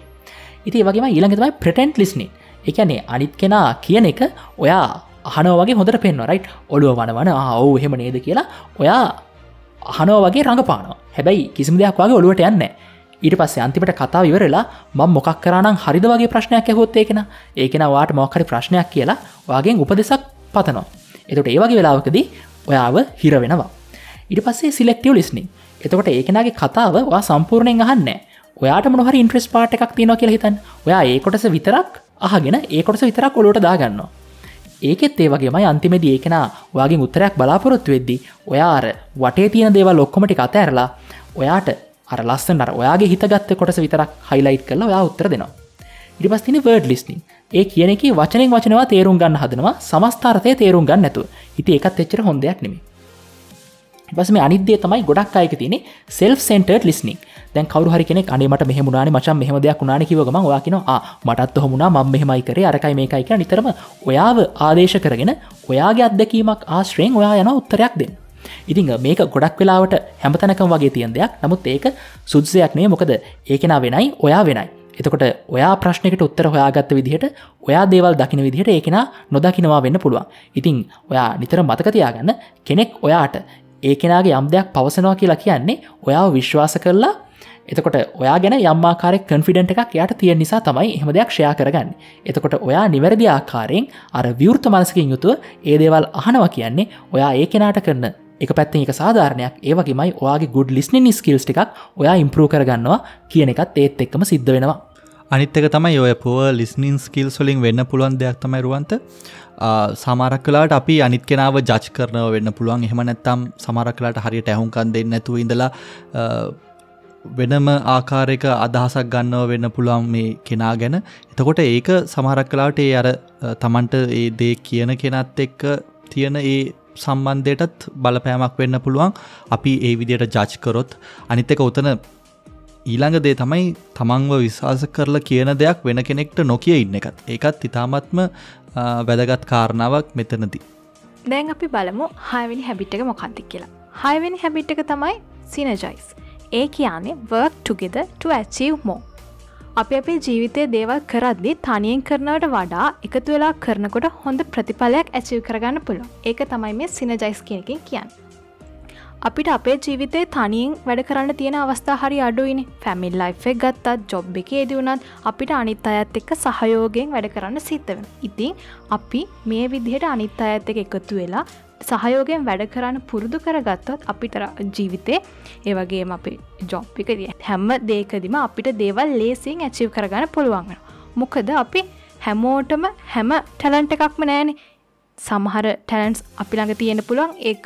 ඉති වගේම ඊළඟතමයි ප්‍රටන්ට් ලිස්නි එකනේ අනිත් කෙනා කියන එක ඔයා අහනෝ වගේ හොඳට පෙන්ව රයිට් ඔළුව වනවන ඔවු එහෙම නේද? කියලා ඔයා අහනෝ වගේ රඟපානවා. හැබැයි කිසිම දෙයක් වගේ ඔළුවට යන්න ඊට පස්සේ අන්තිමට කතා විවරලා මං මොකක් කරනම් හරිද? වගේ ප්‍රශ්නයක් ඇහොත් ඒකෙන ඒකෙන වාට මොක්හරි ප්‍රශ්නයක් කියලා වගේ උපදෙසක් පතනවා. එතට ඒවගේ වෙලාවකදී ඔයාව හිර වෙනවා. ඉට පස්සේ සිලෙක්ටව ලිස්නි එතකොට ඒකෙනගේ කතාව වා සම්පූර්ණයෙන් අහන්න ඔයාට මොහර ඉන්ට්‍රස් පාට එකක් තියෙනවා කියලා හිතන් ඔයා ඒ කොටස විතරක් අහගෙන ඒ කොටස විතරක් ඔලුට දාගන්නවා. ඒකෙත් ඒ වගේමයි අන්තිමේද ඒකෙන වගේ උත්තරයක් බලාපොරොත්තු වෙද්දි ඔයාර වටේ තියෙන දේවල් ඔක්කොමටි කත ඇරලා ඔයාට අර ලස්සන අර ඔයාගේ හිතගත්ත කොටස විතරක් හයිලයිට් කරලා ඔයා උත්තර දෙනවා. ඉරිපස් තින වර්ඩ් ලිස්නිින් ඒ කියන එක වචනෙන් වචනවා තේරුම් ගන්න හදනවා සමස්ථාරතය තේරුම් ගන්න නැතුව. හිති එකත් එච්චර හොඳයක් නෙමේ පස මේ අනිදේ තමයි ගොඩක් අයක තින සෙල් සෙන්ටර් ලිස්නිින් දැන් කවරු හරි කෙනෙක් අනේමට මෙහමුණනේ මචන් මෙහම දෙයක් වුණන කිවගම වාකින මටත් හොමුණා ම මෙහමයි කරේ අරකයි මේකයි කිය නිතරම ඔයාව ආදේශ කරගෙන ඔයාගේ අත්දැකීමක් ආශ්‍රයෙන් ඔයා යන උත්තරයක් දෙන්න. ඉතිං මේක ගොඩක් වෙලාවට හැමතැනකම් වගේ තියන් දෙයක්. නමුත් ඒක සුද්සයක් නේ මොකද ඒකෙනා වෙනයි ඔයා වෙනයි. එතකොට ඔයා ප්‍රශ්නකට උත්තර හොයාගත්ත විදිහට ඔයා දේවල් දකින විදිහට ඒකෙන නොදකිනවා වෙන්න පුළුවන්. ඉතිං ඔයා නිතර මතකතියාගන්න කෙනෙක් ඔයාට ඒකෙනගේ යම් දෙයක් පවසනවා කියලා කියන්නේ ඔයාව විශ්වාස කරලා එතකොට ඔයා ගැන යම්මාකාරෙක් කන්ෆිඩන්ට එකක් යට තිය නිසා තමයි එහම දෙයක් ෂයා කරගන්න. එතකොට ඔයා නිවැරදි ආකාරයෙන් අර විවෘත මනසකින් යුතුව ඒ දේවල් අහනවා කියන්නේ ඔයා ඒ කෙනාට කරන එක පැත්තිෙන් එක සාධාරණයක්. ඒවගේමයි ඔයාගේ ගුඩ් ලිස්නින් ස්කිල්ස් එකක් ඔයා ඉම්පරූ කරගන්නවා කියන එකත් ඒත් එක්කම සිද්ධ වෙනවා. අනිත්තක තමයි ඔය පුව ලිස්නින් ස්කිල් සොලින් වෙන්න පුළුවන් දෙයක් තමයි රුවන්ත. සමාරක් කලාට අපි අනිත් කෙනාව ජච් කරනව වෙන්න පුළුවන්. එහෙම නැත්තම් සමරක් කලාට හරියට ඇහුන්කන් දෙන්න නැතුව ඉඳලා වෙනම ආකාරයක අදහසක් ගන්නව වෙන්න පුළුවන් මේ කෙනා ගැන. එතකොට ඒක සමහරක් කලාට ඒ අර තමන්ට ඒ දේ කියන කෙනත් එක්ක තියෙන ඒ සම්බන්ධයටත් බලපෑමක් වෙන්න පුළුවන්. අපි ඒ විදියට ජච් කරොත්. අනිත් එක උතන ඊළඟ දේ තමයි තමන්ව විශවාස කරලා කියන දෙයක් වෙන කෙනෙක්ට නොකිය ඉන්න එකත්. ඒකත් ඉතාමත්ම වැදගත් කාරණාවක් මෙතනදී දැන් අපි බලමු හයවිනි හැබිට්ක මොකන්ති කියලා හයවෙනි හැබිට්ක තමයි සිනජයිස් ඒ කියන්නේ work together to achieve more. අපි අපේ ජීවිතය දේවල් කරද්දි තනියෙන් කරනවට වඩා එකතු වෙලා කරනකොට හොඳ ප්‍රතිඵලයක් ඇචිව් කරගන්න පුළුවන් ඒක තමයි මේ සිනජයිස් කියනකින් කියන්න. අපිට අපේ ජීවිතේ තනියෙන් වැඩ කරන්න තියෙන අවස්ථා හරි අඩුයිනි ෆැමිල් ලයිෆ් එක ගත්තත් ජොබ් එක ඒදි වුණත් අපිට අනිත් අයත් එක්ක සහයෝගෙන් වැඩ කරන්න සිත්තවෙන. ඉතින් අපි මේ විදිහට අනිත් අයත් එක එකතු වෙලා සහයෝගෙන් වැඩ කරන්න පුරුදු කරගත්තොත් අපිට ජීවිතේ ඒවගේම අපි ජොප්පිකදිය හැම්ම දේකදිම අපිට දේවල් ලේසින් ඇචිව් කරගන්න පුළුවන් වෙන. මොකද අපි හැමෝටම හැම ටැලන්ට එකක්ම නෑන සමහර ටැලන්ස් අපි ළඟ තියෙන පුළුවන් ඒ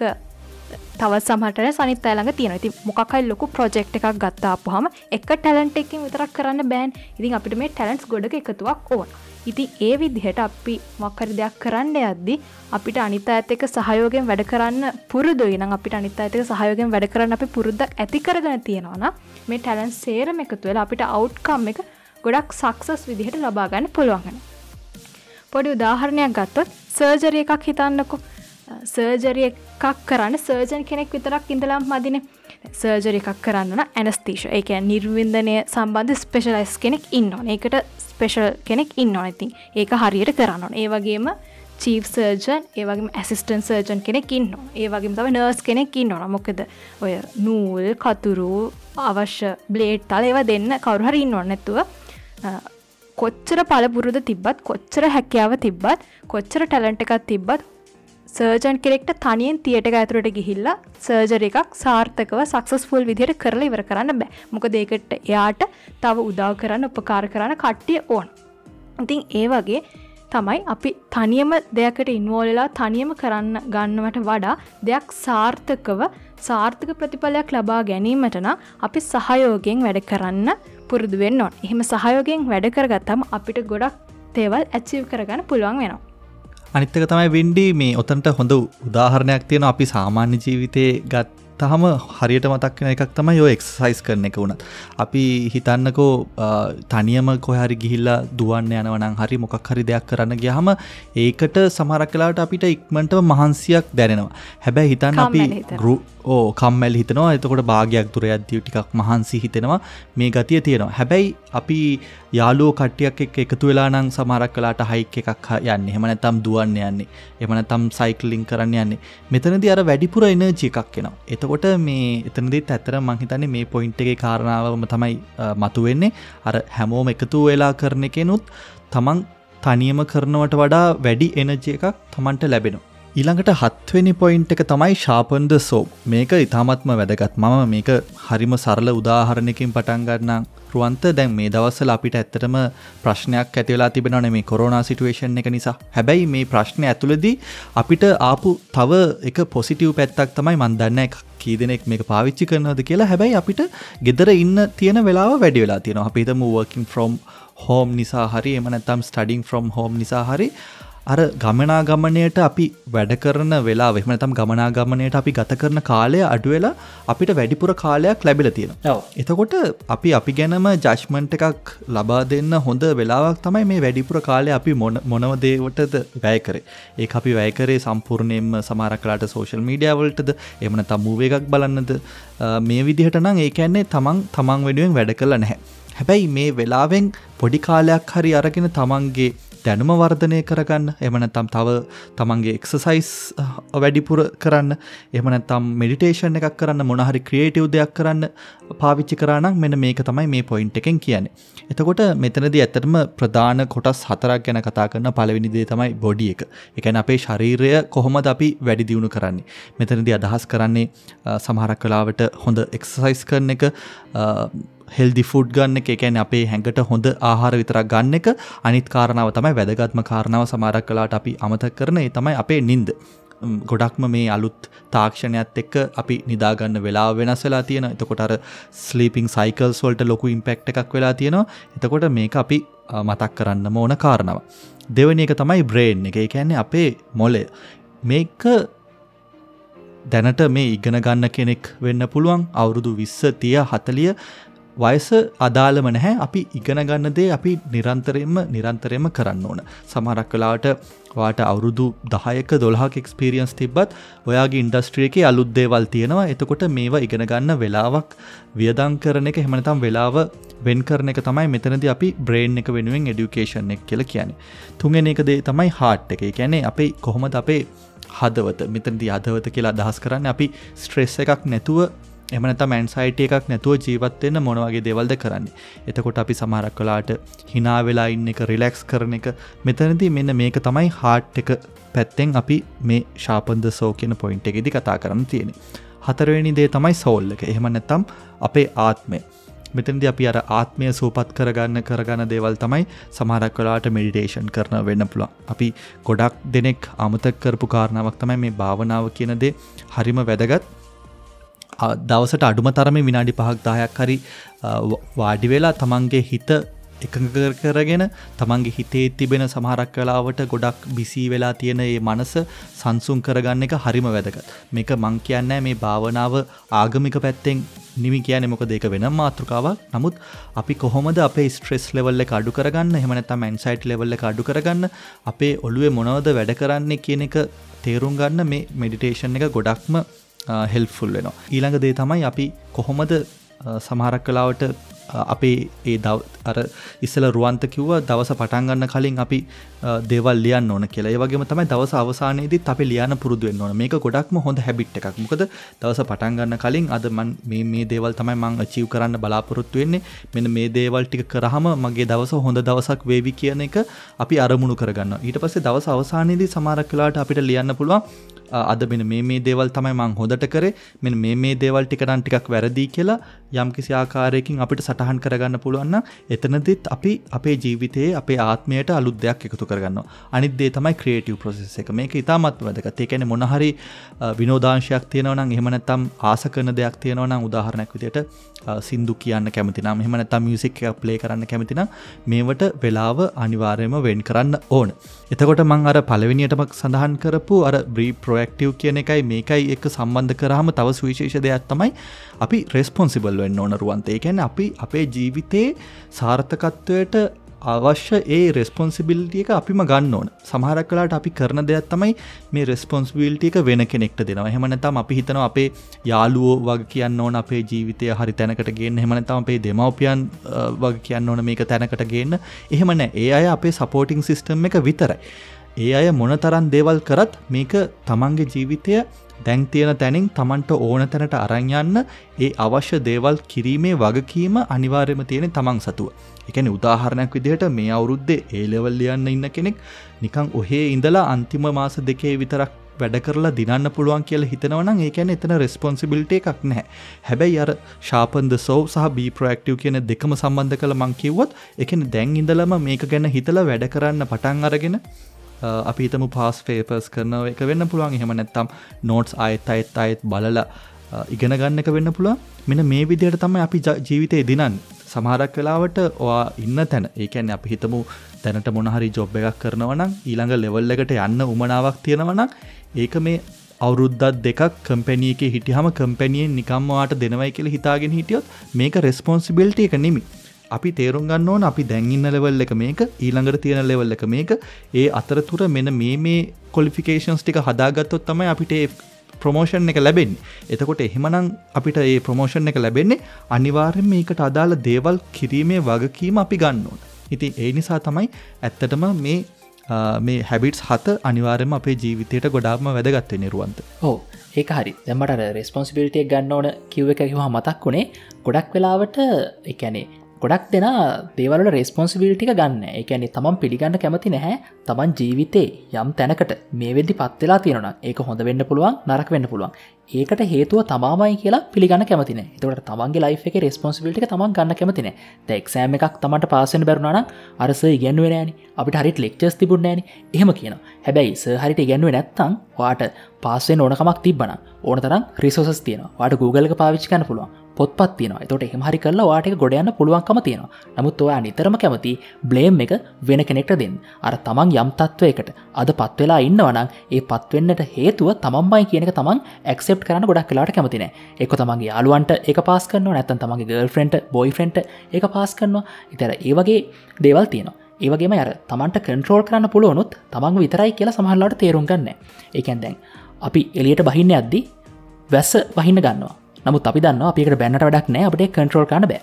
තව සමහට සනිත් අයළඟ තියෙන ති මොකයි ලොකු ප්‍රජෙක්් එකක් ගත්තාපුහම එක ටැලන්ට එකින් විතරක් කරන්න බෑන්. ඉතින් අපිට මේ ටැලන්ස් ගොඩ එකතුවක් ඕන. ඉති ඒ විදිහට අපි මොක්කරි දෙයක් කරන්න යද්දි අපිට අනිත ඇත එක සහයෝගෙන් වැඩ කරන්න පුරුදුයි. නම් අපිට අනිත ඇතක සහයෝගෙන් වැඩ කරන්න අපි පුරුද්දක් ඇති කරගෙන තියෙනවන මේ ටැලන් සේරම එකතු වෙලා අපිට අවුට්කම් එක ගොඩක් සක්සස් විදිහට ලබාගන්න පුළුවන්ගෙන පොඩි උදාහරණයක් ගත්තොත් සර්ජරිය එකක් හිතන්නකො. සර්ජරිය එකක් කරන්න. සර්ජන් කෙනෙක් විතරක් ඉඳලම් මදින. සර්ජරි එකක් කරන්න ඇනස්තීශ එක නිර්වින්දනය සම්බන්ධ ස්පෙශලයිස් කෙනෙක් ඉන්න ඒකට ස්පෙෂල් කෙනෙක් ඉන්න ඉතින් ඒක හරියට කරන්න ඒ වගේම චීප් සර්ජන් ඒවගේ ඇසිස්ටන් සර්ජන් කෙනෙක් ඉන්න ඒ වගේ තව නර්ස් කෙනෙක් ඉන්න මොකද ඔය නූල් කතුරු අවශ්‍ය බ්ලේට් තල ඒව දෙන්න කවරුහර ඉන්න නැතුව කොච්චර පලපුරුද තිබ්බත් කොච්චර හැකියාව තිබ්බත් කොච්චර ටැලන්ට එකත් තිබ්බත් සර්ජන් කෙනෙක්ට තනියෙන් තියට ඇතුරට ගිහිල්ලා සර්ජර එකක් සාර්ථකව සක්සස්ෆුල් විදිහයට කරලා ඉවර කරන්න බෑ. මොක දෙකට එයාට තව උදාව කරන්න උපකාර කරන්න කට්ටිය ඕන්. ඉතින් ඒ වගේ තමයි අපි තනියම දෙයකට ඉන්වෝලලා තනියම කරන්න ගන්නවට වඩා දෙයක් සාර්ථකව සාර්ථක ප්‍රතිඵලයක් ලබා ගැනීමට නම් අපි සහයෝගෙන් වැඩ කරන්න පුරුදුවෙන්න ඕන්. එහෙම සහයෝගෙන් වැඩ කරගත්තම අපිට ගොඩක් තේවල් ඇචිව් කරගන්න පුළුවන් වෙනවා. අනිත්තක තමයි වෙන්ඩි මේ ඔතන්ට හොඳ උදාහරණයක් තියෙන අපි සාමාන්‍ය ජීවිතය ගත් ගත්තහම හරියට මතක්න එකක් තම යෝ එක්සයිස් කරන එක වුණත්. අපි හිතන්නකෝ තනියම කොහරි ගිහිල්ලා දුවන්න යනවනං හරි මොකක් හරි දෙයක් කරන්න ගියහම ඒකට සමරක් කලාට අපිට ඉක්මට මහන්සියක් දැනෙනවා. හැබැයි හිතන්න අපි ගරු ඕ කම්මැල් හිතනවා. එතකොට භාගයක් තුර ඇද්දිය ටිකක් මහන්සි හිතෙනවා. මේ ගතිය තියෙනවා. හැබැයි අපි යාලුවෝ කට්ටියක් එක් එකතු වෙලා නම් සමහරක් කලාට හයික් එකක් යන්න. හෙමනැතම් දුවන්න යන්නේ. එමනතම් සයිකලින් කරන්න යන්නේ. මෙතනද අර වැඩිපුර එනර්ජි එකක් එනවා. එතකොට මේ එතනදිත් ඇතර මංහිතන්නේ මේ පොයින්ට් එකේ කාරණාවම තමයි මතුවෙන්නේ. අර හැමෝම එකතු වෙලා කරන එකෙනුත් තමන් තනියම කරනවට වඩා වැඩි එනජය එකක් තමන්ට ලැබෙනවා. ඊළඟට හත්වෙනි පොයින්ට් එක තමයි ශාපන්ද සෝ මේක ඉතාමත්ම වැදගත්. මම මේක හරිම සරල උදාහරණයකින් පටන්ගන්නම් රුවන්ත දැන් මේ දවස්සල අපිට ඇත්තටම ප්‍රශ්නයක් ඇතිවෙලා තිබෙනවන මේ කොරෝනා සිටුවේෂන් එක නිසා. හැබැයි මේ ප්‍රශ්නය ඇතුළදී අපිට ආපු තව එක පොසිටව් පැත්තක් තමයි මන්දන්න එක කී දෙනෙක් මේක පාවිච්චි කරනවද කියලා. හැබැයි අපිට ගෙදර ඉන්න තියෙන වෙලාව වැඩි වෙලා තියෙනවා. අපිතම වර්කින් ෆ්‍රොම් හෝම් නිසා හරි එමනැතම් ස්ටඩිං ෆ්‍රොම් හෝම් නිසා හරි. අර ගමනාගමනයට අපි වැඩ කරන වෙලා වෙහමනතම් ගමනාගමනයට අපි ගත කරන කාලය අඩුවෙලා අපිට වැඩිපුර කාලයක් ලැබිල තියෙන එතකොට අපි අපි ගැනම ජශ්මන්ට එකක් ලබා දෙන්න හොඳ වෙලාවක් තමයි මේ වැඩිපුර කාලය අපි මොනවදේවටද වැය කරේ. ඒ අපි වැයකරේ සම්පූර්ණයෙන්ම සමාරක්ලාට සෝශල් මීඩියවල්ටද එමන තම්මූව එකක් බලන්නද. මේ විදිහට නම් ඒ ඇන්නේ තමන් තමන් වැඩුවෙන් වැඩ කළ නැහැ. හැබැයි මේ වෙලාවෙන් පොඩි කාලයක් හරි අරගෙන තමන්ගේ දැනුම වර්ධනය කරගන්න එමනැතම් තව තමන්ගේ එක්සසයිස් වැඩිපුර කරන්න එමනැතම් මෙඩිටේෂන් එකක් කරන්න මොනහරි ක්‍රියේටව් දෙයක් කරන්න පාවිච්චි කරනම් මෙන මේක තමයි මේ පොයින්ට් එකෙන් කියන්නේ. එතකොට මෙතනද ඇත්තටම ප්‍රධාන කොටස් හතරක් ගැන කතා කරන පළවෙනිදේ තමයි බොඩි එක එකන අපේ ශරීරය කොහොමද අපි වැඩි දියුණු කරන්නේ. මෙතනද අදහස් කරන්නේ සමහරක් කලාවට හොඳ එක්සසයිස් කරන එක හෙල්දි ෆුඩ් ගන්න එක එකැන අපේ හැඟට හොඳ ආහාර විතරක් ගන්න එක අනිත් කාරණාව තමයි වැදගත්ම කාරණාව සමාරක් කලාට අපි අමතක් කරන ඒ තමයි අපේ නින්ද. ගොඩක්ම මේ අලුත් තාක්ෂණයත් එක්ක අපි නිදාගන්න වෙලා වෙනස් වෙලා තියෙන. එතකොට අර ස්ලීපිං සයිකල්ස් වලට ලොකු ඉම්පෙක්ට් එකක් වෙලා තියෙනවා. එතකොට මේක අපි මතක් කරන්න ඕන කාරණාව. දෙවනි එක තමයි බ්‍රේන් එක. ඒ කියන්නේ අපේ මොලය මේක දැනට මේ ඉගෙන ගන්න කෙනෙක් වෙන්න පුළුවන්. අවුරුදු විස්ස තිය හතලිය වයස අදාළම නැහැ. අපි ඉගෙන ගන්න දේ අපි නිරන්තරයෙන්ම නිරන්තරයම කරන්න ඕන. සමහරක් කලාට වාට අවුරුදු දහයක දොල්හක් එක්ස්පිරියන්ස් තිබ්බත් ඔයාගේ ඉන්ඩස්ට්‍රියක අලුත් දේවල් තියෙනවා. එතකොට මේවා ඉගෙන ගන්න වෙලාවක් වියදං කරන එක හෙමනතම් වෙලාව වෙන් කරන එක තමයි මෙතනද අපි බ්‍රේන් එක වෙනුවෙන් එඩියුකේෂන් එක කියල කියන්නේ. තුන්ගෙන එක දේ තමයි හාට් එක. කියන්නේ අපේ කොහොමද අපේ හදවත මෙතනදි අදවත කියලා අදහස් කරන්න අපි ස්ට්‍රෙස් එකක් නැතුව එමනත මැන්සයිට එකක් නැතුව ජීවත්වන්න මොනවගේ දෙවල්ද කරන්නේ? එතකොට අපි සමහරක් කලාට හිනාවෙලා ඉන්න එක රිලෙක්ස් කරන එක මෙතනති මෙන්න මේක තමයි හාට් එක පැත්තෙන් අපි මේ ශාපන්ද සෝ කියන පොයින්ට් එකෙදි කතා කරන්න තියෙන හතරවෙනි දේ තමයි සෝල් එක. එහෙම නැත්තම් අපේ ආත්මය. මෙතන්දි අපි අර ආත්මය සූපත් කරගන්න කරගන්න දේවල් තමයි සමහරක් කලාට මෙඩිටේෂන් කරන වෙන්න පුළුවන්. අපි ගොඩක් දෙනෙක් අමතක් කරපු කාරණාවක් තමයි මේ භාවනාව කියනදේ හරිම වැදගත්. දවසට අඩුම තරම විනාඩි පහක් දායක් හරි වාඩි වෙලා තමන්ගේ හිත එකඟ කරගෙන තමන්ගේ හිතේ තිබෙන සමහරක් කලාවට ගොඩක් බිසී වෙලා තියෙන ඒ මනස සංසුන් කරගන්න එක හරිම වැදගත්. මේක මං කියන්න මේ භාවනාව ආගමික පැත්තෙන් නිමි කියන මොක දෙක වෙන මාතෘකාවක්. නමුත් අපි කොහොමද අපේ ස්ට්‍රෙස් ලෙවල්ල අඩු කරගන්න හෙමනතම ඇන්සයිට් ලෙවල්ල අඩු කරගන්න අපේ ඔළුවේ මොනවද වැඩ කරන්නේ කියන එක තේරුම් ගන්න මේ මෙඩිටේෂන් එක ගොඩක්ම හෙල්ෆුල් වෙනවා. ඊළඟ දේ තමයි අපි කොහොමද සමහරක් කලාවට අපේ ඒ දව අර ඉස්සල රුවන්ත කිව්ව දවස පටන්ගන්න කලින් අපි දේවල් ලියන්න ඕන කියලා. ඒවගේම තමයි දවස අවසානයේදී අපි ලියන පුරුදුවෙන් ඕන. මේක ගොඩක්ම හොඳ හැබිට් එකක්. මොකද දවස පටන්ගන්න කලින් අද මන් මේ මේ දේවල් තමයි මං අචීව් කරන්න බලාපොරොත්තු වෙන්නේ. මෙන්න මේ දේවල් ටික කරාම මගේ දවස හොඳ දවසක් වේවි කියන එක අපි අරමුණු කරගන්න ඊට පස්සේ දවස අවසානයේදී සමහරක් වෙලාවට අපිට ලියන්න පුළුවන් අද මෙන මේ මේ දේවල් තමයි මං හොදට කරේ. මෙ මේ මේ දේවල් ටිකටන් ටිකක් වැරදිී කියලා යම් කිසි ආකාරයකින් අපිට සටහන් කරගන්න පුළුවන්න එතනදිත් අපි අපේ ජීවිතයේ අපේ ආත්මයට අලුත් දෙයක් එකතු කරගන්න අනිත් දේ තමයි ක්‍රේටව ප්‍රසෙස් එක. මේක ඉතාමත් වැදගත්. ඒකැන මොනහරි විනෝදාංශයක් තියෙනවනම් එහෙමනැතම් ආස කරන දෙයක් තියෙනවනම් උදාහරණයක් විදියට සිින්දු කියන්න කැමතිනම් එහමනැතම් මියසික් එක ප්ලේ කරන්න කැමතිනම් මේවට වෙලාව අනිවාර්යම වෙන් කරන්න ඕන. එතකොට මං අර පලවිනියටම සඳහන් කරපු අර බ්‍රී ප්‍රෝක්ටව් කියන එකයි මේකයි එක සම්බන්ධ කරහම තව සුවිශේෂ දෙයක් තමයි අපි රෙස්පොන්සිබල් වෙන්න ඕන රුවන්තේ. ගැන අපි අපේ ජීවිතයේ සාර්ථකත්වයට අවශ්‍ය ඒ රෙස්පොන්සිබිලිටිය එක අපිම ගන්න ඕන. සමහරක් කලාට අපි කරන දෙයක් තමයි මේ රෙස්පොන්ස්බිල්ටිය එක වෙන කෙනෙක්ට දෙනවා. හෙමනතම් අපි හිතනවා අපේ යාලුවෝ වග කියන්න ඕන අපේ ජීවිතය හරි තැනකට ගන්න. හෙමනතම අපේ දෙමවපියන් වග කියන්න ඕන මේක තැනකට ගන්න. එහෙමන ඒ අය අපේ සපෝටිං සිිස්ටම් එක විතරයි. ඒ අය මොන තරන් දේවල් කරත් මේක තමන්ගේ ජීවිතය දැන් තියෙන තැනින් තමන්ට ඕන තැනට අරංයන්න ඒ අවශ්‍ය දේවල් කිරීමේ වගකීම අනිවාර්යම තියෙන තමන් සතුව. එකන උදාහරණයක් විදිහට මේ අවුරුද්දේ ඒලෙවල් ලියන්න ඉන්න කෙනෙක් නිකං ඔහේ ඉඳලා අන්තිම මාස දෙකේ විතරක් වැඩ කරලා දිනන්න පුළුවන් කියල හිතනවනම් ඒකැන එතන රෙස්පොන්සිබිලිට එකක් නැහැ හැබැයි අර ශාපන්ද සෝ සහ බී ප්‍රක්ටව් කියන දෙකම සම්බන්ධ කළ මංකිව්වොත් එකන දැන් ඉඳලම මේක ගැන හිතලා වැඩ කරන්න පටන් අරගෙන Uh, අපි හිතමු පාස් ෆේපර්ස් කරනව. එක වෙන්න පුළුවන්. එහෙම නැත්තම් නෝට්ස් අයත් අයත් අයත් බලලා uh, ඉගෙන ගන්න එක වෙන්න පුළුවන්. මෙන මේ විදියට තමයි අපි ජීවිතය දිනන් සමහරක් වෙලාවට ඔයා ඉන්න තැන. ඒකැන්නේ අපි හිතමු තැනට මොනහරි ජොබ් එකක් කරනවනම් ඊළඟ ලෙවල් එකට යන්න උමනාවක් තියෙනවනම් ඒක මේ අවුරුද්දත් දෙකක් කම්පැනියක හිටියහම කම්පැනියෙන් නිකම්වාට දෙනවයි කියල හිතාගෙන හිටියොත් මේක රෙස්පොන්සිබිල්ට එක නෙමි අපි තේරුම් ගන්න ඕන අපි දැන්ඉන්න ලෙවල් එක මේක ඊළඟට තියෙන ලෙවල් එක මේක. ඒ අතරතුර මෙන මේ මේ කොලිෆිකේෂන්ස් ටික හදාගත්තොත් තමයි අපිට ප්‍රමෝෂන් එක ලැබෙන් එතකොට එහෙමනම් අපිට ඒ ප්‍රමෝෂන් එක ලැබෙන්නේ අනිවාර්යෙන් මේකට අදාළ දේවල් කිරීමේ වගකීම අපි ගන්න ඕන. ඉතින් ඒ නිසා තමයි ඇත්තටම මේ මේ හැබිටස් හත අනිවාර්යම අපේ ජීවිතයට ගොඩාක්ම වැදගත්ව නිරුවන්ත ඕ ඒක හරි. දැමට රෙස්පොන්සිබිලිටිය ගන්න ඕන කිව්ව එක කිවා මතක් වුණේ ගොඩක් වෙලාවට එකැනේ ගොඩක් දෙෙන දේවල රෙස්පොන්සිබිලිටික ගන්න. එකැනෙ තමන් පිළිගන්න කැමති නැහැ තමන් ජීවිතේ යම් තැනකට මේ වෙදදි පත්වෙලා තියෙන ඒක හොඳ වෙන්න පුළුවන් නරක් වෙන්න පුළුවන්. ඒකට හේතුව තමාමයි කියලා පිළිගන්න කැමතින තවට තමන්ගේ ලයි් එක රෙස්පොන්සිබිලිට තමන් ගන්න කැමතින දැක්සෑම එකක් තමට පාසෙන් බැරුණන අරස ඉගැන්වෙනෑන අපිට හරිට ලෙක්චස් තිබුණෑන එහෙම කියන හැබැයි සහරිට ඉගැන්ුව නැත්තං වාට පාසෙන් ඕනකමක් තිබන ඕන තරම් රිසෝසස් තියෙන වාට Googleක පාවිච්චිකන්න පුළුවන්. පොත්පත් තියෙනවා. තොට එහමහරි කරලා වාටක ගොඩයන්න පුළුවන්කම තියෙනවා. නමුත් ඔයා නිතරම කැමති බ්ලේම් එක වෙන කෙනෙක්ට දෙන්න. අර තමන් යම් තත්වයකට අද පත්වෙලා ඉන්නවනම් ඒ පත්වෙන්නට හේතුව තමන්බයි කියනක තමන් එක්සෙප් කරන්න ගොඩක් කලාට කැමතින එක තමන්ගේ යාලුවන්ට එක පාස් කරනවා නැත්තන් තමන්ගේ ගල් ෆ්‍රෙන්ට් බොයි ෆ්‍රෙන්ට් එක පාස් කරනවා ඉතර ඒ වගේ දේවල් තියෙනවා. ඒවගේම අර තමන්ට කන්ට්‍රෝල් කරන්න පුළුවනුත් තමන් විතරයි කියලා සමහල්ලාට තේරුම් ගන්න ඒකැන් දැන් අපි එලියට බහින්න අද්දි වැස්ස වහින්න ගන්නවා. නමුත් අපි දන්න අපිකට බැන්නට වැඩක් නෑ අපට කන්ට්‍රෝල් කන බෑ.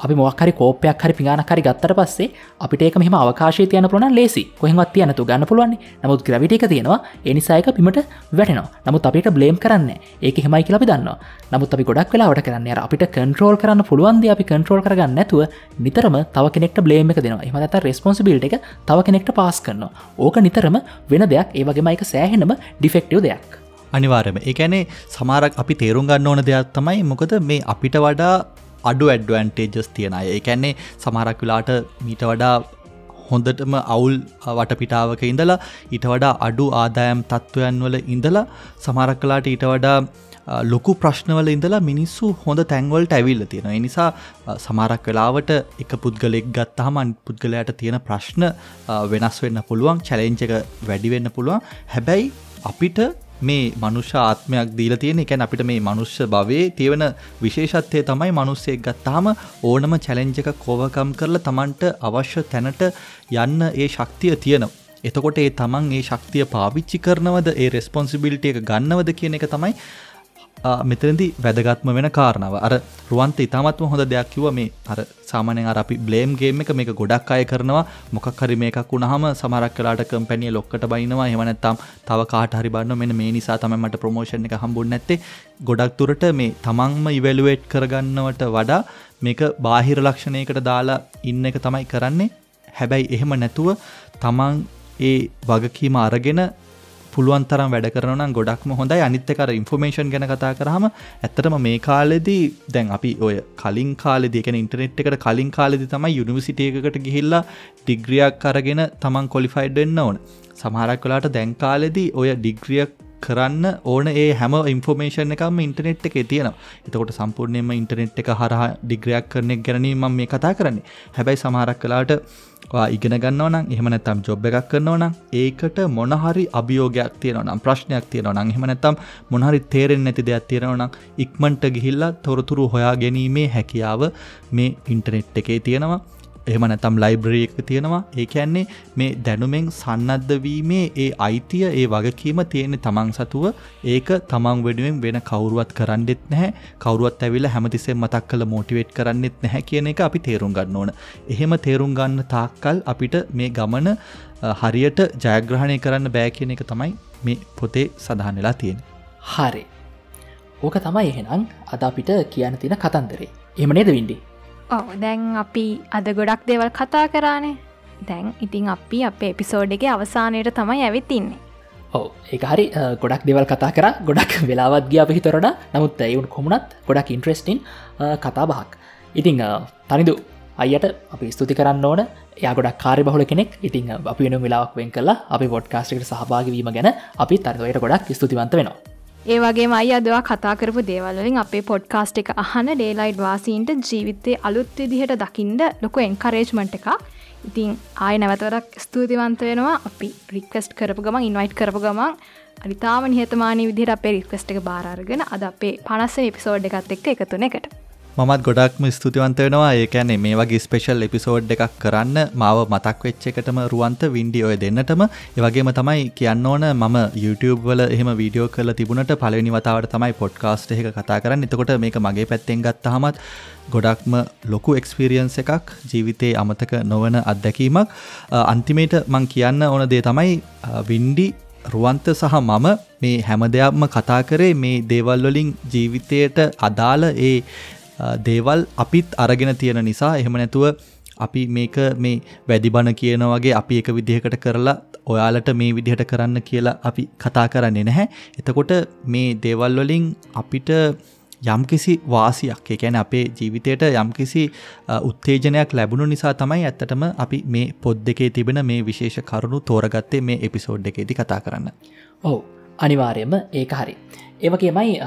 අපි මොක්හරි කෝපයක් හරි පිගානකරි ගත්තර පස්සේ අපිට ඒක මෙම අවකාශය තියන පුළන ලේසි කොහෙමත් තියනතු ගන්න පුළුවන් නමුත් ග්‍රවිටික තියෙනවා එනිසායක පිමට වැටනවා. නමුත් අපිට බ්ලේම් කරන්න ඒක හෙමයි කියලපි දන්න නමුත් අපි ගොඩක් වෙලාවට කරන්න අපිට කන්ට්‍රෝල් කරන්න පුළුවන්ද අපි කන්ට්‍රෝල් කරගන්න නැතුව නිතරම තව කෙනෙක්ට බ්ලේම එක දෙනවා. එමත රෙස්පොන්සිබිල්ට එක තව කෙනෙක්ට පාස් කරනවා. ඕක නිතරම වෙන දෙයක්. ඒවගේමයික සෑහෙනම ඩිෆෙක්ටව දෙයක්. අනිවාර්යම ඒකැනේ සමාරක් අපි තේරුම් ගන්න ඕන දෙයක් තමයි මොකද මේ අපිට වඩා අඩු ඇඩ්වන්ටේජස් තියෙන අය. ඒකැන්නේ සමහරක් වෙලාට මීට වඩා හොඳටම අවුල් වටපිටාවක ඉඳලා ඊට වඩා අඩු ආදායම් තත්ත්වයන් වල ඉඳලා සමහරක් කලාට ඊට වඩා ලොකු ප්‍රශ්නවල ඉඳලා මිනිස්සු හොඳ තැන්වල්ට ඇවිල්ල තියෙන නිසා සමාරක් වෙලාවට එක පුද්ගලෙක් ගත්තහමන් පුද්ගලයට තියෙන ප්‍රශ්න වෙනස් වෙන්න පුළුවන් චැලෙන්ජ එක වැඩිවෙන්න පුළුවන්. හැබැයි අපිට මේ මනුෂ්‍ය ආත්මයක් දීල තියෙන එකැන අපිට මේ මනුෂ්‍ය භවේ තියෙන විශේෂත්වය තමයි මනුස්සෙක් ගත්තාම ඕනම චැලෙන්ජ එක කෝවකම් කරලා තමන්ට අවශ්‍ය තැනට යන්න ඒ ශක්තිය තියෙනවා. එතකොට ඒ තමන් ඒ ශක්තිය පාවිච්චි කරනවද ඒ රෙස්පොන්සිබිලිට එක ගන්නවද කියන එක තමයි මෙතනදි වැදගත්ම වෙන කාරණාව. අර රුවන්ත ඉතාමත්ම හොඳ දෙයක් කිව මේ අර සාමානය අර අපි බ්ලේම්ගේම එක මේක ගොඩක් අය කරනවා. මොකක් හරි මේකක් වුණහම සමරක් කලාට කම්පැනිය ලොක්කට බයිනවා. හෙමනැත්තම් තව කාට හරි බන්න මෙ මේ නිසා තමයිමට ප්‍රමෝෂණ එක හම්බුන් නැත්තේ. ගොඩක් තුරට මේ තමන්ම ඉවැලුවේට් කරගන්නවට වඩා මේක බාහිර ලක්ෂණයකට දාලා ඉන්න එක තමයි කරන්නේ. හැබැයි එහෙම නැතුව තමන් ඒ වගකීම අරගෙන පුළුවන් තරම් වැඩ කරන ගොඩක්ම හොඳයි. අනිත්තකර ඉන්ෆර්මේෂන් ගැන කතා කරහම ඇත්තටම මේ කාලෙදී දැන් අපි ඔය කලින් කාලෙදිකන ඉන්ටනෙට් එකට කලින් කාලෙදි තමයි යුනිවසිටයකට ගිහිල්ලා ඩිග්‍රියක් අරගෙන තමන් කොලිෆයිඩ් වෙන්න ඕන. සමහරක් කලාට දැන්කාලෙදී ඔය ඩිග්‍රියක් කරන්න ඕන ඒ හැම ඉන්ෆෝමේෂන් එකම ඉන්ටනෙට් එක තියෙන එතකොට සම්පූර්ණයම ඉන්ටනෙට් එක හරහා ඩිග්‍රයක් කරන ගැනීම මේ කතා කරන්නේ. හැබැයි සමහරක් කලාට ඉගෙන ගන්නවනම් එහෙම නැත්තම් ජොබ් එකක් කරනවනම් ඒකට මොනහරි අභියෝගයක් තියෙනවනම් ප්‍රශ්නයක් තියෙනවනම් එහෙම නැත්තම් මොනහරි තේරෙන්නේ නැති දෙයක් තියෙනවනම් ඉක්මනට ගිහිල්ලා තොරතුරු හොයා ගැනීමේ හැකියාව මේ ඉන්ටර්නෙට් එකේ තියෙනවා. එහෙම නැතම් ලයිබ්‍රරී එක තියෙනවා. ඒ ඇන්නේ මේ දැනුමෙන් සන්නද්ධවීමේ ඒ අයිතිය ඒ වගකීම තියෙන තමන් සතුව ඒක තමන් වෙනුවෙන් වෙන කවරුවත් කරන්නෙත් නැහැ. කවරුවත් ඇවිල හැමතිසේ මතක් කළ මෝටිවේට් කරන්නෙත් නැහැ කියන එක අපි තේරුම් ගන්න ඕන. එහෙම තේරුම් ගන්න තාක්කල් අපිට මේ ගමන හරියට ජයග්‍රහණය කරන්න බෑ කියන එක තමයි මේ පොතේ සඳහන් වෙලා තියෙන හරි. ඕක තමයි එහෙනම් අද අපිට කියන්න තින කතන්දරේ. එම නේද වින්ඩි ඔව දැන් අපි අද ගොඩක් දෙවල් කතා කරානේ. දැන් ඉතින් අපි අප එපිසෝඩ් එක අවසානයට තමයි ඇවිත්තින්නේ ඔව ඒ හරි ගොඩක් දෙවල් කතා කර. ගොඩක් වෙලාවත් ගිය අපහි තොරට නමුත් ඇයවුන් කොමුණත් ගොඩක් ඉන්ට්‍රෙස්ටින් කතා බහක් ඉතිං තනිදු අයට අපි ස්තුති කරන්න ඕන. යා ගොඩක් කාරය බහුල කෙනෙක්. ඉතින් අපි වෙන වෙලාක් වෙන් කලා අපි පොඩ්කාස්ටකට සහභාගවීම ගැන අපි තර්වයට ගොඩක් ස්තුතිවන්ත වෙනවා. ඒ වගේ අයි අදවා කතා කරපු දේවලින් අපේ පොඩ්කාස්ට් එක අහන ඩේලයිඩ් වාසීන්ට ජීවිතය අලුත් විදිහට දකිින්ට ලොක එන්කරේජ්මට් එක ඉතින් ආය නැවතරක් ස්තුතිවන්ත වෙනවා. අපි රික්වස්ට් කරපු ගම ඉන්වයිට් කරපු ගමන් අනිතාම නිහතමානී විදිහට අපේ රික්වස්ට් එක බාරගෙන අද අපේ පනස්ස එපිසෝඩ් එකත් එක්ක එකතුන එකට. මත් ගොඩක්ම ස්තුතිවන්ත වෙනවා. ඒකැනේ මේ වගේ ස්පේෂල් එපිසෝඩ් එකක් කරන්න මාව මතක් වෙච්ච එකටම රුවන්ත වින්ඩි ඔය දෙන්නටම. ඒවගේම තමයි කියන්න ඕන මම YouTube වල එහෙම වීඩියෝ කල තිබුණට පලවෙනි වතාවට තමයි පොඩ්කාස්ට් එක කතා කරන්න. එතකොට මේක මගේ පැත්තෙන් ගත්තහමත් ගොඩක්ම ලොකු එක්ස්පිරියන්ස එකක් ජීවිතයේ අමතක නොවන අත්දැකීමක්. අන්තිමේට මං කියන්න ඕන දේ තමයි වින්ඩි රුවන්ත සහ මම මේ හැම දෙයක්ම කතා කරේ මේ දේවල්වලින් ජීවිතයට අදාළ ඒ දේවල් අපිත් අරගෙන තියෙන නිසා එහෙම නැතුව අපි මේක මේ වැඩිබන කියන වගේ අපි එක විදිහකට කරලා ඔයාලට මේ විදිහට කරන්න කියලා අපි කතා කරන්නේ නැහැ. එතකොට මේ දේවල් වලින් අපිට යම්කිසි වාසියක් ඒ කියන්නේ අපේ ජීවිතයට යම්කිසි උත්තේජනයක් ලැබුණු නිසා තමයි ඇත්තටම අපි මේ පොත් දෙකේ තිබෙන මේ විශේෂ කරුණු තෝරගත්තේ මේ එපිසෝඩ් එකේදී කතා කරන්න. ඔව් අනිවාර්යයෙන්ම ඒක හරි. ඒ වගේමයි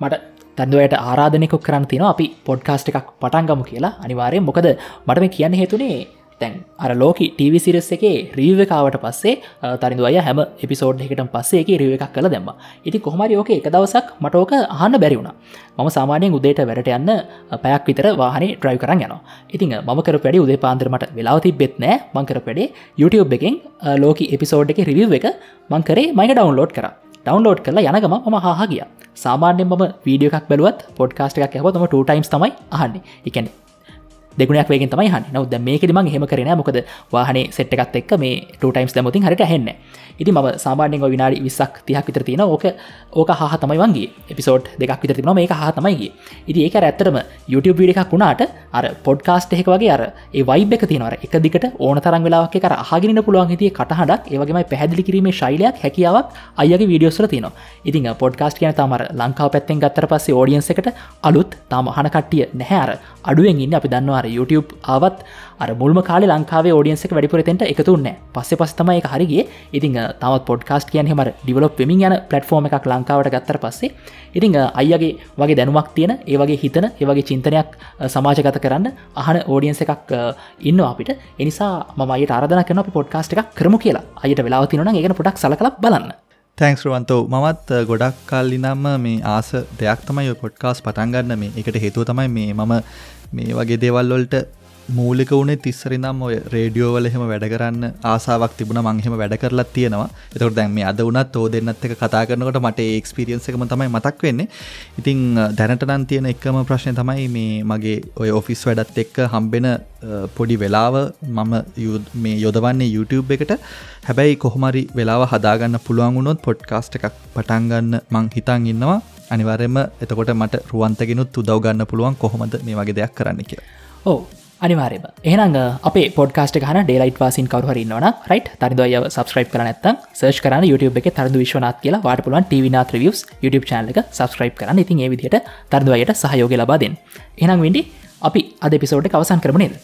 මට තැන්දුවයට ආරාධනයකොක් කරන්න තින අපි පොඩ්කාස්ට් එකක් පටන්ගමු කියලා. අනිවාරය මොකද මට මේ කියන්න හේතුනේ තැන් අර ලෝක ටීවිසිරස් එකේ රීවකාවට පස්සේ තරිදු අය හැම එපිසෝඩ් එකට පස්සේ රිව එකක් කළ දෙම ඉති කොහමරි ඕක එක දවසක් මටෝක අහන්න බැරිවුණ මම සාමානයෙන් උදේට වැඩට යන්න පැයක් විතර වාහනේ ට්‍රයි කරන්න යනවා. ඉතින් මකර පැඩි උදේ පාන්දරමට වෙලාවති බෙත් නෑ. මංකර පැඩේ YouTube එකෙන් ලෝක එපිසෝඩ් එක රිව් එක මංකරේ මයික ඩවන්ලෝඩ් කර. ඩවන්ලෝඩ් කරලා යනගම ම හා ගිය. සාමාන්‍යෙන් ම වීඩියෝ එකක් බලුවත් පොඩ්කාස්ට එකක් ඇහව ම ටයිම්ස් තමයි අහන්නේ. එකන දෙගුණක් වේගෙන් තමයි හන්න නවද මේකෙ ම හෙම කරන මොකද වාහනේ සෙට්ටකත් එක් මේ ටයිම්ස් දමතින් හරිට හෙන්න ඉති ම සාමාන්‍යෙන් විනාඩි විස්සක් තිහක් විතර තියෙන ඕක ඕක හා තමයි වන්ගේ එපිසෝඩ් දෙකක් විතර තින මේ හා තමයිගේ ඉති ඒක ඇත්තටම YouTube වීඩ එකක් වුණාට අර පොඩ්කාස්ට් එහෙක වගේ අර ඒ වයිබ එක තිනවර එක දිකට ඕන තරන් වෙලාක් කර අහගෙන පුළුවන්. හිතිය කටහඩක් ඒවගේම පැදිලි කිරීමේ ශෛලයක් හැකියාවක් අයගේ වීඩියෝස්ල තින ඉතින් පොඩ්කාස්ට කියන තමර ලංකාව පැත්තෙන් ගත්තර පස්සේ ෝඩියන්ස එකට අලුත් තම හන කට්ටිය නැහැර අඩුවෙන් ඉන්න. අපි දන්නවාර YouTube ආවත් අර මුල්ම කාල ලංකාවේ ෝඩියන්සක වැඩිපුරතෙන්ට එකතුන්න පස්සේ පස්තමයි එක හරිගේ ඉතින් තවත් පොඩ්කාස්ට කියන හෙම ඩිවලොප් පෙමින් යන පලටෆෝර්ම එකක් ලංකාවට ගත්තර පස්සේ ඉතිං අයිගේ වගේ දැනුමක් තියෙන ඒවගේ හිතන ඒවගේ චින්තනයක් සමාජගත කරන්න අහන ෝඩියන්ස එකක් ඉන්න අපිට. එනිසා මයි අරධන කන පොඩ්කාස්ට එකක් කරමු කියලා. අයට වෙලාව තිනන ඒගෙන පොඩක් සලකලක් බලන්න. තැන්ක්රුවන්තෝ මමත් ගොඩක් කල්ලිනම්ම මේ ආස දෙයක් තමයි පොඩ්කාස් පටන්ගන්න මේ එකට හේතුව තමයි මේ මම මේ වගේ දේවල්වොල්ට මූලික වුණේ තිස්සරිනම් ඔය රේඩියෝවල එහෙම වැඩ කරන්න ආසාවක් තිබුණ මංහෙම වැඩ කරලත් තියෙනවා. එතකට දැන් මේ අද වනත් ඕ දෙන්නත් එක කතා කරනකට මට ඒක්ස්පිරියන්ස එකම තමයි මතක් වෙන්නේ. ඉතිං දැනටනන් තියෙන එකම ප්‍රශ්නය තමයි මේ මගේ ඔය ඔෆිස් වැඩත් එක්ක හම්බෙන පොඩි වෙලාව මම මේ යොදවන්නේ YouTube එකට. හැබැයි කොහොමරි වෙලාව හදාගන්න පුළුවන් වුණොත් පොඩ්කාස්ට එකක් පටන්ගන්න මං හිතන් ඉන්නවා. අනිවාරෙන්ම එතකොට මට රුවන්තගෙනුත් උදවගන්න පුළුවන් කොහොමද මේ වගේ දෙයක් කරන්න කියලා. ඕ අනිවාරම එහනං අපේ පොඩ්කාස්ට හන ඩේලයිට වාසින් කවරන්නවන රයිට් තරිදය සබස්ක්‍රයිප් කරන ඇත සර්ච් කරන YouTube එක තරදු විශ්වනාත් කියලා වාට පුලන් ටවනා ්‍රියස් YouTube චනල එක සබස්ක්‍රයිප් කරන ඉතින් ඒ විදිහට තර්දවයට සහයෝග ලබාදෙන් එනම් වෙඩි අපි අද පිසෝඩ් අවසන් කරමනේද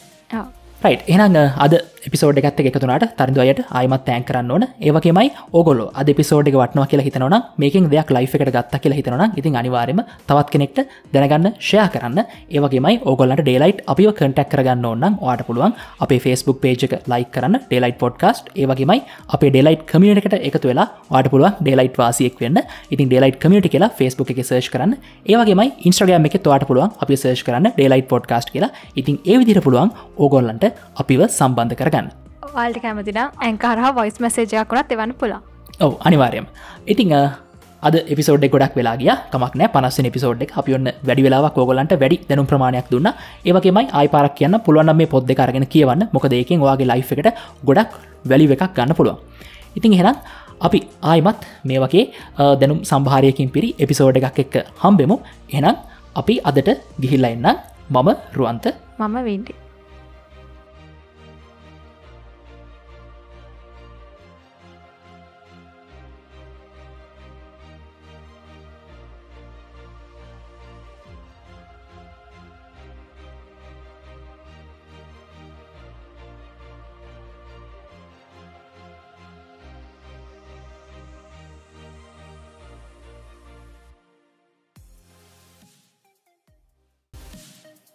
රයි් එහන අද පිසෝඩ් එකත් එකතුනට තරිදවයට ආයමත් තෑන් කරන්න ඕන. ඒවගේමයි ඕගොල අද පිසෝඩ් වටනවා කියලා හිතනවන මේකින් දෙයක් ලයි් එකට ගත්ත කියලා හිතන ඉතින් අනිවාරම තවත් කෙනෙක්ට දැනගන්න ෂය කරන්න. ඒවගේමයි ඕගොල්ලට ඩේලයිට් අපිව කටක් කරගන්න ඕන්න වාට පුළුවන් අපේ ෆස්බුක් පේජ් එක ලයි කරන්න ඩේලයිට් පොඩ්කාස්ට් ඒවගේමයි අපේ ඩෙලයිට් කමියටකට එකතු වෙලා වාට පුළුවන් ඩේලයිට් වාසියෙක් වෙන්න. ඉතින් ඩේලයිට් කමියට කියලා ෆස්බුක් එක සර්ච් කරන්න. ඒවගේමයි ඉන්ස්ට්‍රගෑම එක තුවාට පුළුවන් අපි සර්ච් කරන්න ඩේලයිට් පොඩ්කාස්ට් කියලා. ඉතින් ඒ විදිර පුළුවන් ඕගොල්ලන්ට අපිව සම්බන්ධ කරගන්න. වාල්ට කැමතින ඇංකාරහා වොයිස් මසේජයක් වුණත් එවන්න පුලා ඔව අනිවාර්යම ඉතිං අද එපිසෝඩ් ගොඩක් වෙලා ගිය. කමක් නෑ. පනස්ස එපිසෝඩ් එක අපියන්න වැඩි වෙලාවක් ෝගලන්ට වැඩි දැනුම් ප්‍රමාණයක් දුන්න. ඒවගේමයි ආයිපාරක් කියන්න පුළුවන් මේ පොද්ද කරගෙන කියවන්න. මොකද ඒකින් වගේ ලයි් එකට ගොඩක් වැලි එකක් ගන්න පුළුවන්. ඉතින් එහෙනම් අපි ආයිමත් මේ වගේ දැනුම් සම්භාරයකින් පිරි එපිසෝඩ් එකක් එක්ක හම්බෙමු. එහෙනම් අපි අදට ගිහිල්ල එන්න මම රුවන්ත. මම විඩි